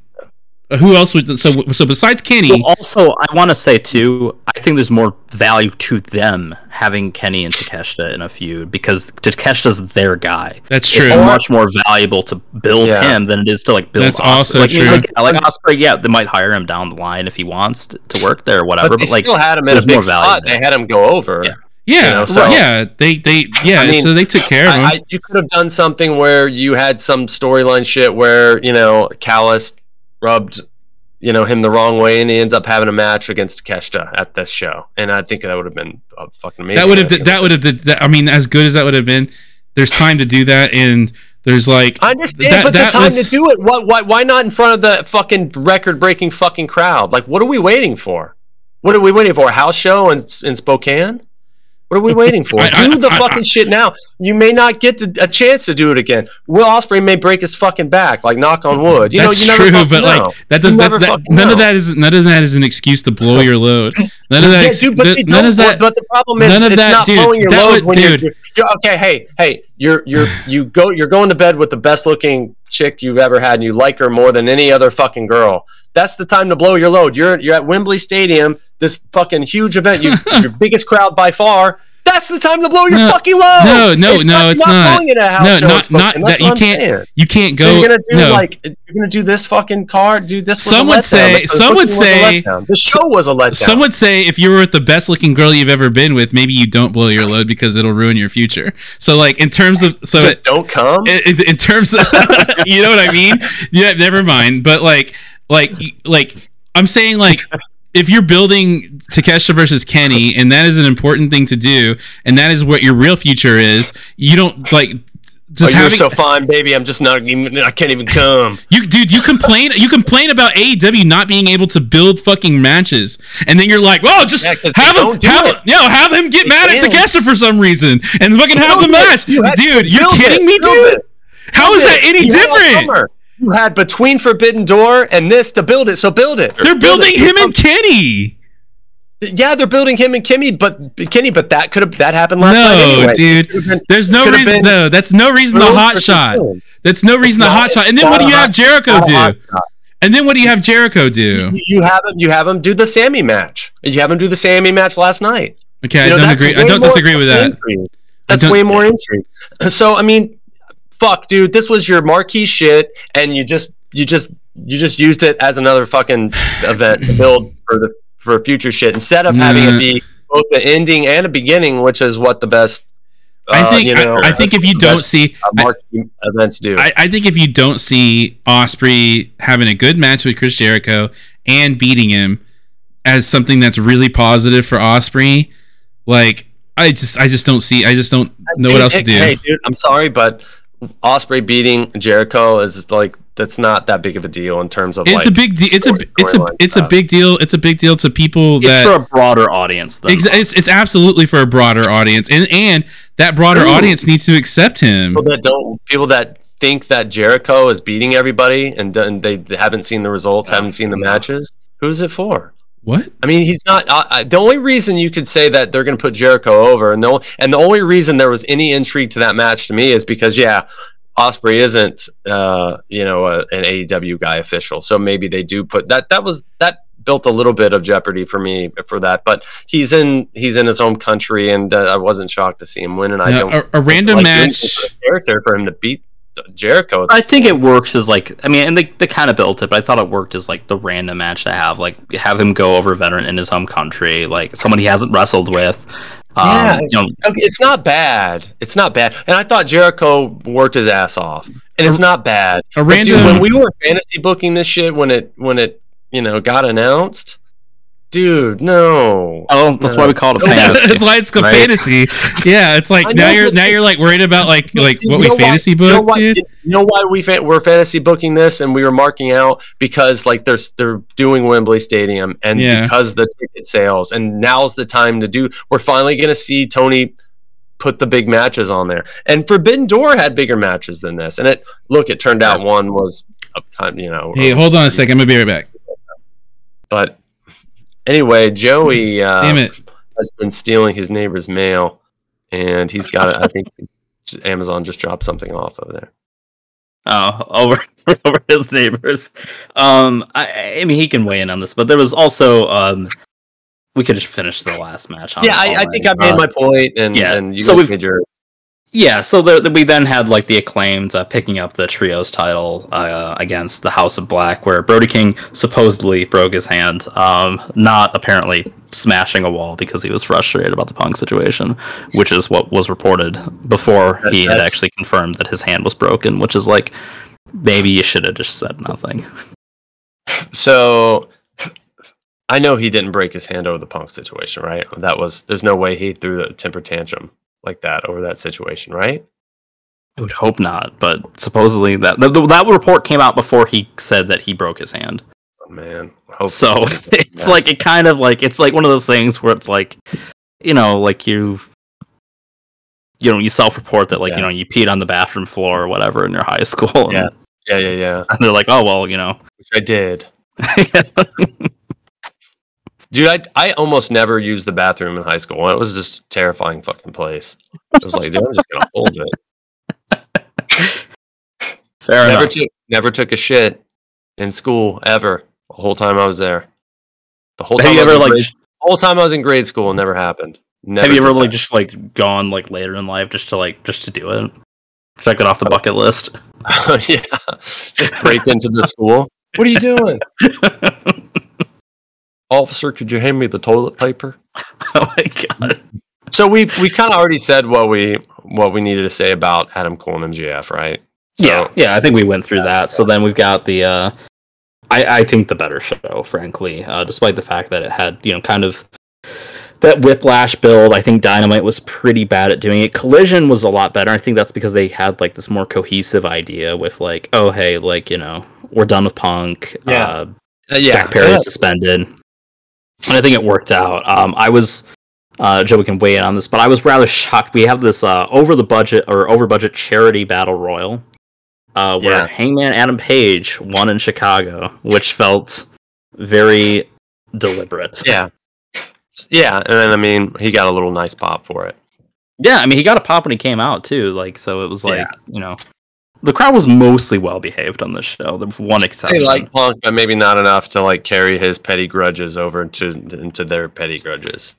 Who else would? So so besides Kenny, Well, also, I want to say too, I think there's more value to them having Kenny and Takeshita in a feud because Takeshita's their guy. that's true. It's true. much more valuable to build Yeah. him than it is to like build. That's Ospreay. also like, true. Like, like Ospreay, yeah, they might hire him down the line if he wants to, to work there or whatever. But But, they like, still had him in a there's more big value spot. They had him go over. Yeah. Yeah, You know, so- yeah, they they yeah, I mean, so they took care of him. I, I, you could have done something where you had some storyline shit where you know Callis rubbed you know him the wrong way and he ends up having a match against Takeshita at this show, and I think that would have been uh, fucking amazing. that would have that would have that, I mean, as good as that would have been, there's time to do that, and there's like I understand, that- but that the time was- to do it. What? Why? Why not in front of the fucking record-breaking fucking crowd? Like, what are we waiting for? What are we waiting for? A house show in, in Spokane? What are we waiting for? I- I- do the I- fucking shit now. You may not get to, a chance to do it again. Will Ospreay may break his fucking back. Like, knock on wood. You that's know, you never true, but know. like that does that, that none of that is none of that is an excuse to blow your load. None of that, Yeah, dude, but th- they none of that. but the problem is, none of it's that- not dude, blowing your load would- when dude. you're, you're. Okay, hey, hey, you're you're you go you're going to bed with the best looking chick you've ever had, and you like her more than any other fucking girl. That's the time to blow your load. You're you're at Wembley Stadium, this fucking huge event, you, your biggest crowd by far. That's the time to blow your No, fucking load. no, no, it's no, not, it's not. Blowing it at a house No, show not- not that you I'm can't saying. you can't So go. you're gonna do no, like you're gonna do this fucking card, do this. Some would say- The some would booking was a say- the show was a letdown. Some would say if you were with the best looking girl you've ever been with, maybe you don't blow your load because it'll ruin your future. So like in terms of so just don't come. in- in terms of you know what I mean? Yeah, never mind. But like like like I'm saying like if you're building Takesha versus Kenny and that is an important thing to do and that is what your real future is, you don't like Oh, just you're having so fine, baby. I'm just not even. I can't even come. you dude, you complain you complain about AEW not being able to build fucking matches, and then you're like, "Well, just Yeah, have him, have it. him, yo, have him get mad at. Takeshita for some reason, and fucking have the match, You dude. You're kidding it. me, dude? How is that any You different? Summer. You had between Forbidden Door and this to build it, so build it. They're Build building it. him and Kenny. Yeah, they're building him and Kimmy, but Kenny, but that could have that happened last night No, anyway. dude. Been- There's no reason. been No, that's no reason the hot shot. Finn. That's no reason to not- hot shot. And then what do you have Jericho not a hot do? And then what do you have Jericho do? You- You have him. You have him do the Sammy match. You have him do the Sammy match last night. Okay, You know, I don't agree. I don't disagree with that. intrigue. That's way more intrigue. So I mean, fuck, dude, this was your marquee shit, and you just you just you just used it as another fucking event to build for the for future shit instead of having it be both the ending and a beginning, which is what the best. I uh, think. you know, I, I think if you don't see, uh, marquee events do. I, I think if you don't see Ospreay having a good match with Chris Jericho and beating him as something that's really positive for Ospreay, like I just I just don't see I just don't know what Dude, else to do. Hey, dude, I'm sorry, but Ospreay beating Jericho is like that's not that big of a deal in terms of. it's like, a big deal. It's a it's a it's a big deal. It's a big deal to people It's that for a broader audience. Than Ex- it's, it's absolutely for a broader audience, and and that broader Ooh. audience needs to accept him. people that don't people that think that Jericho is beating everybody and, and they, they haven't seen the results, haven't seen the matches. Who's it for? What? I mean, he's not. Uh, the only reason you could say that they're going to put Jericho over, and the and the only reason there was any intrigue to that match to me is because yeah, Ospreay isn't uh, you know a, an AEW guy official, so maybe they do put that. That was that built a little bit of jeopardy for me for that, but he's in he's in his own country, and uh, I wasn't shocked to see him win. And I don't a, a random like match. it for the character for him to beat Jericho. I think it works as like I mean, and they, they kind of built it, but I thought it worked as like the random match to have, like have him go over a veteran in his home country, like someone he hasn't wrestled with. Um, Yeah. you know, Okay, it's not bad. It's not bad. And I thought Jericho worked his ass off. And it's not bad. A But dude, random. when we were fantasy booking this shit when it when it, you know, got announced, dude, no. oh, that's why we call it a fantasy. That's why it's called right? fantasy. Yeah, it's like I now you're now you're like worried about like like what we know why- fantasy you know book, why, dude. you know why we fa- we're fantasy booking this and we were marking out because like they're they're doing Wembley Stadium and Yeah. because the ticket sales and now's the time to do. We're finally going to see Tony put the big matches on there. And Forbidden Door had bigger matches than this. And it look, it turned out one was a kind, you know. Hey, hold on a second. I'm gonna be right back. But anyway, Joey uh, Damn it. has been stealing his neighbor's mail, and he's got. I think Amazon just dropped something off over there. Oh, over over his neighbors. Um, I, I mean, he can weigh in on this, but there was also um, we could just finish the last match. On Yeah, I, I think I made Uh, my point, and yeah, and you so guys we've- made your. Yeah, so the, the- we then had like the acclaimed uh, picking up the trios title uh, against the House of Black, where Brody King supposedly broke his hand, um, not apparently smashing a wall because he was frustrated about the Punk situation, which is what was reported before he had actually confirmed that his hand was broken. Which is like maybe you should have just said nothing. So I know he didn't break his hand over the punk situation, right? That was there's no way he threw the temper tantrum like that over that situation, right? I would hope not, but supposedly that that, that report came out before he said that he broke his hand. Oh, man, So he didn't do it's that. like it kind of like it's like one of those things where it's like, you know, like you, you know, you self-report that like Yeah. you know you peed on the bathroom floor or whatever in your high school, and, Yeah. yeah, yeah, yeah, and they're like, oh well, you know, which I did. Dude, I, I almost never used the bathroom in high school. It was just a terrifying fucking place. It was like, dude, I'm just gonna hold it. fair Never enough. took never took a shit in school ever. The whole time I was there. The whole time I was ever in like grade, whole time I was in grade school, it never happened. Never have you ever did like just like gone like later in life just to like just to do it? Check it off the bucket list. yeah, just break into the school. What are you doing, officer? Could you hand me the toilet paper? oh my god. So we we kind of already said what we what we needed to say about Adam Cole and MJF, right? So, yeah, yeah, I think we went through that. So then we've got the, uh, I, I think the better show, frankly, uh, despite the fact that it had, you know, kind of that whiplash build. I think Dynamite was pretty bad at doing it. Collision was a lot better. I think that's because they had like this more cohesive idea with like, oh hey, like you know, we're done with Punk. Yeah. Uh, Uh, yeah, Jack Perry yeah. suspended, and I think it worked out. Um, I was. Uh, Joe, we can weigh in on this, but I was rather shocked. We have this uh, over the budget or over budget charity battle royal, uh, where Yeah. Hangman Adam Page won in Chicago, which felt very deliberate. yeah, yeah. And then I mean, he got a little nice pop for it. yeah. I mean, he got a pop when he came out too. Like, so it was like Yeah. you know, the crowd was mostly well behaved on this show. There was one exception. They like Punk, but maybe not enough to like carry his petty grudges over into into their petty grudges.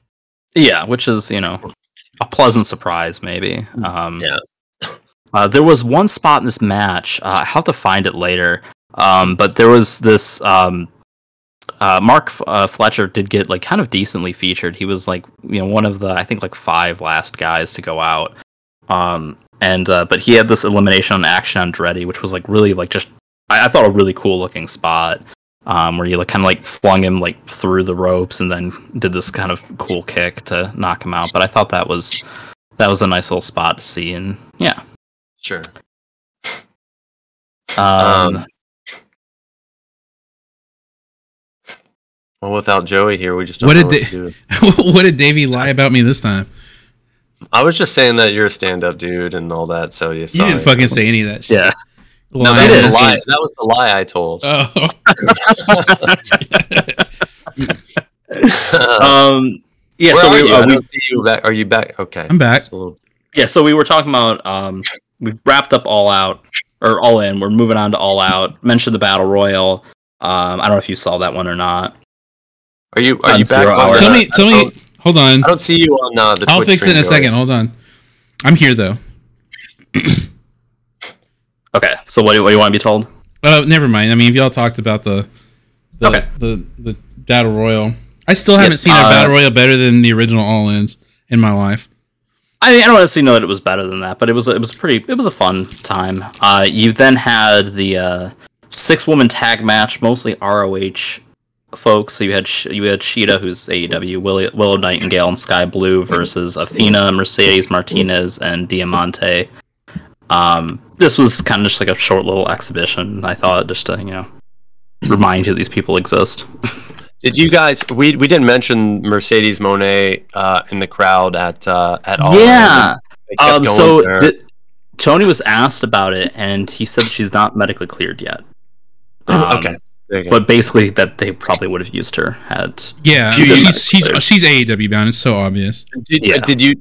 Yeah, which is you know a pleasant surprise, maybe. Um, Yeah. Uh, there was one spot in this match. Uh, I have to find it later. Um, but there was this. Um, uh, Mark uh, Fletcher did get like kind of decently featured. He was like you know one of the I think like five last guys to go out. Um, and uh, but he had this elimination on Action Andretti, which was like really like just I, I thought a really cool looking spot. Um, where you like kind of like flung him like through the ropes and then did this kind of cool kick to knock him out. But I thought that was that was a nice little spot to see, and yeah. Sure. Um, Um, Well, without Joey here, we just don't What know did what to they- do. what did Davey lie about me this time? I was just saying that you're a stand-up dude and all that. So you, You didn't fucking say any of that shit. yeah. No, Lying. that was the didn't. lie. That was the lie I told. Oh. um, yeah. Where So are we, you? uh, we don't you back. Are you back? Okay. I'm back. Just a little- yeah. So we were talking about um, we've wrapped up all out or all in. We're moving on to all out. Mentioned the battle royal. Um, I don't know if you saw that one or not. Are you? Are On you back? zero on hour. the- Tell me, tell me. Hold on. I don't see you on uh, the. I'll Twitch fix it in a second. Hold on. I'm here though. Okay. So what do, what do you want to be told? Oh, never mind. I mean, if y'all talked about the, the Okay. the the battle royal, I still haven't seen a uh, battle royal better than the original All Ins in my life. I mean, I don't honestly know that it was better than that, but it was it was pretty. It was a fun time. Uh, you then had the uh, six woman tag match, mostly ROH folks. So you had Sh- you had Shida, who's AEW, Willow, Willow Nightingale, and Skye Blue versus Athena, Mercedes Martinez, and Diamante. Um, this was kind of just like a short little exhibition. I thought just to you know remind you these people exist. Did you guys? We we didn't mention Mercedes Moné uh, in the crowd at uh, at all. Yeah. Um, so th- Tony was asked about it, and he said she's not medically cleared yet. Um, okay. There you go. But basically, that they probably would have used her had. Yeah, She she's did she's, that. she's AEW bound. It's so obvious. did, yeah. did you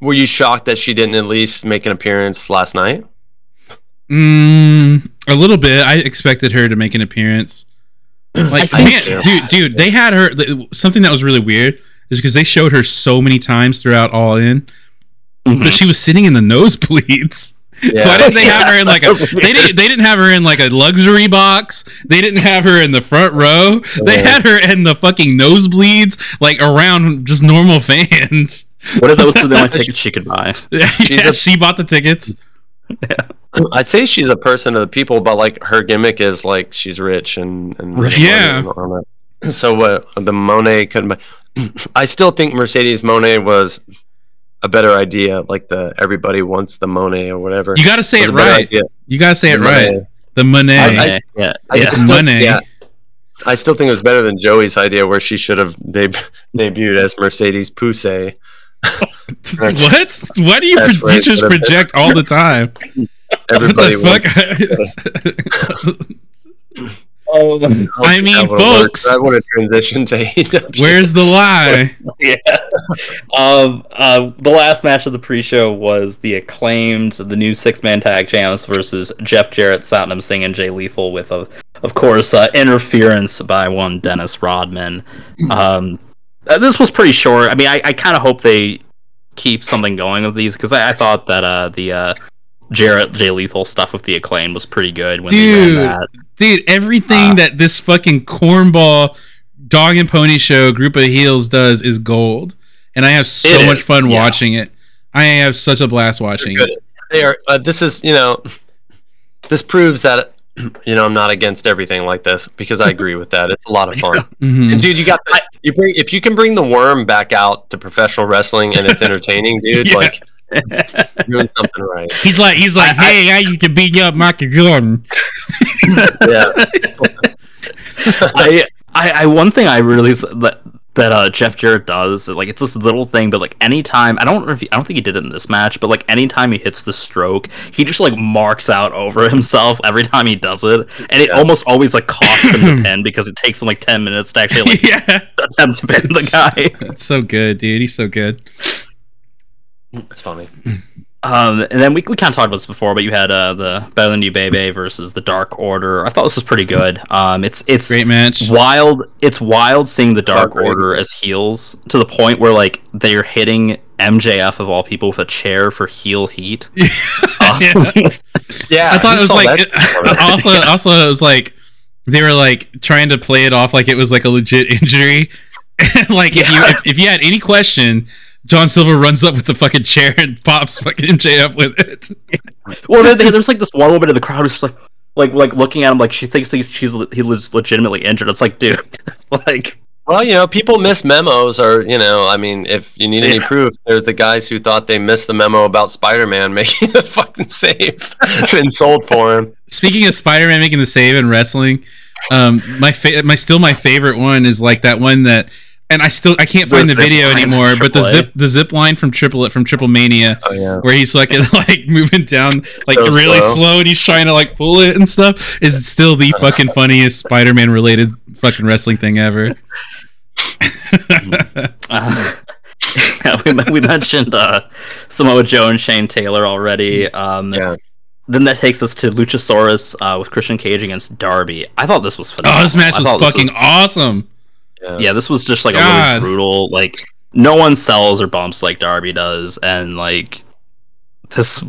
were you shocked that she didn't at least make an appearance last night? Mm, a little bit. I expected her to make an appearance. Like, I man, think- dude, dude, they had her. Something that was really weird is because they showed her so many times throughout All In, Mhm. but she was sitting in the nosebleeds. Yeah. Why didn't they have her in like a? They didn't. They didn't have her in like a luxury box. They didn't have her in the front row. They had her in the fucking nosebleeds, like around just normal fans. What if those were the only tickets she could buy? yeah, a- she bought the tickets. I'd say she's a person of the people, but like her gimmick is like she's rich and and Right. Yeah. and. So what the Monet couldn't buy. I still think Mercedes Moné was a better idea. Like the everybody wants the Monet or whatever. You got to say Was it right. idea. You got to say it The right. Monet. The Monet. I- yeah, yeah. I yeah. still- Monet. yeah. I still think it was better than Joey's idea, where she should have deb- debuted as Mercedes Pousse. what? Why do you, That's pro- right, you just project all the time? Everybody what wants. the fuck? Oh, I mean, folks. that would have transitioned to AEW. Where's the lie? yeah. Um, uh, the last match of the pre-show was the acclaimed, the new six-man tag champs versus Jeff Jarrett, Satnam Singh, and Jay Lethal with, a, of course, uh, interference by one Dennis Rodman. Um, uh, this was pretty short. I mean, I, I kind of hope they keep something going with these because I, I thought that uh, the uh, Jarrett Jay Lethal stuff with the acclaim was pretty good when Dude. they ran that. Dude, everything Uh, that this fucking cornball dog and pony show group of heels does is gold. And I have so much is, fun yeah. watching it. I have such a blast watching it. They are. Uh, this is you know, this proves that you know I'm not against everything like this because I agree with that. It's a lot of fun. Mhm. And dude, you got the, you bring if you can bring the worm back out to professional wrestling and it's entertaining, dude. Yeah. Like you're doing something right. He's like, he's like, hey, I used to beat you up, Michael Jordan. Yeah. I, I, I, one thing I really s- that that uh, Jeff Jarrett does, like it's this little thing, but like anytime I don't know if he, I don't think he did it in this match, but like anytime he hits the stroke, he just like marks out over himself every time he does it, and it Yeah. almost always like costs him the pin because it takes him like ten minutes to actually like yeah. attempt to pin the guy. That's so good, dude. He's so good. It's funny. Um, and then we, we kind of talked about this before, but you had uh, the Better Than You Bay Bay versus the Dark Order. I thought this was pretty good. Um, it's it's Great match. wild. It's wild seeing the Dark Dark Order as heels to the point where like they're hitting MJF of all people with a chair for heel heat. Yeah. Yeah, I thought it was like that? also also it was like they were like trying to play it off like it was like a legit injury. like if you if, if you had any question, John Silver runs up with the fucking chair and pops fucking MJF with it. well, there, there's like this one woman in the crowd who's like like like looking at him like she thinks he's she's he was legitimately injured. It's like, dude, like Well, you know, people miss memos, or you know, I mean, if you need any Yeah. proof, there's the guys who thought they missed the memo about Spider-Man making the fucking save and sold for him. Speaking of Spider-Man making the save in wrestling, um, my fa- my still my favorite one is like that one that, and I still I can't find the zip video anymore, but the zip the zip line from Triple from Triple Mania. Oh yeah. where he's like like moving down like So really slow. slow. and he's trying to like pull it and stuff is still the fucking funniest Spider-Man related fucking wrestling thing ever. Uh, we, we mentioned uh, Samoa Joe and Shane Taylor already. Um, Yeah. Then that takes us to Luchasaurus uh, with Christian Cage against Darby. I thought this was phenomenal. oh, this match was thought this fucking awesome. Yeah. Yeah, this was just like a really brutal. Like no one sells or bumps like Darby does, and like this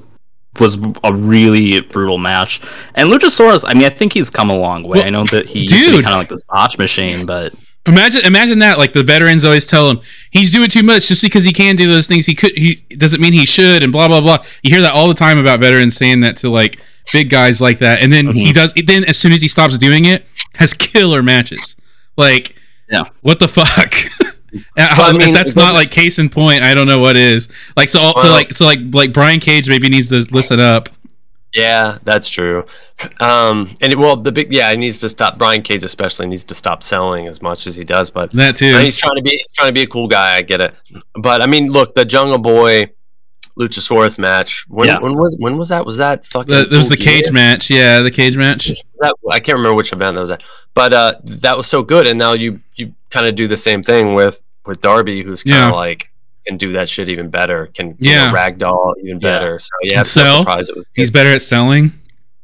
was a really brutal match. And Luchasaurus, I mean, I think he's come a long way. Well, I know that he used to be dude. kind of like this botch machine, but Imagine imagine that like the veterans always tell him he's doing too much just because he can do those things he could he doesn't mean he should and blah blah blah. You hear that all the time about veterans saying that to like big guys like that, and then he Mhm. does. Then as soon as he stops doing it, has killer matches. Like, Yeah. what the fuck? Well, I if mean, that's not like case in point. I don't know what is. Like so, all, so like so like like Brian Cage maybe needs to listen up. Yeah, that's true. Um, and it, well, the big yeah, he needs to stop. Brian Cage especially needs to stop selling as much as he does. But That too. He's trying to be he's trying to be a cool guy. I get it. But I mean, look, the Jungle Boy Luchasaurus match. When, Yeah. when was when was that? Was that fucking? The, there was the cage year? match. Yeah, the cage match. That, I can't remember which event that was at, but uh, that was so good. And now you you kind of do the same thing with with Darby, who's kind of Yeah. like can do that shit even better. Can you Yeah. know, ragdoll even Yeah. better. So yeah, And it's no sell. surprise it was. He's better at selling.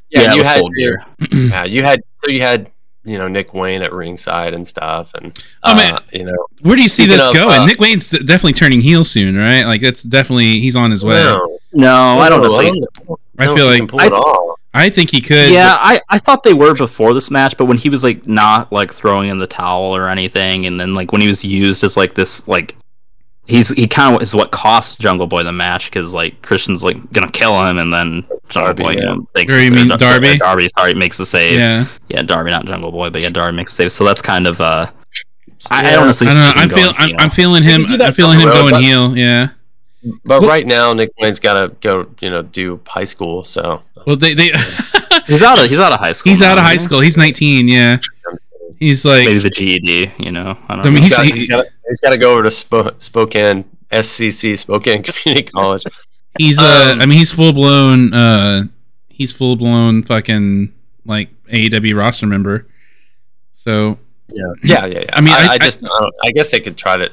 yeah, it you had full gear. yeah you had so you had you know Nick Wayne at ringside and stuff, and Oh, uh, man. you know Where do you see this of, going? uh, Nick Wayne's definitely turning heel soon, right? Like that's definitely he's on his way. no, No, I don't no, necessarily. don't- I feel like- can pull it off. I think he could. Yeah, I, I thought they were before this match, but when he was like not like throwing in the towel or anything, and then like when he was used as like this like he's he kind of is what cost Jungle Boy the match because like Christian's like gonna kill him, and then Jungle Darby, Boy you yeah. know, makes Or the you save. mean Dar- Darby? Darby sorry makes the save. yeah. Yeah, Darby, not Jungle Boy, but yeah, Darby makes the save. So that's kind of uh, I, I honestly I don't know. I'm, going feeling. I'm. I'm feeling him. do that I'm feeling him road, going but- heel. Yeah. But Well- right now, Nick Wayne's got to go, you know, do high school. So Well, they they he's out of he's out of high school. he's out of high school. He's 19. Yeah. He's like. Maybe the GED. You know, I don't I mean, know. he's- got, he- he's got, he's got to go over to Spo- Spokane SCC Spokane Community College. He's uh. Um, I mean, he's full blown. Uh. He's full blown fucking like AEW roster member. So Yeah, yeah, yeah. I mean, I, I- I I- just, I, don't- I guess they could try to. I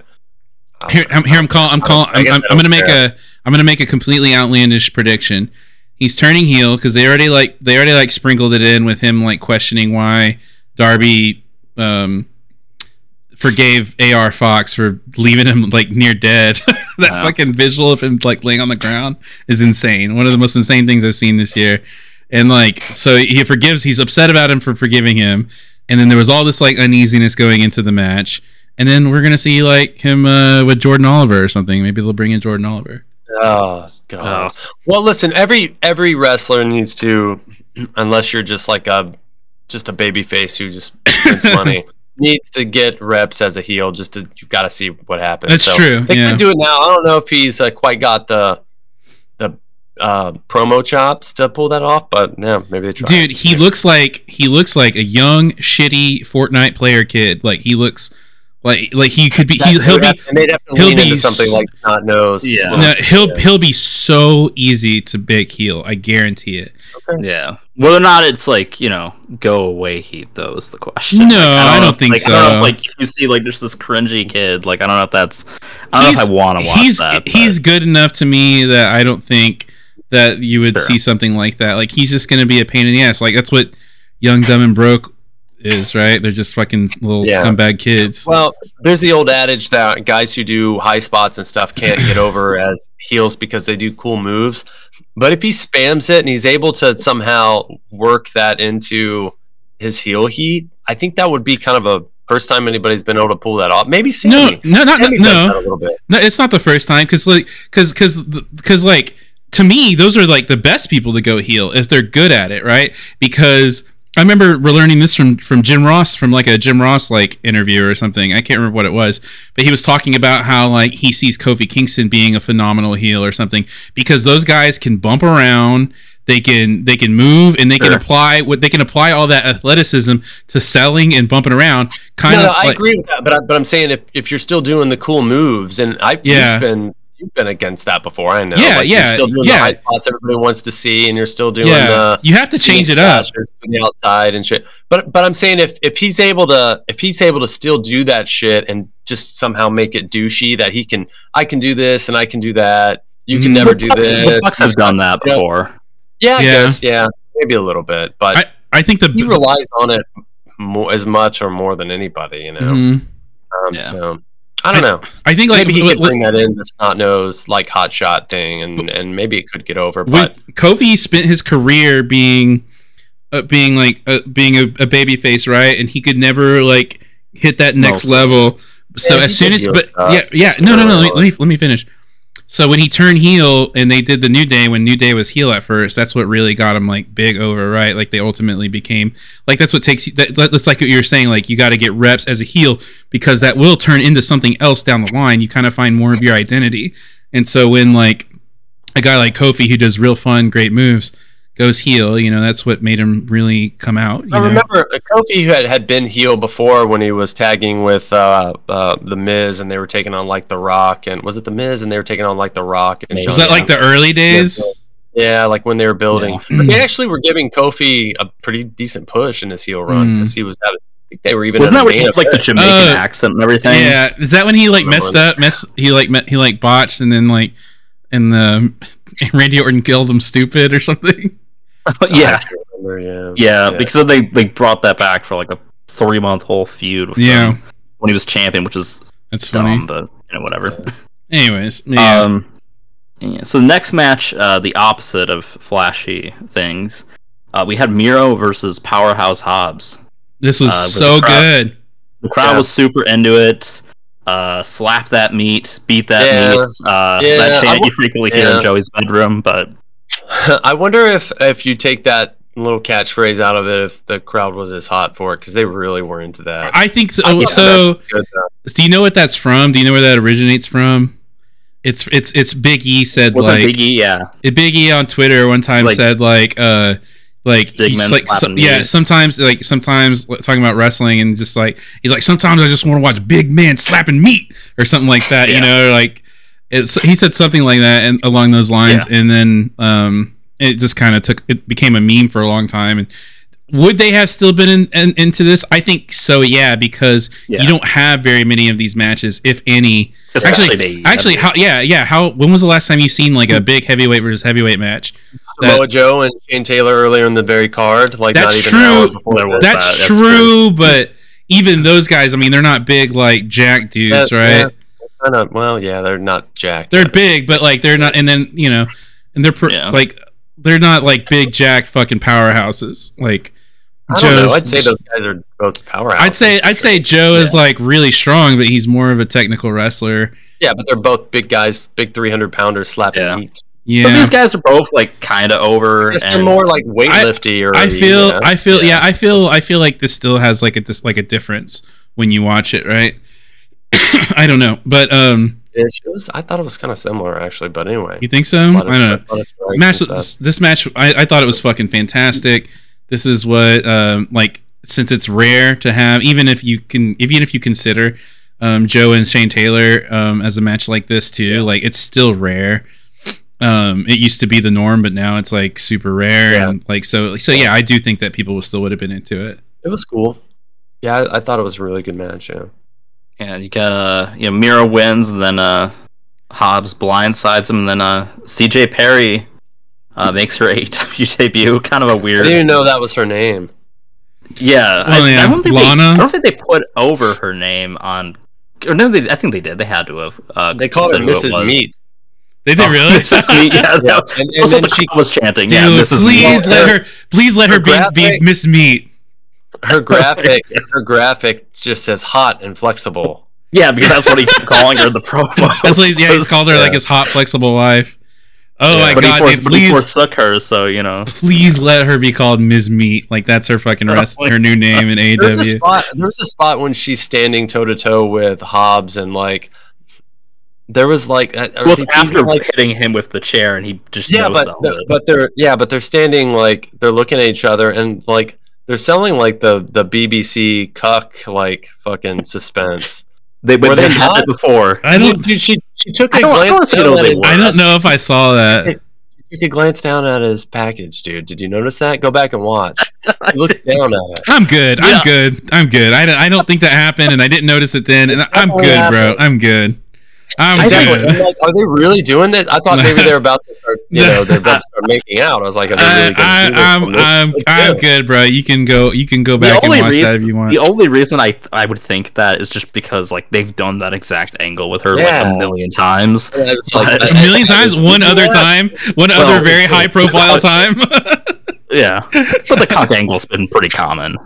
don't Here. I'm here. I'm calling. I'm calling. I I'm, I'm, I I'm gonna make care. a. I'm gonna make a completely outlandish prediction. He's turning heel because they already like they already like sprinkled it in with him like questioning why Darby um forgave AR Fox for leaving him like near dead. that Yeah. fucking visual of him like laying on the ground is insane. One of the most insane things I've seen this year. And like so he forgives he's upset about him for forgiving him. And then there was all this like uneasiness going into the match. And then we're gonna see like him uh, with Jordan Oliver or something. Maybe they'll bring in Jordan Oliver. Oh god. Well, listen. Every every wrestler needs to, unless you're just like a just a baby face who just wins money, needs to get reps as a heel. Just to you got to see what happens. That's true, They yeah. could do it now. I don't know if he's uh, quite got the the uh, promo chops to pull that off, but yeah, maybe they try. Dude, he looks like he looks like a young, shitty Fortnite player kid. Like he looks like like he could be. he, he'll would be. have to- they'd have to he'll lean be into something like not knows. Yeah. No, he'll he'll be so easy to big heel. I guarantee it. Yeah. Whether or not it's like, you know, go away heat though is the question. No, Like, I don't know if- think like, I don't know so. if, like if you see like just this cringy kid, like I don't know if that's I don't know if I want to watch he's that. but- he's good enough to me that I don't think that you would Sure. see something like that. Like he's just gonna be a pain in the ass. Like that's what Young, Dumb, and Broke is, right? They're just fucking little Yeah. scumbag kids. Well, there's the old adage that guys who do high spots and stuff can't get over as heels because they do cool moves. But if he spams it and he's able to somehow work that into his heel heat, I think that would be kind of a first time anybody's been able to pull that off. Maybe no, Sammy. no, not Sammy no. does that a little bit. No, it's not the first time because like because because because like to me those are like the best people to go heel if they're good at it, right? Because I remember we're learning this from from Jim Ross from like a Jim Ross like interview or something. I can't remember what it was, but he was talking about how like he sees Kofi Kingston being a phenomenal heel or something because those guys can bump around. They can they can move and they can apply what they can apply all that athleticism to selling and bumping around. Kind No, of no, I like, agree with that, but I, but I'm saying if, if you're still doing the cool moves, and I Yeah. you've been you've been against that before. I know. Yeah, like, yeah, You're still doing yeah. the high spots everybody wants to see, and you're still doing yeah, the you have to change it up. slashes the outside and shit. But but I'm saying if if he's able to if he's able to still do that shit and just somehow make it douchey that he can I can do this and I can do that. You can Mhm. never do Bucks, the this. Bucks have done that before. Yeah, I Yeah. guess. Yeah, maybe a little bit, but I, I think the he relies on it more as much or more than anybody. You know. Mhm. Um, Yeah. So I don't know. I think like maybe he could bring that in this not knows like hot shot thing, and and maybe it could get over. But Kofi spent his career being uh, being like uh, being a, a baby face, right? And he could never like hit that next level. So Yeah, as soon as but yeah yeah no no no never let me, let me let me finish. So when he turned heel and they did the New Day when New Day was heel at first, that's what really got him like big over, right? Like they ultimately became like that's what takes you. That, that's like what you're saying. Like you got to get reps as a heel because that will turn into something else down the line. You kind of find more of your identity. And so when like a guy like Kofi who does real fun, great moves goes heel. You know, that's what made him really come out. You I know? remember Kofi had, had been heel before when he was tagging with uh, uh, the Miz, and they were taking on like the Rock, and was it the Miz, and they were taking on like the Rock and Was John that like the early days? Yeah, like when they were building. Yeah. But they actually were giving Kofi a pretty decent push in his heel run Mm. because he was. Having, I think they were even. Wasn't that a when he had like the. Jamaican Uh, accent and everything? Yeah, is that when he like messed that. up? Mess he like met, he like botched and then like and the Randy Orton killed him stupid or something. yeah, remember, yeah. yeah, Because they they brought that back for like a three month whole feud. With Yeah. him when he was champion, which is That's funny. but you know whatever. Anyways, yeah. Um, yeah, so the next match, uh, the opposite of flashy things, uh, we had Miro versus Powerhouse Hobbs. this was uh, so the crowd. good. The crowd Yeah. was super into it. Uh, slap that meat, beat that Yeah. meat. Uh, Yeah, that chant w- you frequently hear in Joey's bedroom, but I wonder if if you take that little catchphrase out of it, if the crowd was as hot for it because they really were into that. I think so. I so good, do you know what that's from? Do you know where that originates from? It's it's it's Big E said was like it Biggie? Yeah, Big E on Twitter one time Like- said like uh like Big he's men like so, yeah sometimes like sometimes like, talking about wrestling and just like he's like sometimes I just want to watch big men slapping meat or something like that you know like it's he said something like that and along those lines and then um it just kind of took it became a meme for a long time and would they have still been in, in, into this? I think so, yeah, because Yeah. you don't have very many of these matches, if any. Especially actually, actually, how? Yeah, yeah. How? When was the last time you seen like a big heavyweight versus heavyweight match? Samoa Joe and Shane Taylor earlier in the very card, like That's not even an hour true. before There was. That's, that, that's true, but even those guys, I mean, they're not big like Jack dudes, Yeah, right? yeah. Kinda- well, yeah, they're not jacked. They're big, but like they're not. And then you know, and they're pr- Yeah. like they're not like big jacked fucking powerhouses. Like I don't know. I'd say those guys are both powerhouses. I'd say I'd say Joe is like really strong, but he's more of a technical wrestler. yeah, but they're both big guys, big three hundred pounders slapping Yeah. meat. But these guys are both like kind of over. Yes, and more like weightlifty or I feel yeah. I feel Yeah. yeah. I feel I feel like this still has like a dis- like a difference when you watch it, right? I don't know, but um, It was, I thought it was kind of similar actually, but anyway. you think so? I don't know. match this match I, I thought it was fucking fantastic this is what um like since it's rare to have even if you can even if you consider um joe and shane taylor um as a match like this too like it's still rare um it used to be the norm but now it's like super rare Yeah. and like so so yeah i do think that people still would have been into it It was cool. Yeah, I, I thought it was a really good match. Yeah. And you got uh, you know, Miro wins, and then uh, Hobbs blindsides him, and then uh, C.J. Perry uh, makes her AEW debut. Kind of a weird. I didn't even know that was her name. Yeah, Well, I, yeah, I don't think Lana. They, I don't think they put over her name on. Or no, they, I think they did. They had to have. Uh, They called her said it Mrs. Meat. they did Oh, really Mrs. Meat. Yeah, Yeah, that and, was and what then the she crowd was chanting. dude yeah, Mrs. please Meat. let her please let her her be, be miss meat her graphic her graphic just says hot and flexible. Yeah, because that's what he kept calling her in the promo. that's what he's yeah he's called her like his hot flexible wife oh Yeah. my But he, god forced, dude, but he please forsook her, so you know. please let her be called Ms. Meat. Like that's her fucking rest, her new name in There's a AEW. spot. There's a spot when she's standing toe to toe with Hobbs, and like there was like, I- I Well, it's after like hitting him with the chair, and he just yeah, but the- but they're yeah, but they're standing like they're looking at each other, and like they're selling like the the BBC cuck like fucking suspense. they but were they they had not? it before. I don't. Dude, she she took a I don't- I don't glance down at they his. I don't know if I saw that. she took a glance down at his package, dude. Did you notice that? Go back and watch. He looks down at it. I'm good. Yeah. I'm good. I'm good. I don't, I don't think that happened, and I didn't notice it then. And I'm definitely good, bro. I'm good. I'm I definitely. I'm like, are they really doing this? I thought maybe they're about to start, you know, they're about to start making out. I was like, are they I, really going to do this? I, I'm? I'm I'm good. good, bro. You can go. You can go back and watch reason- that if you want. The only reason I I would think that is just because like they've done that exact angle with her like a million times. And like, A a million I- I- times. One other time. One Well, other very high profile time. Yeah, but the cock angle's been pretty common.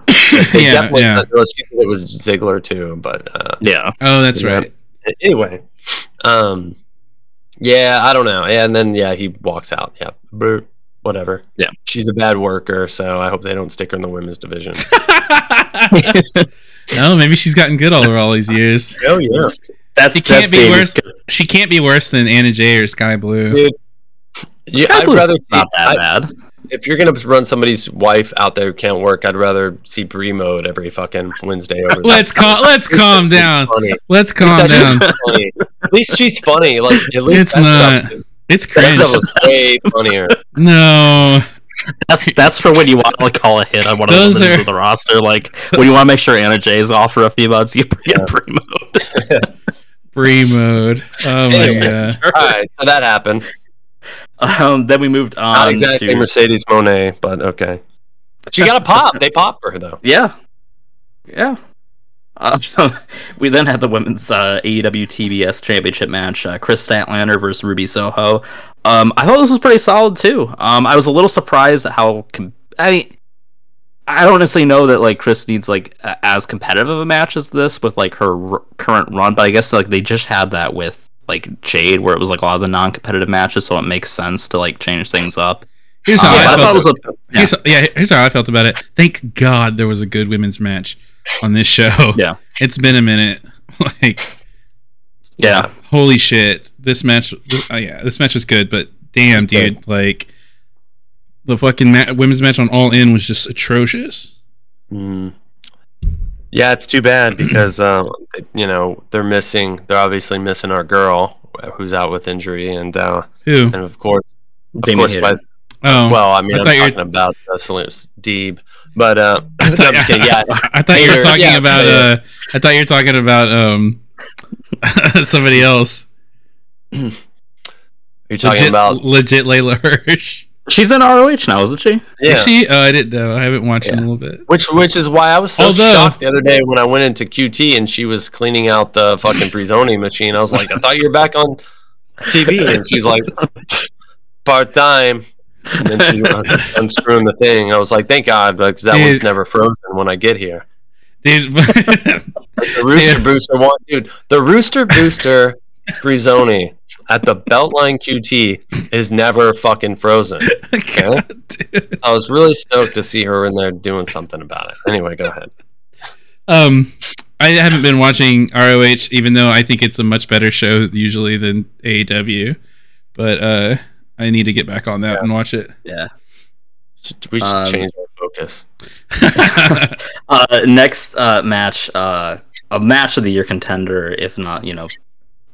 Yeah. Yeah. well, it was Ziggler too, but uh, Yeah, Oh, that's Yeah. right. anyway, um, yeah, I don't know. Yeah, and then yeah, he walks out. Yeah, brr, whatever. Yeah. she's a bad worker, so I hope they don't stick her in the women's division. oh, maybe she's gotten good all over all these years. oh yeah, that's She can't that's be David's- worse. She can't be worse than Anna Jay or Skye Blue. Dude, yeah. Skye I'd Blue's rather not that I, bad. If you're gonna run somebody's wife out there who can't work, I'd rather see Brie mode every fucking Wednesday. Over Let's calm. Let's calm down. Funny. Let's calm down. funny. At least she's funny. Like at least It's that not. Stuff, It's that cringe. stuff was way funnier. No. That's that's for when you want to like call a hit on one of the Those women are- of the roster. Like when you want to make sure Anna Jay is off for a few months, you bring in Primo. Free mode. Oh my god. All right, so that happened. Um, then we moved on. Not exactly to, Mercedes Moné, but okay. She got a pop. They popped for her though. Yeah, yeah. Uh, we then had the women's uh, AEW TBS Championship match: uh, Kris Statlander versus Ruby Soho. Um, I thought this was pretty solid too. Um, I was a little surprised at how. Com- I mean, I don't necessarily know that like Kris needs like a- as competitive of a match as this with like her r- current run, but I guess like they just had that with like Jade, where it was like a lot of the non-competitive matches, so it makes sense to like change things up. Here's how Uh, I but I thought felt. it was a Here's, yeah, here's how I felt about it. Thank God there was a good women's match on this show. Yeah. It's been a minute. Like, yeah. holy shit. This match, oh yeah, this match was good, but damn, It's good. dude. Like, the fucking ma- women's match on All In was just atrocious. Mm. Yeah, it's too bad because uh, you know they're missing. They're obviously missing our girl who's out with injury, and uh, Who? and of course, of Damien course, by, Oh, well, I mean, I I'm thought you were- talking about uh, Salu's Deeb, but uh, I thought, I'm kidding. Yeah, I thought you were talking yeah, about. Hayter. Uh, I thought you were talking about um somebody else. you're talking legit, about legit Leyla Hirsch. She's in ROH now, isn't she? yeah. Is she? Oh, I didn't know. I haven't watched in a little bit. Which which is why I was so Although- shocked the other day when I went into QT and she was cleaning out the fucking Freezoni machine. I was like, I thought you were back on TV, and she's like, part time. And then she was unscrewing the thing. I was like, thank God, because that Dude. one's never frozen when I get here. Dude, The Rooster Yeah. Booster one, dude. The Rooster Booster Freezoni at the Beltline QT is never fucking frozen. God. I was really stoked to see her in there doing something about it. Anyway, go ahead. Um, I haven't been watching ROH, even though I think it's a much better show usually than AEW. But uh, I need to get back on that and watch it. Yeah. We should Um, change our focus. Uh, next uh, match, uh, a match of the year contender, if not, you know,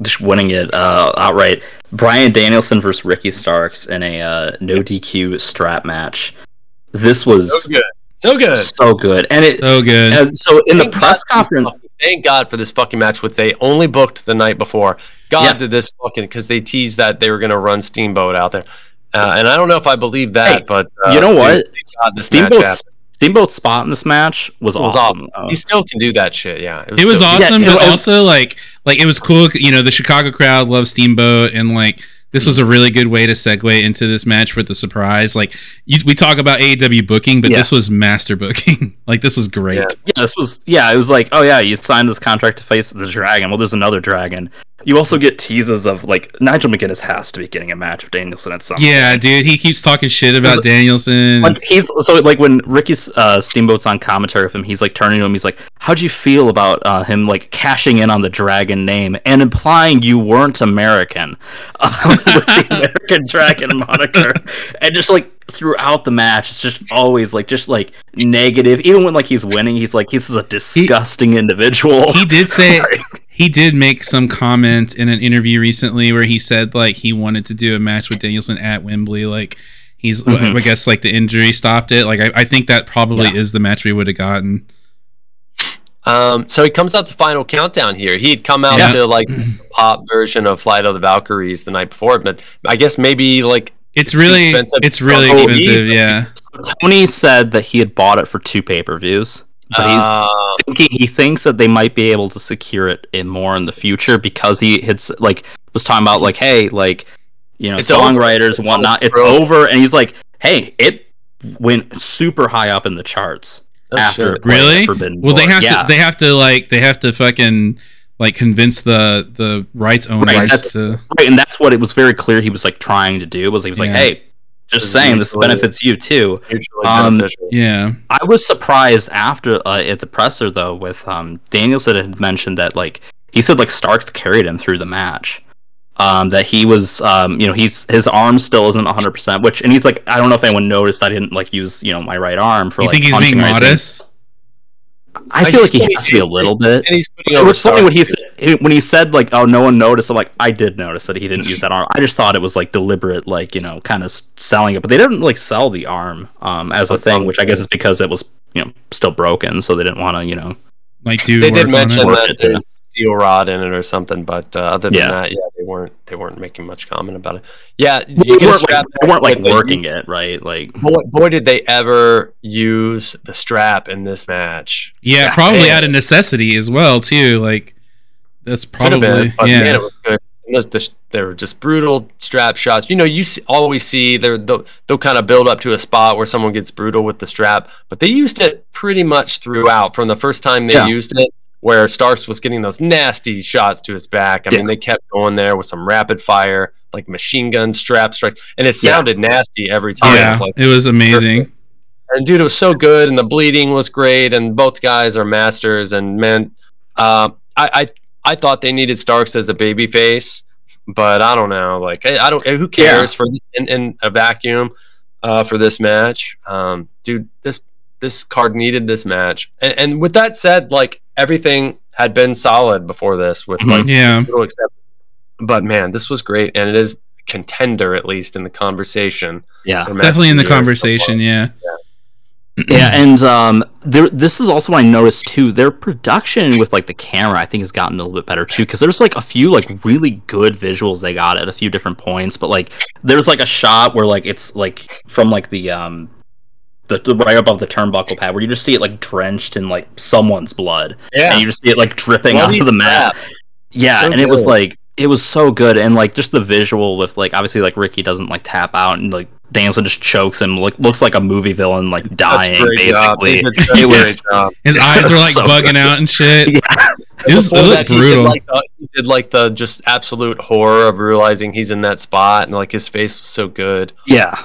just winning it uh, outright. Bryan Danielson versus Ricky Starks in a uh, no DQ strap match. This was So good. So good. so good, and it. so good. And so in the press God conference, fucking- Thank God for this fucking match, which they only booked the night before. God Yeah. did this fucking because they teased that they were going to run Steamboat out there, uh, and I don't know if I believe that, Hey, but uh, you know what? thank God this match Steamboat's happened. Steamboat's spot in this match was was awesome. awesome. He still can do that shit. Yeah, it was still- awesome, Yeah, but it- also like like it was cool. You know, the Chicago crowd loves Steamboat, and like this was a really good way to segue into this match with the surprise. Like you, we talk about AEW booking, but Yeah. this was master booking. like this was great. Yeah. Yeah, this was yeah, it was like, oh yeah, you signed this contract to face the dragon. Well, there's another dragon. You also get teases of like Nigel McGuinness has to be getting a match with Danielson at some. Yeah, dude, he keeps talking shit about Danielson. Like he's so like when Ricky uh, Steamboat's on commentary with him, he's like turning to him. He's like, "How'd you feel about uh, him like cashing in on the dragon name and implying you weren't American uh, with the American Dragon moniker?" And just like throughout the match, it's just always like just like negative. Even when like he's winning, he's like, "He's a disgusting individual." he did say he did make some comment in an interview recently where he said like he wanted to do a match with Danielson at Wembley. Like he's, Mhm. I guess like the injury stopped it. Like I, I think that probably Yeah. is the match we would have gotten. Um, so he comes out to Final Countdown here. He had come out Yeah. to like pop version of Flight of the Valkyries the night before, but I guess maybe like It's, It's really expensive it's really expensive. Yeah, Tony said that he had bought it for two pay per views, but he's uh, thinking he thinks that they might be able to secure it in more in the future because he had like was talking about like hey like you know songwriters and whatnot it's Bro. over and he's like hey it went super high up in the charts oh, after shit. it really. Forbidden Well, they have yeah. to they have to like they have to fucking like convince the the rights owners that's- to. right, and that's what it was very clear he was like trying to do was he was like hey just This saying this benefits you too Um. Yeah, I was surprised after uh, at the presser though with um Danielson had mentioned that like he said like stark carried him through the match. Um, that he was, um, you know, he's his arm still isn't 100, percent which, and he's like, I don't know if anyone noticed I didn't like use, you know, my right arm for. You like, think he's being modest? I feel like he putting- has to be a little bit. And he's putting It over was funny what he Starks. Said when he said like, "Oh, no one noticed." I'm like, I did notice that he didn't use that arm. I just thought it was like deliberate, like you know, kind of selling it. But they didn't like sell the arm um, as a thing, which I guess is because it was you know still broken, so they didn't want to you know. Like, do They did mention it? That it, yeah. there's steel rod in it or something, but uh, other than Yeah. that, yeah, they weren't they weren't making much comment about it. Yeah, They you get a weren't, strap like, they weren't like with the- working it right, like Boy, boy, did they ever use the strap in this match. Yeah, probably man. out of necessity as well too. Like that's probably been, yeah. man, it was good. Those- the- they were just brutal strap shots. You know, you always see they're, they'll, they'll kind of build up to a spot where someone gets brutal with the strap, but they used it pretty much throughout from the first time they Yeah. used it, where Starks was getting those nasty shots to his back. I Yeah. mean, they kept going there with some rapid fire, like machine gun strap strikes, and it Yeah. sounded nasty every time. It yeah, was like, it was amazing. and dude, it was so good, and the bleeding was great, and both guys are masters. And man, uh, I, I I thought they needed Starks as a baby face, but I don't know. Like I, I don't. Who cares for in, in a vacuum uh, for this match, um, dude? This this card needed this match. And, and with that said, like everything had been solid before this, with Mhm. like Yeah, except. But man, this was great, and it is contender at least in the conversation. yeah, definitely in the conversation. Yeah, yeah, and um, there. This is also what I noticed too. Their production with like the camera, I think, has gotten a little bit better too. Because there's like a few like really good visuals they got at a few different points. But like, there's like a shot where like it's like from like the um, the, the right above the turnbuckle pad where you just see it like drenched in like someone's blood, Yeah, and you just see it like dripping Bloody onto the mat. crap. Yeah, So and it was like it was so good, and like just the visual with like obviously like Ricky doesn't like tap out and like Danielson just chokes him, like looks like a movie villain like dying great job. basically. They did such a It was his eyes were like So bugging good. out and shit. Yeah. It was it Before looked that, he did like the, he did like the just absolute horror of realizing he's in that spot, and like his face was so good. yeah,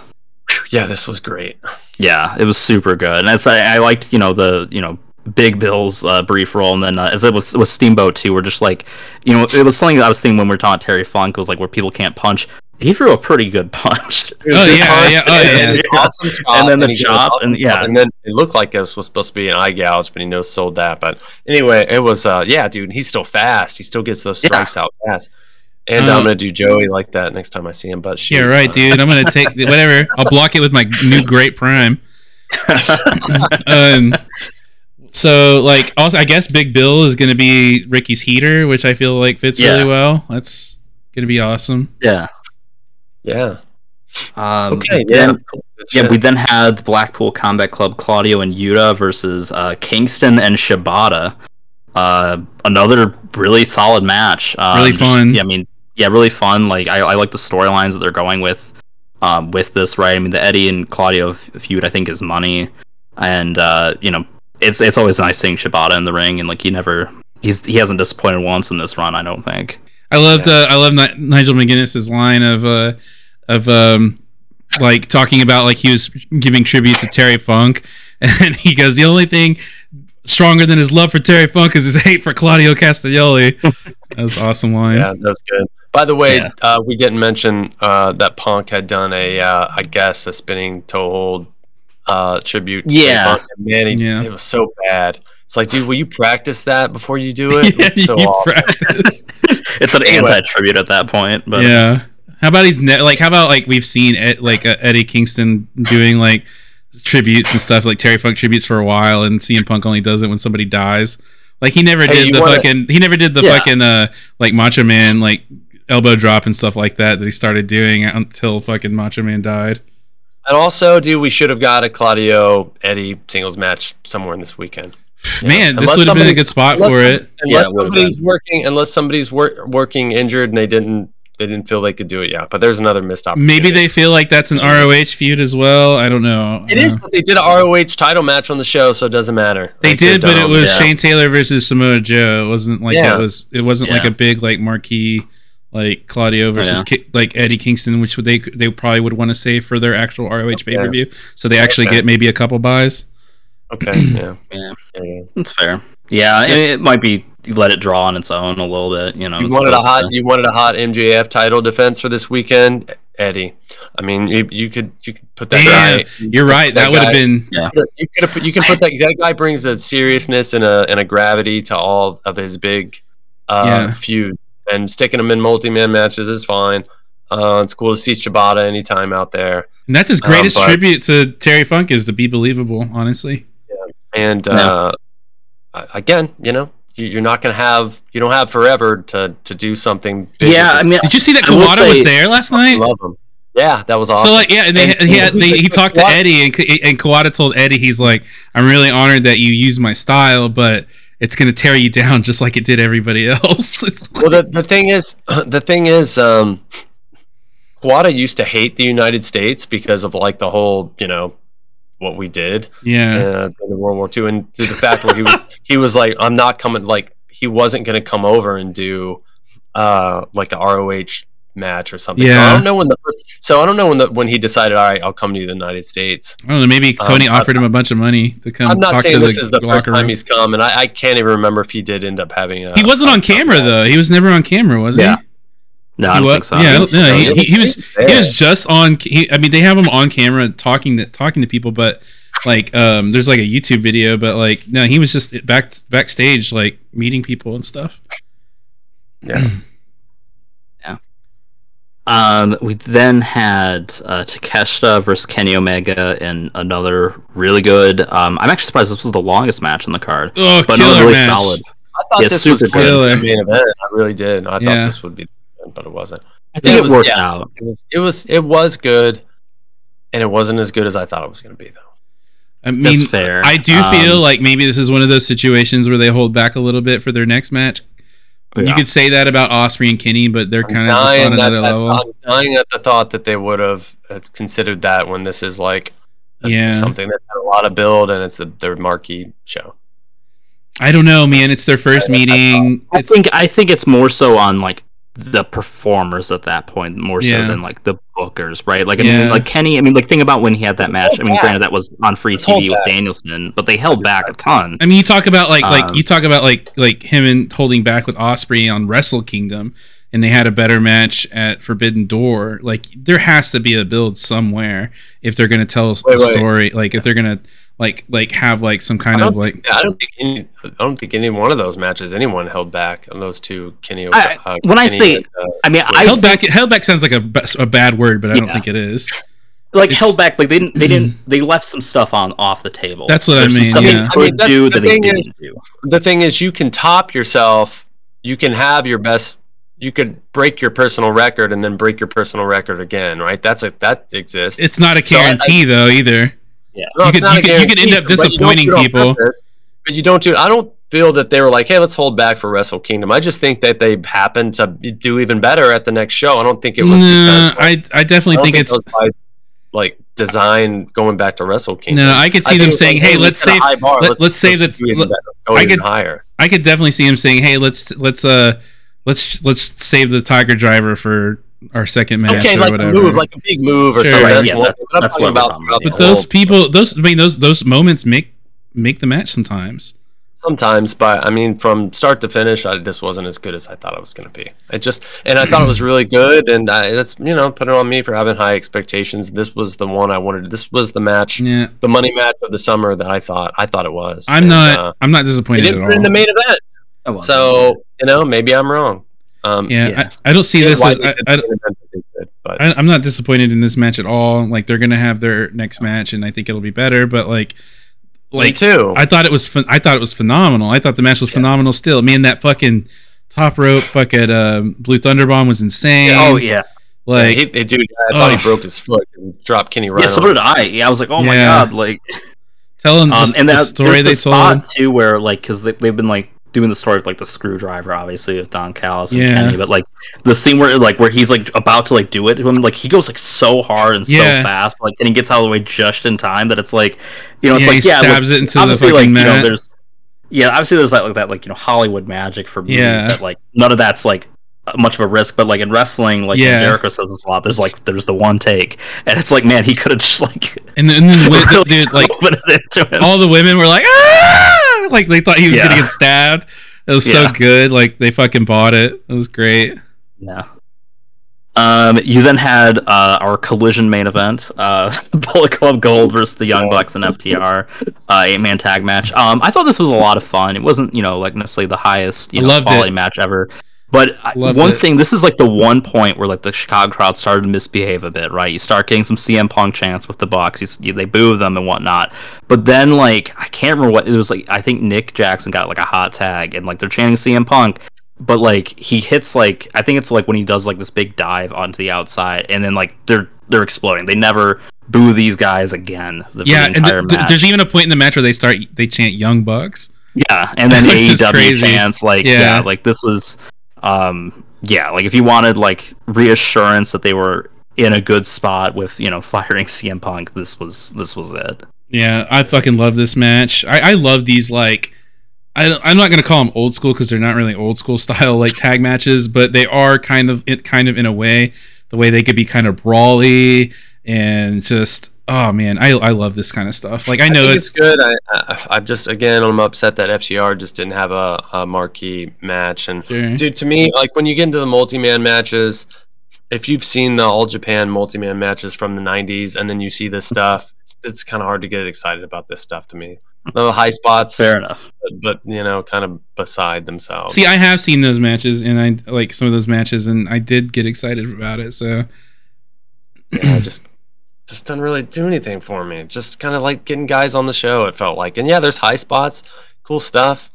Yeah, this was great. yeah, it was super good, and as I, I liked you know the you know Big Bill's uh, brief role, and then uh, as it was with Steamboat too, we're just like you know it was something that I was thinking when we are talking about Terry Funk was like where people can't punch. He threw a pretty good punch. Oh, yeah, yeah, oh, And yeah. then it's awesome chop, And then the he goes, chop, and- yeah. and then it looked like it was supposed to be an eye gouge, but he knows sold that. But anyway, it was uh yeah, dude. He's still fast. He still gets those Yeah. strikes out fast. And Uh, I'm gonna do Joey like that next time I see him. But Yeah, shoot, right, uh, dude. I'm gonna take whatever. I'll block it with my new Great Prime. um, so like, also, I guess Big Bill is gonna be Ricky's heater, which I feel like fits Yeah. really well. That's gonna be awesome. yeah. Yeah. Um, Okay. then- Yeah. Yeah, we then had Blackpool Combat Club, Claudio and Yuta versus uh, Kingston and Shibata. Uh, another really solid match. Um, Really just- fun. yeah, I mean, yeah, really fun. Like I, I like the storylines that they're going with. Um, with this, right? I mean, the Eddie and Claudio feud, I think, is money, and uh, you know, it's it's always nice seeing Shibata in the ring, and like he never, he's he hasn't disappointed once in this run. I don't think. I loved uh, I love Ni- Nigel McGuinness's line of uh of um like talking about like he was giving tribute to Terry Funk, and he goes the only thing stronger than his love for Terry Funk is his hate for Claudio Castagnoli. that was an awesome line. Yeah, that was good. By the way, Yeah. uh, we didn't mention uh, that Punk had done a, uh, I guess, a spinning toe hold uh, tribute. to Yeah. Punk. And man, he, Yeah. it was so bad. It's like, dude, will you practice that before you do it? Yeah, It's so you practice. It's an Anyway. anti tribute at that point, but yeah. How about he's ne- like? How about like we've seen Ed, like uh, Eddie Kingston doing like tributes and stuff, like Terry Funk tributes for a while, and CM Punk only does it when somebody dies. Like he never Hey, did the wanna- fucking. He never did the Yeah. fucking uh like Macho Man like elbow drop and stuff like that that he started doing until fucking Macho Man died. And also, dude, we should have got a Claudio Eddie singles match somewhere in this weekend. Man, this would have been a good spot for it. Yeah, Unless it would've somebody's working, unless somebody's wor- working injured and they didn't, they didn't feel they could do it. Yeah, but there's another missed opportunity. Maybe they feel like that's an ROH feud as well. I don't know. It Uh, is, but they did a ROH title match on the show, so it doesn't matter. They Like, did, but it was Yeah. Shane Taylor versus Samoa Joe. It wasn't like Yeah. it was. It wasn't like a big like marquee like Claudio versus Yeah. Ki- like Eddie Kingston, which would they they probably would want to save for their actual ROH pay per view. So they actually Okay. get maybe a couple buys. Okay, yeah, Yeah. yeah, yeah. That's fair. Yeah, Just- it, it might be you let it draw on its own a little bit. You know, You wanted a hot to- you wanted a hot MJF title defense for this weekend, Eddie. I mean, you, you could you could put that Damn, guy. You're right. That, That would have guy- been. You could have put, you can put that that guy brings a seriousness and a and a gravity to all of his big uh, Yeah. feuds, and sticking him in multi man matches is fine. Uh, it's cool to see Shibata anytime out there, And that's his Um, greatest but- tribute to Terry Funk is to be believable. Honestly. And uh, again, you know. you- You're not gonna have you don't have forever to to do something. Big Yeah, I mean, Did you see that I will Kawada was there last guy. I night? love him. Yeah, that was awesome. So like yeah, and they, And- he, had, they, he talked to Eddie, and and Kawada told Eddie, he's like, "I'm really honored that you use my style, but it's gonna tear you down just like it did everybody else." It's like- well, the, the thing is, the thing is, um, Kawada used to hate the United States because of like the whole, you know, what we did yeah, uh, in the World War II, and to the fact where he was, he was like, I'm not coming, like he wasn't going to come over and do, uh, like a ROH match or something. So I don't know when the first, so I don't know when the when he decided, all right, I'll come to the United States. I don't know. Maybe Um, Tony I- offered him a bunch of money to come I'm not saying this the is the first time room. he's come, and I, I can't even remember if he did end up having a. He wasn't on camera though. He was never on camera, was Yeah. he? No, I He don't wa- think so. Yeah, I don't- no, he, he, was- he was he was he there. was just on. He, I mean, they have him on camera talking to talking to people, but like, um, there's like a YouTube video, but like, no, he was just back backstage, like meeting people and stuff. Yeah. Yeah. Um, we then had uh, Takeshita versus Kenny Omega in another really good. Um, I'm actually surprised this was the longest match on the card, Oh, but killer another really match. solid. I thought Yeah, this was super going good. main event. I really did. I thought this would be, the main event, but it wasn't. I think Yeah, it it, was- worked yeah. out. It was. It was. It was good, and it wasn't as good as I thought it was going to be, though. I mean, That's fair. I do Um, feel like maybe this is one of those situations where they hold back a little bit for their next match. You could say that about Ospreay and Kenny, but they're kind of just on another at- level. I'm dying at the thought that they would have uh, considered that when this is like a- Yeah. something that had a lot of build and it's a, their marquee show. I don't know, man. It's their first meeting. I It's think I think it's more so on like the performers at that point, more Yeah. so than like the bookers, right? Like I Yeah. mean, like Kenny. I mean, like think about when he had that match. I mean, back. granted that was on free Let's TV with back. Danielson, but they held back a ton. I mean, you talk about like like Um, you talk about like like him and holding back with Ospreay on Wrestle Kingdom, and they had a better match at Forbidden Door. Like there has to be a build somewhere if they're gonna tell us Wait, the wait. story. Like if they're gonna like like have like some kind of like Yeah, I don't think any. I don't think any one of those matches anyone held back on those two Kenny. I- uh, when I Kenny say- and, uh, I mean, I held back. Held back sounds like a, a bad word, but I don't think it is. like it's- held back. Like they didn't. They didn't. They left some stuff on off the table. That's what I There's some mean, yeah. I mean, that's- do the that thing is- do. the thing is you can top yourself you can have your best you could break your personal record and then break your personal record again right that's a that exists It's not a So I- guarantee though either. Yeah. No, you it's could- you a could- you could end up but you disappointing do people. purpose. but you don't do i don't feel that they were like hey let's hold back for wrestle kingdom i just think that they happened to do even better at the next show i don't think it was Nah, because I I definitely don't think, it's it was by, like design going back to wrestle kingdom no. I could see think them saying, like, "Hey, let's set a say high bar. let- let's say that's- let- better. Let's go I could- higher I could definitely see him saying, "Hey, let's let's uh let's let's save the Tiger Driver for our second match okay or like whatever." a move like a big move or Sure, something right, that's yeah, one that's- thing, but I'm that's talking what we're about talking about. but those whole- people, those I mean, those those moments make make the match sometimes. sometimes but i mean from start to finish I, this wasn't as good as i thought it was going to be it just and i thought it was really good and I, that's you know put it on me for having high expectations this was the one i wanted this was the match Yeah, the money match of the summer that i thought i thought it was I'm And, not uh, I'm not disappointed. it disappointed didn't at put it in the main event Oh, well. so you know maybe i'm wrong um Yeah, Yeah. I, I don't see yeah, this as I, did I, the main event that they did, but I, I'm not disappointed in this match at all. Like they're gonna have their next match, and I think it'll be better. But like, me like too I thought it was phen- I thought it was phenomenal. I thought the match was phenomenal. Still, man, that fucking top rope fucking um, Blue Thunder Bomb was insane. oh yeah. like he, he- dude i thought Ugh. he broke his foot and dropped kenny Yeah, so did I. Yeah, I was like, oh my god, like, telling um, just and the that story there's the they spot told. too, where like, because they, they've been like doing the story of like the screwdriver, obviously with Don Callis and Yeah. Kenny, but like the scene where like where he's like about to like do it, when like he goes like so hard and Yeah. so fast, like, and he gets out of the way just in time that it's like, you know, it's Yeah, like he yeah, stabs look, it into the obviously, fucking like you know, there's yeah, obviously there's like, like that like you know Hollywood magic for movies that like none of that's like much of a risk, but like in wrestling, like Yeah. Jericho says this a lot. There's like there's the one take, and it's like man, he could have just like And then, and then the, really dude, like into him. all the women were like, ah! Like they thought he was Yeah. gonna get stabbed. It was Yeah. so good. Like they fucking bought it. It was great. Yeah. Um, you then had uh, our collision main event, uh, Bullet Club Gold versus the Young Bucks and FTR, uh, eight man tag match. Um, I thought this was a lot of fun. It wasn't, you know, like necessarily the highest, you know, quality it. match ever. But I- Loved one it. thing, this is like the one point where like the Chicago crowd started to misbehave a bit, right? You start getting some CM Punk chants with the Bucks. You, they boo them and whatnot. But then like I can't remember what it was like. I think Nick Jackson got like a hot tag and like they're chanting CM Punk, but like he hits like I think it's like when he does like this big dive onto the outside and then like they're they're exploding. They never boo these guys again. The, Yeah, the and entire th- th- match. there's even a point in the match where they start they chant Young Bucks. Yeah, and then AEW crazy. chants like Yeah. yeah. like this was um yeah, like if you wanted like reassurance that they were in a good spot with, you know, firing CM Punk, this was this was it. Yeah, I fucking love this match. I, I love these like I I'm not gonna call them old school because they're not really old school style like tag matches, but they are kind of it kind of in a way the way they could be kind of brawly and just oh man, I I love this kind of stuff. Like I know think it's, it's, good. I, I, I'm just again, I'm upset that FTR just didn't have a, a marquee match. And Sure. dude, to me, like when you get into the multi-man matches, if you've seen the All Japan multi-man matches from the '90s, and then you see this stuff, it's, it's kind of hard to get excited about this stuff to me. The high spots, Fair enough. but, but you know, kind of beside themselves. See, I have seen those matches and I like some of those matches and I did get excited about it. So yeah, just just doesn't really do anything for me. Just kind of like getting guys on the show. It felt like, and yeah, there's high spots, cool stuff.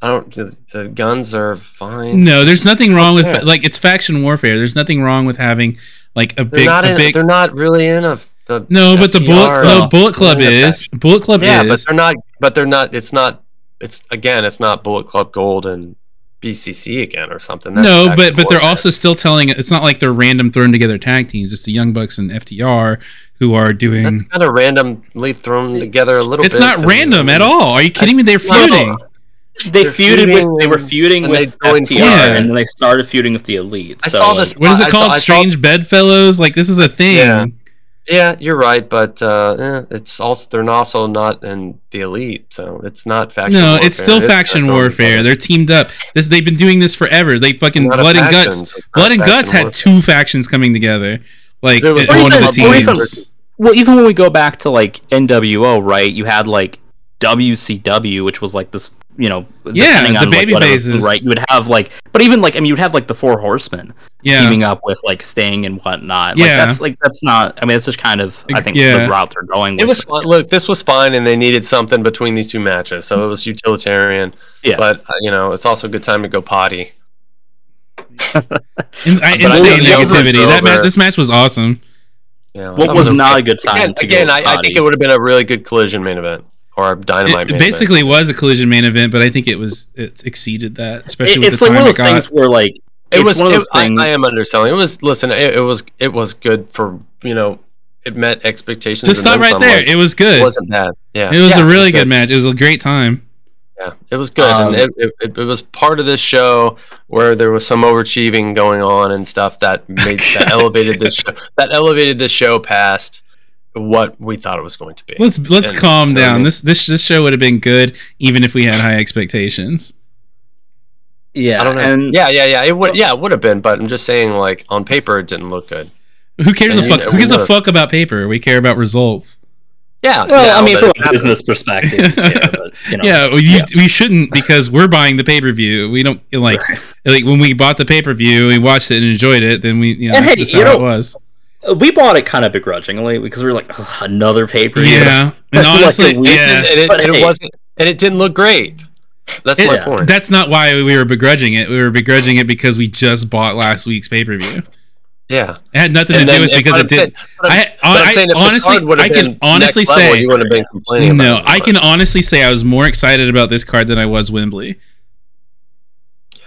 I don't. The, the guns are fine. no, there's nothing wrong with like it's faction warfare. There's nothing wrong with having like a they're big not a in. big They're not really in a. The No, but the bullet no Bullet Club is Bullet Club Yeah, but they're not. But they're not. It's not. It's again. It's not Bullet Club Gold and BCC again or something. That's no, but but they're also still telling it's not like they're random thrown together tag teams. It's the Young Bucks and FTR who are doing. That's kind of randomly thrown together a little. Bit. It's bit, not 'cause, random at all. Are you kidding me? They're No. feuding. They They're feuded with they were feuding and with they joined FTR Yeah. and then they started feuding with the elite. I so, saw like, this- What is it saw- called? Saw- Strange bedfellows. Like this is a thing. Yeah. Yeah, you're right, but uh, eh, it's also they're also not in the elite, so it's not faction. No, warfare. it's still It's faction warfare. warfare. They're teamed up. This they've been doing this forever. They fucking Not a blood and guts. so it's not Blood and guts had warfare. two factions coming together. Like There was at Or one of the even- even- teams. Well, even when we go back to like NWO, right? You had like WCW, which was like this, you know, Yeah, depending the on, like, baby whatever, faces. right? You would have like, but even like, I mean, you'd have like the Four Horsemen Yeah. teaming up with like Sting and whatnot. Like, Yeah. that's like that's not. I mean, it's just kind of I think Yeah. the route they're going. With. It was fun. Look, this was fine, and they needed something between these two matches, so it was utilitarian. Yeah. But uh, you know, it's also a good time to go potty. In- I- insane know the others negativity. That ma- this match was awesome. Yeah, What that was a- not a good time Again, to again I, I think it would have been a really good collision main event or a dynamite. It main basically was a collision main event, but I think it was it exceeded that, especially It- with it's the like one of those got. things where like it was. one of it- those I, things. I am underselling. It was. Listen, it, it was. It was good for you know. It met expectations. Just stop right there. like, it was good. It wasn't bad. Yeah, It was Yeah, a really was good match. It was a great time. Yeah, it was good, Um, and it, it, it, it was part of this show where there was some overachieving going on and stuff that made that elevated this show, that elevated this show past what we thought it was going to be. Let's let's And- calm you I down. mean? This this this show would have been good even if we had high expectations. yeah, I don't know. and yeah, yeah, yeah. It would. Yeah, it would have been, but I'm just saying, like on paper, it didn't look good. Who cares a And you fuck? know, Who gives a fuck about paper? We care about results. Yeah. well, yeah, I mean, from a business perspective, yeah, but, you know, yeah, well, you, yeah. we shouldn't because we're buying the pay per view. We don't like like when we bought the pay per view, we watched it and enjoyed it. Then we, you know, And that's hey, just you how know- it was. we bought it kind of begrudgingly because we were like "Ugh, another paper. Yeah, and honestly, Like week- yeah, and it, But and it hey. wasn't, and it didn't look great. That's my point. that's not why we were begrudging it. We were begrudging it because we just bought last week's pay per view. Yeah. It had nothing And to do with and- because it did. saying- but I'm- I, I'm I, saying if the honestly, card would have I can honestly next level, say you wouldn't have been complaining. No. it I can honestly say I was more excited about this card than I was Wembley.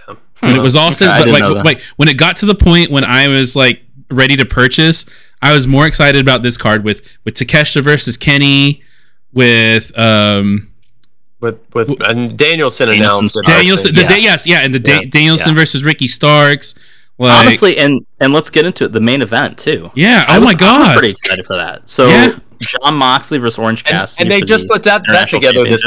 Yeah, when it was all said, Okay, but like, like when it got to the point when I was like ready to purchase, I was more excited about this card with with Takeshita versus Kenny, with um with with and Danielson Danielson announced it. Danielson. The Yeah. da- yes, yeah, and the da- Yeah. Danielson Yeah. versus Ricky Starks. Like, honestly, and and let's get into it. The main event too. yeah. Oh I Oh was- my god. I was god. pretty excited for that. So Yeah. Jon Moxley versus Orange and, Cassidy, and they just the put that that together this.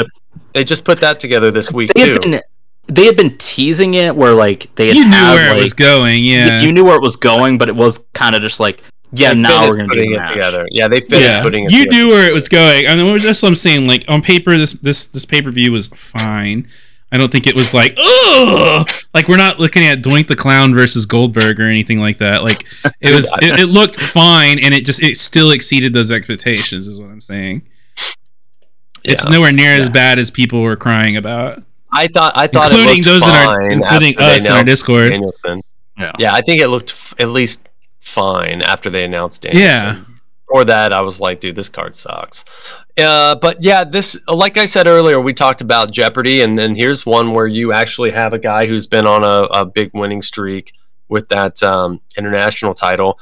They just put that together this week They too. had been they had been teasing it where like they had You knew had, where it was going, yeah. you knew where it was going, but it was kind of just like yeah, They now we're gonna do putting the it together. Yeah, they finished yeah, putting it. you together. knew where it was going, and then that's what I'm saying. Like on paper, this this this pay per view was fine. I don't think it was like ugh. Like we're not looking at Doink the Clown versus Goldberg or anything like that. Like it was, it, it looked fine, and it just it still exceeded those expectations. Is what I'm saying. It's Yeah. nowhere near as bad as people were crying about, I thought. I thought including those in our, including us in our Discord. Danielson. Yeah. Yeah, I think it looked f- at least fine after they announced Danielson. Yeah. Before that, I was like, dude, this card sucks. Uh, but yeah, this, like I said earlier, we talked about Jeopardy, and then here's one where you actually have a guy who's been on a, a big winning streak with that um, international title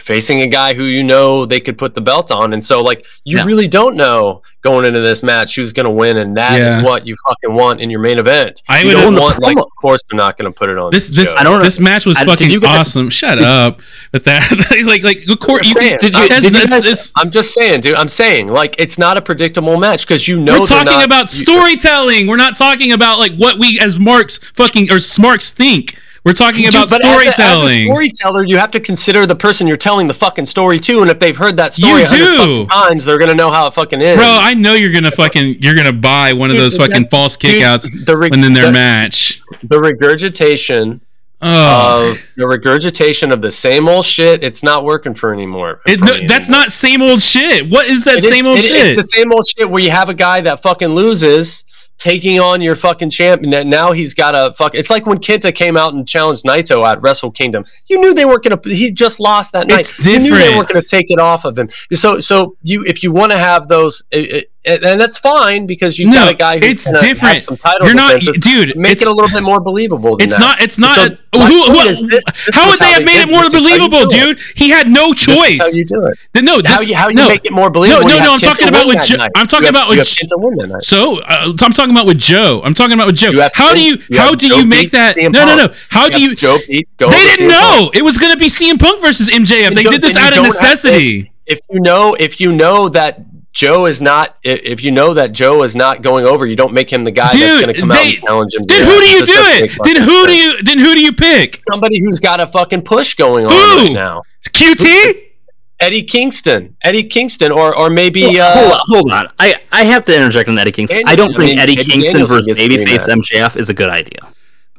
facing a guy who you know they could put the belt on and so like you Yeah. really don't know going into this match who's going to win and that is Yeah. what you fucking want in your main event I you would don't want like of course they're not going to put it on This this. I don't know. this match was I- fucking awesome. Shut up with that. like like of course you, did you, that's- did you guys- it's- I'm just saying, dude. I'm saying, like, it's not a predictable match because you know we're talking not- about storytelling. We're not talking about like what we as marks fucking or smarks think. We're talking Dude, about but as a- As a, storytelling. storyteller, you have to consider the person you're telling the fucking story to, and if they've heard that story You do. times, they're gonna know how it fucking is. Bro, I know you're gonna fucking you're gonna buy one of those fucking false dude, kickouts the re- within their the- match. the regurgitation Oh, of the regurgitation of the same old shit. It's not working for anymore. it, for no, me that's anymore. not same old shit. What is that It is- same old it is shit? the same old shit where you have a guy that fucking loses taking on your fucking champion that now he's got a fuck it's like when Kenta came out and challenged Naito at Wrestle Kingdom. You knew they weren't gonna he just lost that night. It's You knew they weren't gonna take it off of him. So so you if you want to have those it, it, and that's fine because you've No, got a guy who's it's different. some title You're not, dude. Make it's, it a little bit more believable. It's that. not. It's not. So, a, who, this- this how would they how have they made it more this is how you believable, it. dude? He had no choice. how you do it. Then- no, How this, you, how you no, make it more believable? no, you no, I'm talking about with Jo- I'm talking have- about with have Kenta win that night. So uh, I'm talking about with Joe. I'm talking about with Joe. How do you? how do you make that? No, no, no. How do you? Joe They didn't know it was going to be CM Punk versus MJF. They did this out of you don't have to- necessity. if you know if you know that Joe is not if you know that Joe is not going over, you don't make him the guy that's going to come out and challenge him. Then who do you do it? Then who do you? Then who do you pick? Somebody who's got a fucking push going on Who? right now. QT? Eddie Kingston, Eddie Kingston, or or maybe hold, uh, on, hold on. I, I have to interject on Eddie Kingston. Daniel- I don't I think mean, Eddie Eddie Kingston Danielson versus babyface. MJF is a good idea.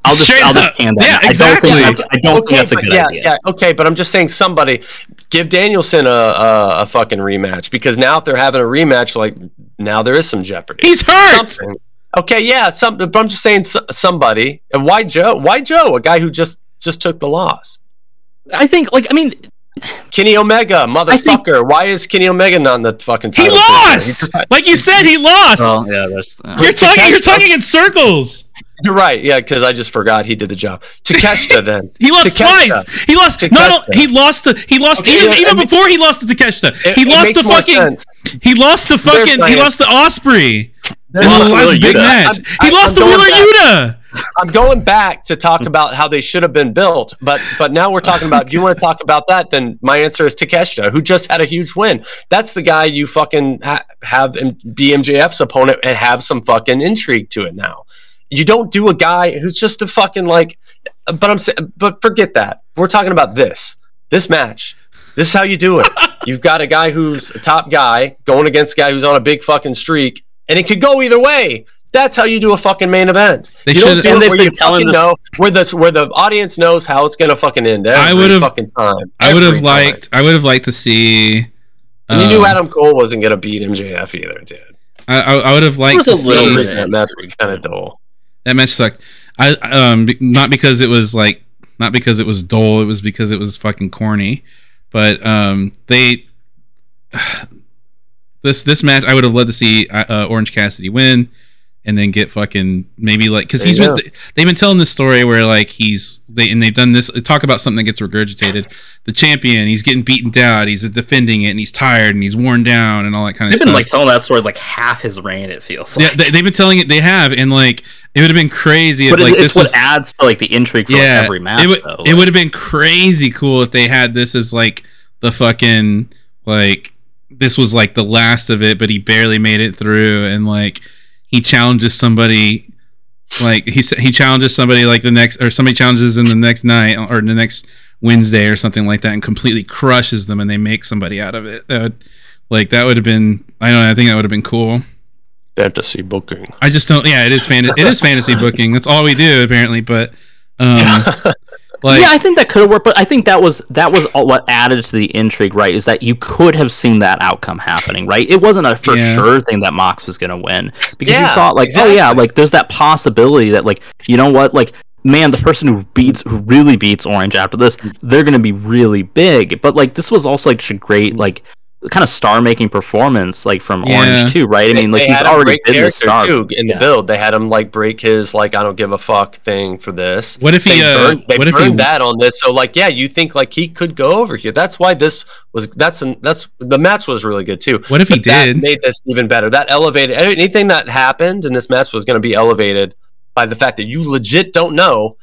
I'll just Straight I'll just hand that. Yeah, I don't exactly. think that's, I don't think that's a good yeah, idea. yeah, okay, but I'm just saying somebody give Danielson a, a a fucking rematch because now if they're having a rematch, like now there is some jeopardy. He's hurt. something. Okay, yeah, some. But I'm just saying somebody. And why Joe? Why Joe? A guy who just just took the loss. I think like I mean Kenny Omega, think- motherfucker. Why is Kenny Omega not in the fucking He title? picture? lost. Like you said, he lost. well yeah there's uh, You're talking. You're talking in circles. You're right. Yeah, because I just forgot he did the job. Takeshita then. He lost Takeshita. twice. He lost. Takeshita. Not. o- He lost to. He lost Okay, even yeah, even I mean- before he lost to Takeshita. It- he it lost makes to more fucking. sense. He lost the fucking. He lost the Ospreay. They In lost the last big Yuta. match. I'm- he I'm lost to Wheeler back. Yuta. I'm going back to talk about how they should have been built, but but now we're talking about. If you want to talk about that, then my answer is Takeshita, who just had a huge win. That's the guy you fucking ha- have him be MJF's opponent and have some fucking intrigue to it. Now, you don't do a guy who's just a fucking like. But I'm saying, but forget that. We're talking about this this match. This is how you do it. You've got a guy who's a top guy going against a guy who's on a big fucking streak, and it could go either way. That's how you do a fucking main event. They you don't do and it where been you telling fucking us- know where the where the audience knows how it's gonna fucking end. Every I would've- fucking time. I would have liked. I would have liked to see. And you knew um, Adam Cole wasn't gonna beat MJF either, dude. I, I, I would have liked was to a little see. bit. Reason that match was kind of dull. That match sucked. I um not because it was like not because it was dull. It was because it was fucking corny. But um they this this match I would have loved to see uh, uh, Orange Cassidy win. And then get fucking maybe like because he's been go. they've been telling this story where like he's they and they've done this talk about something that gets regurgitated. The champion he's getting beaten down, he's defending it, and he's tired and he's worn down and all that kind of stuff. they've stuff. been like telling that story like half his reign it feels yeah, like. they, they've been telling it. They have, and like it would have been crazy if it- like this what was adds to like the intrigue for like, every match it would though. it would have been crazy cool if they had this as like the fucking like this was like the last of it, but he barely made it through, and like he challenges somebody like he he challenges somebody like the next or somebody challenges in the next night or the next Wednesday or something like that and completely crushes them and they make somebody out of it. That would, like that would have been I don't know, I think that would have been cool. Fantasy booking. I just don't yeah, it is fan it is fantasy booking. That's all we do apparently, but um like yeah, I think that could have worked, but I think that was that was all what added to the intrigue, right? Is that you could have seen that outcome happening, right? It wasn't a for Yeah. sure thing that Mox was going to win because you thought like, oh yeah, like there's that possibility that like you know what, like man, the person who beats who really beats Orange after this, they're going to be really big. But like this was also like such a great like kind of star making performance like from Yeah. Orange too, right? I mean, like They he's already been the star too in Yeah. the build. They had him like break his like I don't give a fuck thing for this. what if he They uh burned, they what if he that on this. So like, yeah, you think like he could go over here. That's why this was. That's an, that's the match was really good too. what if he But that did? made this even better. That elevated anything that happened in this match was going to be elevated by the fact that you legit don't know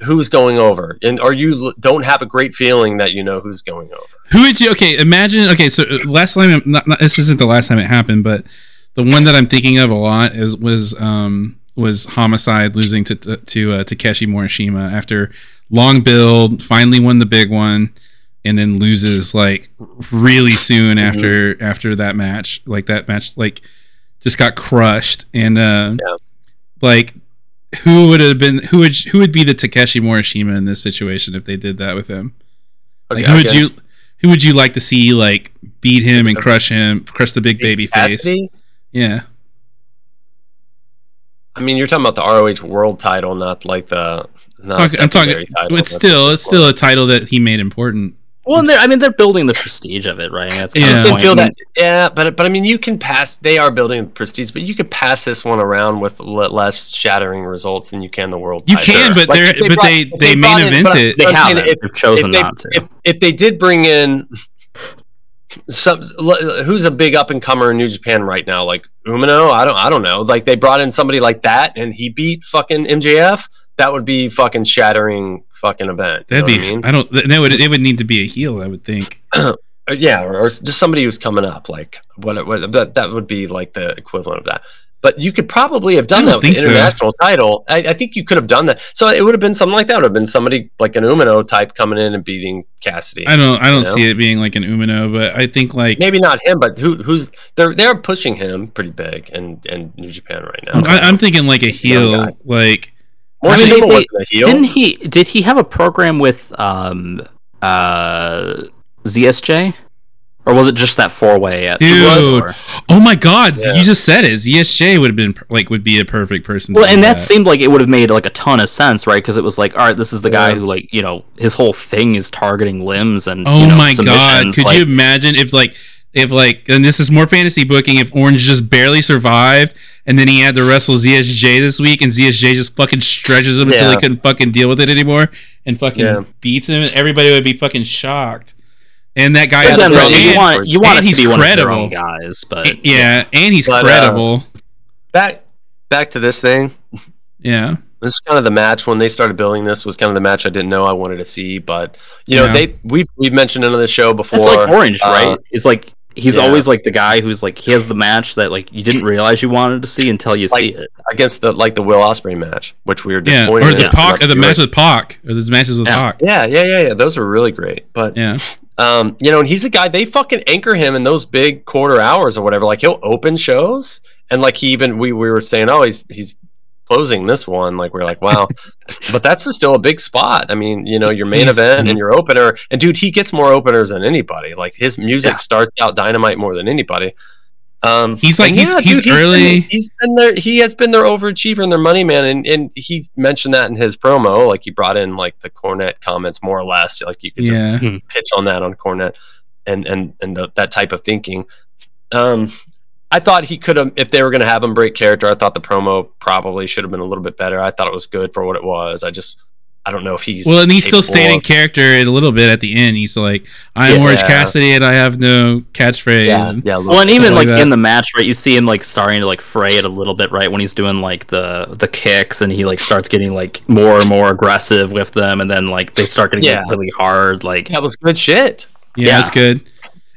who's going over, and are you don't have a great feeling that you know who's going over. Who would you? Okay, imagine. Okay, so uh, last time, not, not, this isn't the last time it happened, but the one that I'm thinking of a lot is was um was homicide losing to to uh, Takeshi Morishima after long build, finally won the big one, and then loses like really soon Mhm. after after that match. Like that match, like just got crushed, and uh, Yeah. like. Who would have been who would who would be the Takeshi Morishima in this situation if they did that with him? Like, Okay, who would against you who would you like to see like beat him and crush him, crush the big baby face? Yeah. I mean, you're talking about the ROH World Title, not like the. Not Talk- I'm talking. title. It's still it's still a title that he made important. Well, and they're, I mean, they're building the prestige of it, right? That's Yeah. I just didn't feel that. Mm-hmm. Yeah, but but I mean, you can pass. They are building prestige, but you could pass this one around with le- less shattering results than you can the world. You title. can, but Like, they're if but brought- they if they main brought in- it. They I'm haven't. if- They've chosen if they, not to. If, if they did bring in some who's a big up and comer in New Japan right now, like Umino, I don't I don't know. Like they brought in somebody like that and he beat fucking MJF, that would be fucking shattering fucking event. That'd be. I mean? I don't. That would it would need to be a heel. I would think. Uh, yeah, or, or just somebody who's coming up, like what, what that, that would be like the equivalent of that. But you could probably have done that with the think so. international title. I, I think you could have done that. So it would have been something like that. It would have been somebody like an Umino type coming in and beating Cassidy. I don't. I don't You know? see it being like an Umino, but I think like Maybe not him, but who who's they're they're pushing him pretty big in, in New Japan right now. I, I'm thinking like a heel. Like I mean, they- they- wasn't a heel. Didn't he? Did he have a program with um uh ZSJ, or was it just that four way Dude. Or- oh my god, Yeah. you just said it. ZSJ would have been like would be a perfect person. Well, do and that seemed like it would have made like a ton of sense, right? Because it was like, all right, this is the guy who like you know his whole thing is targeting limbs and Oh you know, my god! Could like- you imagine if like if like and this is more fantasy booking if Orange just barely survived and then he had to wrestle ZSJ this week and ZSJ just fucking stretches him until he couldn't fucking deal with it anymore and fucking Yeah. beats him everybody would be fucking shocked. And that guy is then, Yeah, though, and, you want you want and it he's to be one of credible. their own guys, but yeah, and he's But, uh, credible. back back to this thing. yeah. This is kind of the match when they started building this was kind of the match I didn't know I wanted to see, but you know Yeah. they we've we've mentioned it on the show before. it's like Orange, uh, right? It's like he's yeah. always like the guy who's like he has the match that like you didn't realize you wanted to see until you Like- see it. against the like the Will Ospreay match, which we were Yeah, disappointed or the Yeah. Pac, or the match with Pac, or the matches with Yeah. Pac. Yeah, yeah, yeah, yeah. Those were really great. But Yeah, um, you know, and he's a guy they fucking anchor him in those big quarter hours or whatever. Like he'll open shows and like he even we, we were saying, oh, he's he's closing this one. Like we're like, wow. but that's still a big spot. I mean, you know, your main He's- event and your opener. And dude, he gets more openers than anybody. Like his music Yeah. starts out dynamite more than anybody. Um, He's like- and he's- he's been- early- he's been there. He has been their overachiever and their money man, and, and he mentioned that in his promo. Like he brought in like the Cornette comments more or less. Like you could just yeah. pitch on that on Cornette and and and the, that type of thinking. Um, I thought he could have if they were going to have him break character. I thought the promo probably should have been a little bit better. I thought it was good for what it was. I just I don't know if he's Well, and he's still capable staying in of- character a little bit at the end. He's like, "I'm Orange Cassidy, and I have no catchphrase." Yeah, And- yeah. Well, and even like like, in the match, right? You see him like starting to like fray it a little bit, right? When he's doing like the the kicks, and he like starts getting like more and more aggressive with them, and then like they start getting like, Yeah. really hard. Like that was good shit. Yeah, Yeah. that's good.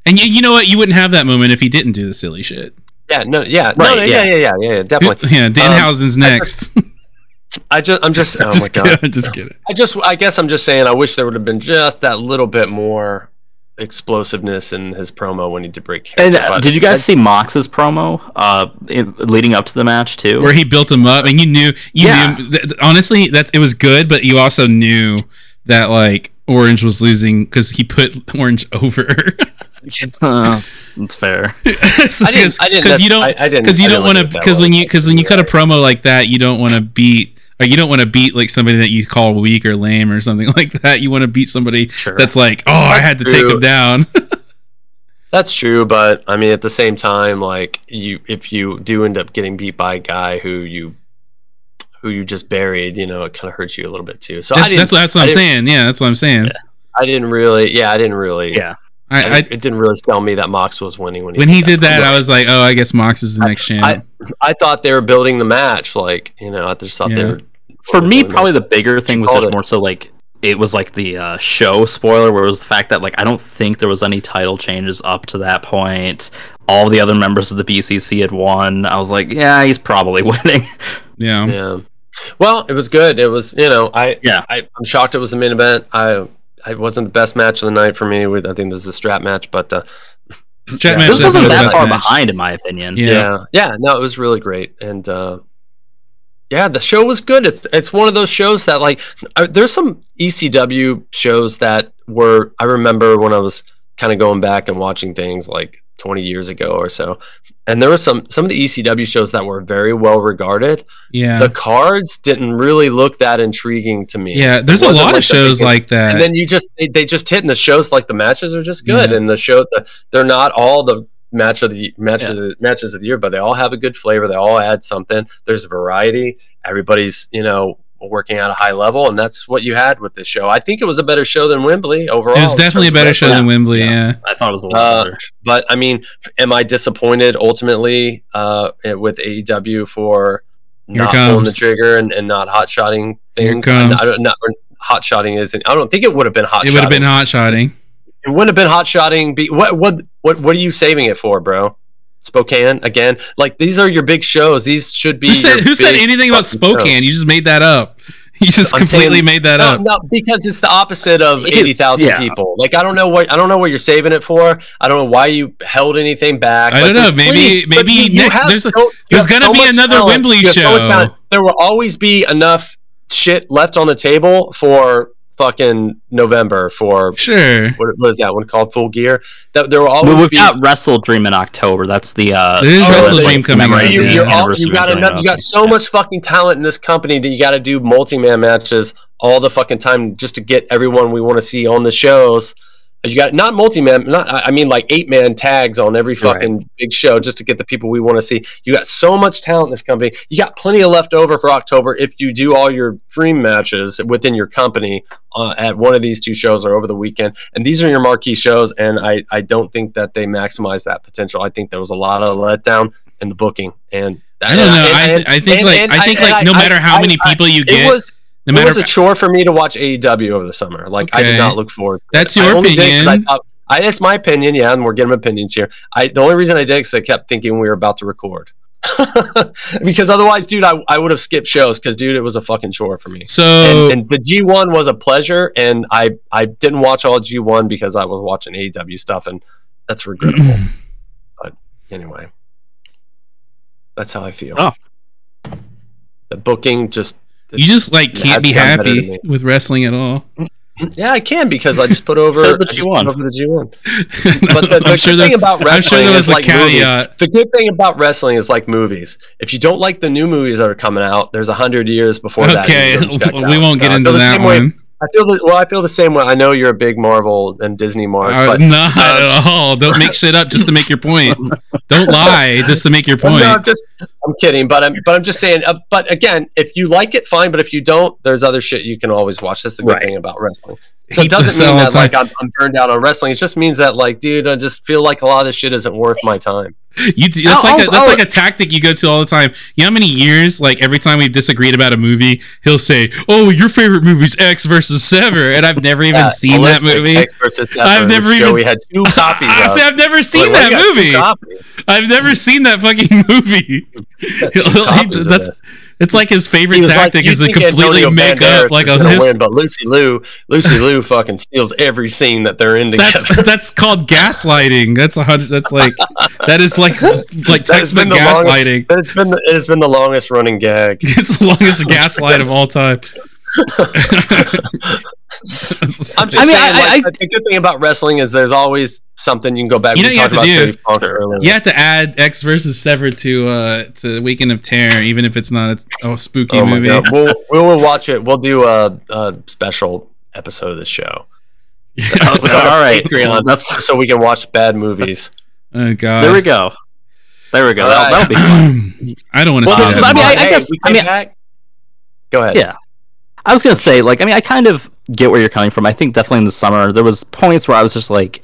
And you, you know what? You wouldn't have that moment if he didn't do the silly shit. Yeah, no, yeah, Right, no, yeah. yeah, yeah, yeah, yeah, yeah, definitely. Yeah, Um, Danhausen's next. I just, I'm just, oh my just god. I'm just kidding. I just, I guess I'm just saying, I wish there would have been just that little bit more explosiveness in his promo when he did break And uh, did you guys I- see Mox's promo uh, in, leading up to the match too? Where he built him up, and you knew, you Yeah. knew. Th- th- honestly, that it was good, but you also knew that like Orange was losing because he put Orange over. Uh, it's, it's fair. I didn't, I didn't, because you don't I, I didn't, because you don't want to look at it that because when you because when you cut a promo like that, you don't want to beat or you don't want to beat like somebody that you call weak or lame or something like that. You want to beat somebody Sure. that's like, oh, I had to take him down. That's true, but I mean, at the same time, like you, if you do end up getting beat by a guy who you, who you just buried, you know, it kind of hurts you a little bit too. So I That's, didn't, that's, that's what I I'm didn't- saying. Yeah, that's what I'm saying. I didn't really, yeah, I didn't really, Yeah. I, I, I, it didn't really sell me that Mox was winning when he when he did that, Right. I was like, oh, I guess Mox is the next champ. I, I thought they were building the match, like you know, I just thought they were. For me, building probably the bigger thing was just it. more so like it was like the uh, show spoiler, where it was the fact that like I don't think there was any title changes up to that point. All the other members of the BCC had won. I was like, yeah, he's probably winning. yeah. yeah. Well, it was good. It was, you know, I, Yeah. I, I'm shocked it was the main event. I, it wasn't the best match of the night for me. I think this was the strap match, but uh, Chat Yeah. match this wasn't that far match. behind, in my opinion. Yeah. yeah. yeah, no, it was really great, and uh, yeah, the show was good. It's it's one of those shows that like uh, there's some ECW shows that were I remember when I was kind of going back and watching things like 20 years ago or so, and there were some some of the ECW shows that were very well regarded. Yeah. The cards didn't really look that intriguing to me. yeah. There's a lot like of shows like that. and then you just they, they just hit and the shows like the matches are just good Yeah. and the show the, they're not all the match of the match Yeah. of the matches of the year but they all have a good flavor they all add something there's a variety everybody's you know working at a high level and that's what you had with this show i think it was a better show than wembley overall it was definitely a better show than Wembley. Yeah. Yeah. I thought it was a lot Uh, better. but i mean am i disappointed ultimately uh with aew for Here not pulling the trigger and, and not hot shotting things comes. I, don't, not hot shotting isn't i don't think it would have been hot It would have been hot shotting. It wouldn't have been hot shotting. Be what what what what are you saving it for, bro? Spokane again. Like these are your big shows. These should be. Who said Who said anything about. Spokane? You just made that up. You just I'm completely saying- made that No, up. no, because it's the opposite of eighty thousand yeah. people. Like I don't know what I don't know what you're saving it for. I don't know why you held anything back. I Like, don't know, maybe- but maybe you- you there's so- there's gonna so be another talent. Wembley have so show. There will always be enough shit left on the table for fucking November for Sure. what, what is that one called? Full Gear. That there will Well, always we've be got Wrestle Dream in October. That's the uh, There is Oh, Wrestle Dream coming commemorating up. you, yeah. you're all, you got enough, you got so much fucking talent in this company that you got to do multi-man matches all the fucking time just to get everyone we want to see on the shows. You got not multi-man, not I mean like eight-man tags on every Right. fucking big show just to get the people we want to see. You got so much talent in this company. You got plenty of left over for October if you do all your dream matches within your company uh, at one of these two shows or over the weekend. And these are your marquee shows, and I I don't think that they maximize that potential. I think there was a lot of letdown in the booking, and I don't know. and- I, I think and- like I think like no matter how many people you it get, was no it was a chore for me to watch AEW over the summer. Like I did not look forward. To That's it. I your only did 'cause opinion. I thought, I, that's my opinion. Yeah, and we're getting opinions here. I the only reason I did because I kept thinking we were about to record. because otherwise, dude, I, I would have skipped shows because, dude, it was a fucking chore for me. so And, and the G1 was a pleasure, and I I didn't watch all G1 because I was watching AEW stuff, and that's regrettable. but anyway, that's how I feel. Oh. The booking just you just like can't be gotten better to happy with wrestling at all. yeah, I can because I just put over, So the I just G1. over the G1. But the, the I'm sure good there, thing about wrestling sure is a like movies. The good thing about wrestling is like movies. If you don't like the new movies that are coming out, there's a hundred years before that. Okay, you can check we won't get Uh, into feel the that same way- one. I feel the, well. I feel the same way. I know you're a big Marvel and Disney mark, Uh, but not at all. Don't make shit up just to make your point. Don't lie just to make your point. no, I'm just I'm kidding, but I'm but I'm just saying. Uh, but again, if you like it, fine. But if you don't, there's other shit you can always watch. That's the good Right. thing about wrestling. So it doesn't mean that like. I'm, I'm burned out on wrestling. It just means that like, dude, I just feel like a lot of this shit isn't worth my time. You do, that's I'll- like oh, a, I'll- that's I'll- like oh. a tactic you go to all the time. You know how many years, like every time we've disagreed about a movie, he'll say, "Oh, your favorite movie's Ecks versus Sever," and I've never even Yeah, seen that movie. Ecks versus Sever, I've never even- Joey had two copies. I I've never seen Like, that movie. I've never seen that fucking movie. got two copies of that's It's like his favorite was like, tactic is to completely Antonio make Banderas up like a his. win, but Lucy Liu, Lucy Liu fucking steals every scene that they're in together. That's that's called gaslighting. That's a hundred. That's like that is like like That has textbook been the longest- gaslighting. it's been the, it has been the longest running gag. It's the longest gaslight of all time. I'm just I mean, saying, I- like, the good thing about wrestling is there's always something you can go back. You we know you talked have to about do? Terry earlier. you have to add Ecks versus Sever to uh to Weekend of Terror, even if it's not a, a spooky Oh movie. We'll we will watch it. We'll do a, a special episode of the show, Oh, With all right, Patreon. that's so we can watch bad movies. Oh god. there we go. There we go. All That'll, right. that'll be fun. I don't want to Well, see that. I mean, I- movie. Hey, guess- we I mean- back. Go ahead. Yeah. I was gonna say, like, I mean, I kind of get where you're coming from. I think definitely in the summer there was points where I was just like,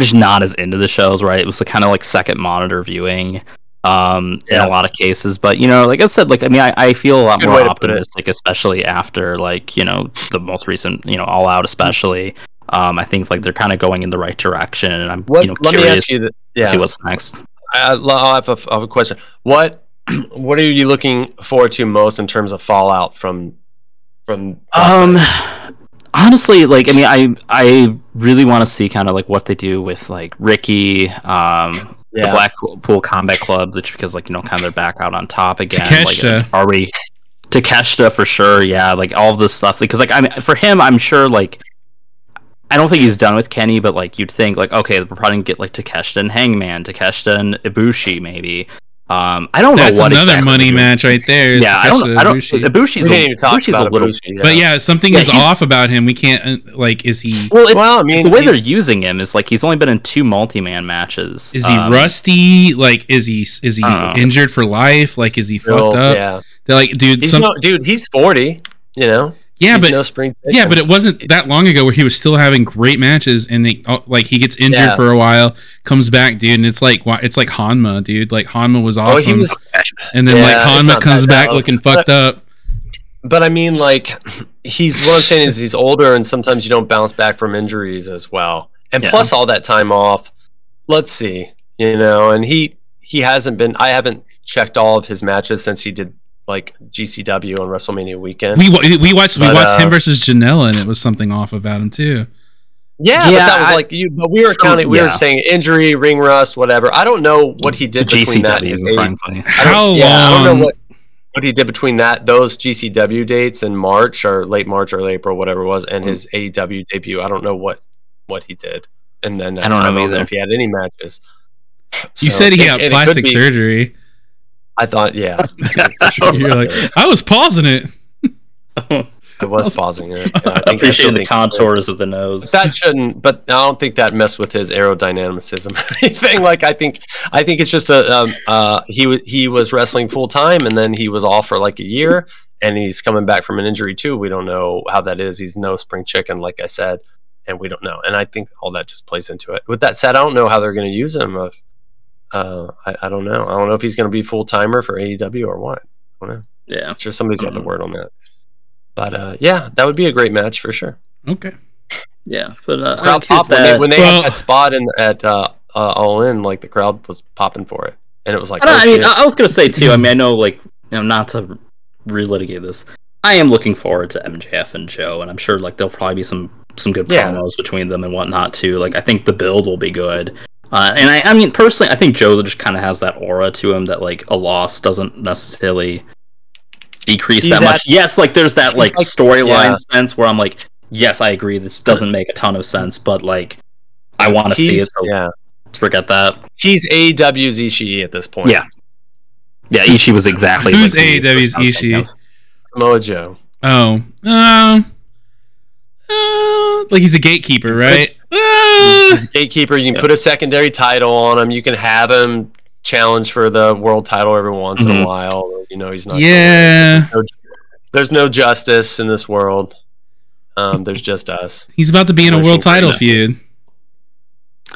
just not as into the shows. Right? It was the kind of like second monitor viewing, um, in a lot of cases. But you know, like I said, like I mean, I, I feel a lot Good more way to put it. optimistic, especially after like you know the most recent, you know, All Out, especially. Um, I think like they're kind of going in the right direction, and I'm What, you know let me curious ask you. The, to yeah. see what's next. I, I have a, I have a question. What what are you looking forward to most in terms of fallout from from? Um, honestly, like I mean, I I really want to see kind of like what they do with like Ricky, um, the Blackpool Combat Club, which because like you know kind of they're back out on top again. Takeshita. Like, are we Takeshita for sure? Yeah, like all of this stuff. Because like I mean, for him, I'm sure like. I don't think he's done with Kenny, but like you'd think, like okay, we're probably gonna get like Takeshita and Hangman, Takeshita and Ibushi, maybe. Um, I don't That's know what another exactly money they're match right there. is Yeah, I don't. I don't. Ibushi. Ibushi's we a, didn't even talk Ibushi's about a little Ibushi, yeah. But yeah, something Yeah, is off about him. We can't uh, like. Is he Well, it's, Well, I mean, the way they're using him is like he's only been in two multi-man matches. is he Um, rusty? Like, is he is he I know. injured for life? Like, is he Still, fucked up? Yeah, They're like, dude, he's some no, dude. He's forty. You know. Yeah, he's but no spring. yeah, but it wasn't that long ago where he was still having great matches, and they oh, like he gets injured Yeah. for a while, comes back, dude, and it's like it's like Hanma, dude. Like Hanma was Oh, awesome, he was. and then Yeah, like Hanma comes back looking fucked up. But I mean, like, he's what I'm saying is he's older, and sometimes you don't bounce back from injuries as well. And Yeah. plus all that time off. Let's see, you know, and he he hasn't been. I haven't checked all of his matches since he did like GCW on WrestleMania weekend. We we watched we But, watched him uh, versus Janela, and it was something off about him too. yeah, Yeah, but that was I- like you. But we were some- counting. We were saying injury, ring rust, whatever. I don't know what he did between that. and GCW, his A- frankly. I don't- How yeah, I don't know what what he did between that those GCW dates in March or late March or late April, whatever it was, and his AEW debut. I don't know what what he did, and then that I don't know either. if he had any matches. You So, said he and- had and it plastic be- surgery. I thought, yeah, sure. You're like, I was pausing it. I was pausing it. Yeah, I I think I appreciate still the think- contours of the nose. That shouldn't, but I don't think that messed with his aerodynamicism or anything. Like I think, I think it's just a um, uh, he was he was wrestling full time and then he was off for like a year and he's coming back from an injury too. We don't know how that is. He's no spring chicken, like I said, and we don't know. And I think all that just plays into it. With that said, I don't know how they're going to use him. If, uh, I, I don't know. I don't know if he's going to be full timer for AEW or what. I don't know. yeah. I'm sure somebody's got the word on that. But uh, yeah, that would be a great match for sure. Okay. Yeah, but uh, crowd I think when they, that, when they Well- had that spot in at uh, uh, All In. Like the crowd was popping for it, and it was like, I, oh, I mean, shit. I I was gonna say too. I mean, I know, like, you know, not to relitigate this. I am looking forward to MJF and Joe, and I'm sure like there'll probably be some some good Yeah. promos between them and whatnot too. Like, I think the build will be good. Uh, and I, I mean, personally, I think Joe just kind of has that aura to him that like a loss doesn't necessarily decrease He's that at- much. Yes, like there's that like, like- storyline yeah. sense where I'm like, yes, I agree. This doesn't make a ton of sense, but like, I want to see it. So yeah, forget that. he's AEW's Ishii at this point. Yeah. Yeah, Ishii was exactly Who's like, the AEW's person was thinking Ishii? of. Samoa Joe. Oh, um, uh, like he's a gatekeeper, right? He's a gatekeeper. You can Yeah. put a secondary title on him. You can have him challenge for the world title every once in Mhm. a while. You know, he's not. yeah, There's no, there's no justice in this world. Um, there's just us. he's about to be in a world title that. feud.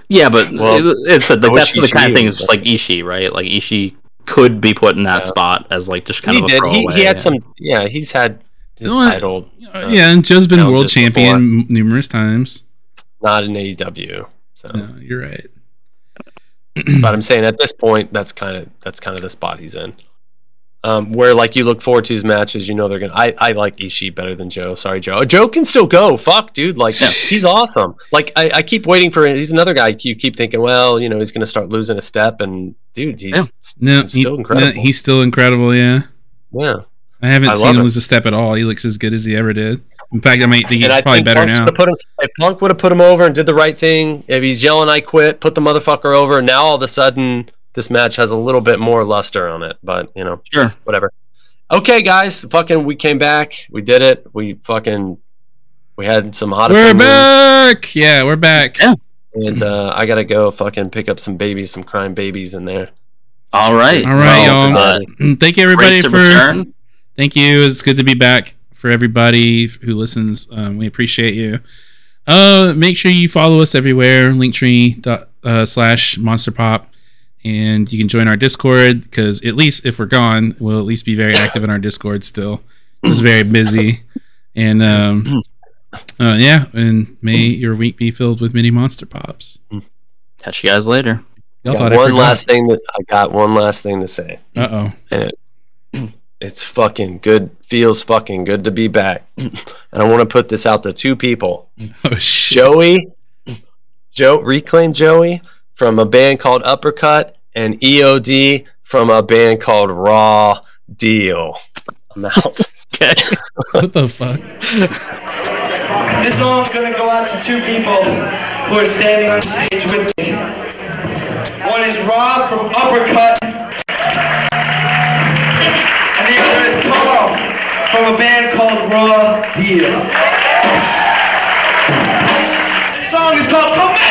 Yeah, but Well, it, it's like I wish that's the kind of thing. was It's like Ishii, right? Like Ishii could be put in that Yeah. spot as like just kind He of a did. He, throwaway. he had some. Yeah, he's had his You know title. Uh, yeah, and Joe's been world champion m- numerous times. Not in AEW. So, No, you're right. but I'm saying at this point, that's kind of that's kind of the spot he's in. Um, where like you look forward to his matches, you know they're gonna. I, I like Ishii better than Joe. Sorry, Joe. Joe can still go. Fuck, dude. Like he's awesome. Like I, I keep waiting for. He's another guy. You keep thinking, well, you know, he's gonna start losing a step, and dude, he's Yeah. No, he- still incredible. no, he's still incredible. Yeah, yeah. I haven't I seen him it. lose a step at all. He looks as good as he ever did. In fact, I might think he's And I probably think better Punk now. Put him, if Punk would have put him over and did the right thing, if he's yelling "I quit," put the motherfucker over. Now all of a sudden, this match has a little bit more luster on it. But you know, Sure. whatever. Okay, guys, fucking, we came back. We did it. We fucking, we had some hot. We're opinions, back. Yeah, we're back. Yeah. and uh, I gotta go fucking pick up some babies, some crying babies in there. All right. All right, Well, y'all. uh, Mm, Thank you, everybody, for return. Thank you. It's good to be back for everybody who listens. Um, we appreciate you. Uh, make sure you follow us everywhere. Linktree dot uh, slash Monster Pop, and you can join our Discord because at least if we're gone, we'll at least be very active in our Discord still. It's very busy, and um, uh, yeah. And may your week be filled with mini Monster Pops. Catch you guys later. Y'all Got one last thing that I got. One last thing to say. Uh oh. And it, it's fucking good. Feels fucking good to be back. and I want to put this out to two people: Oh shit. Joey, Joe, reclaim Joey from a band called Uppercut, and EOD from a band called Raw Deal. I'm out. Okay. What the fuck? This song's gonna go out to two people who are standing on stage with me. One is Rob from Uppercut, from a band called Raw Deal. The song is called Come Back!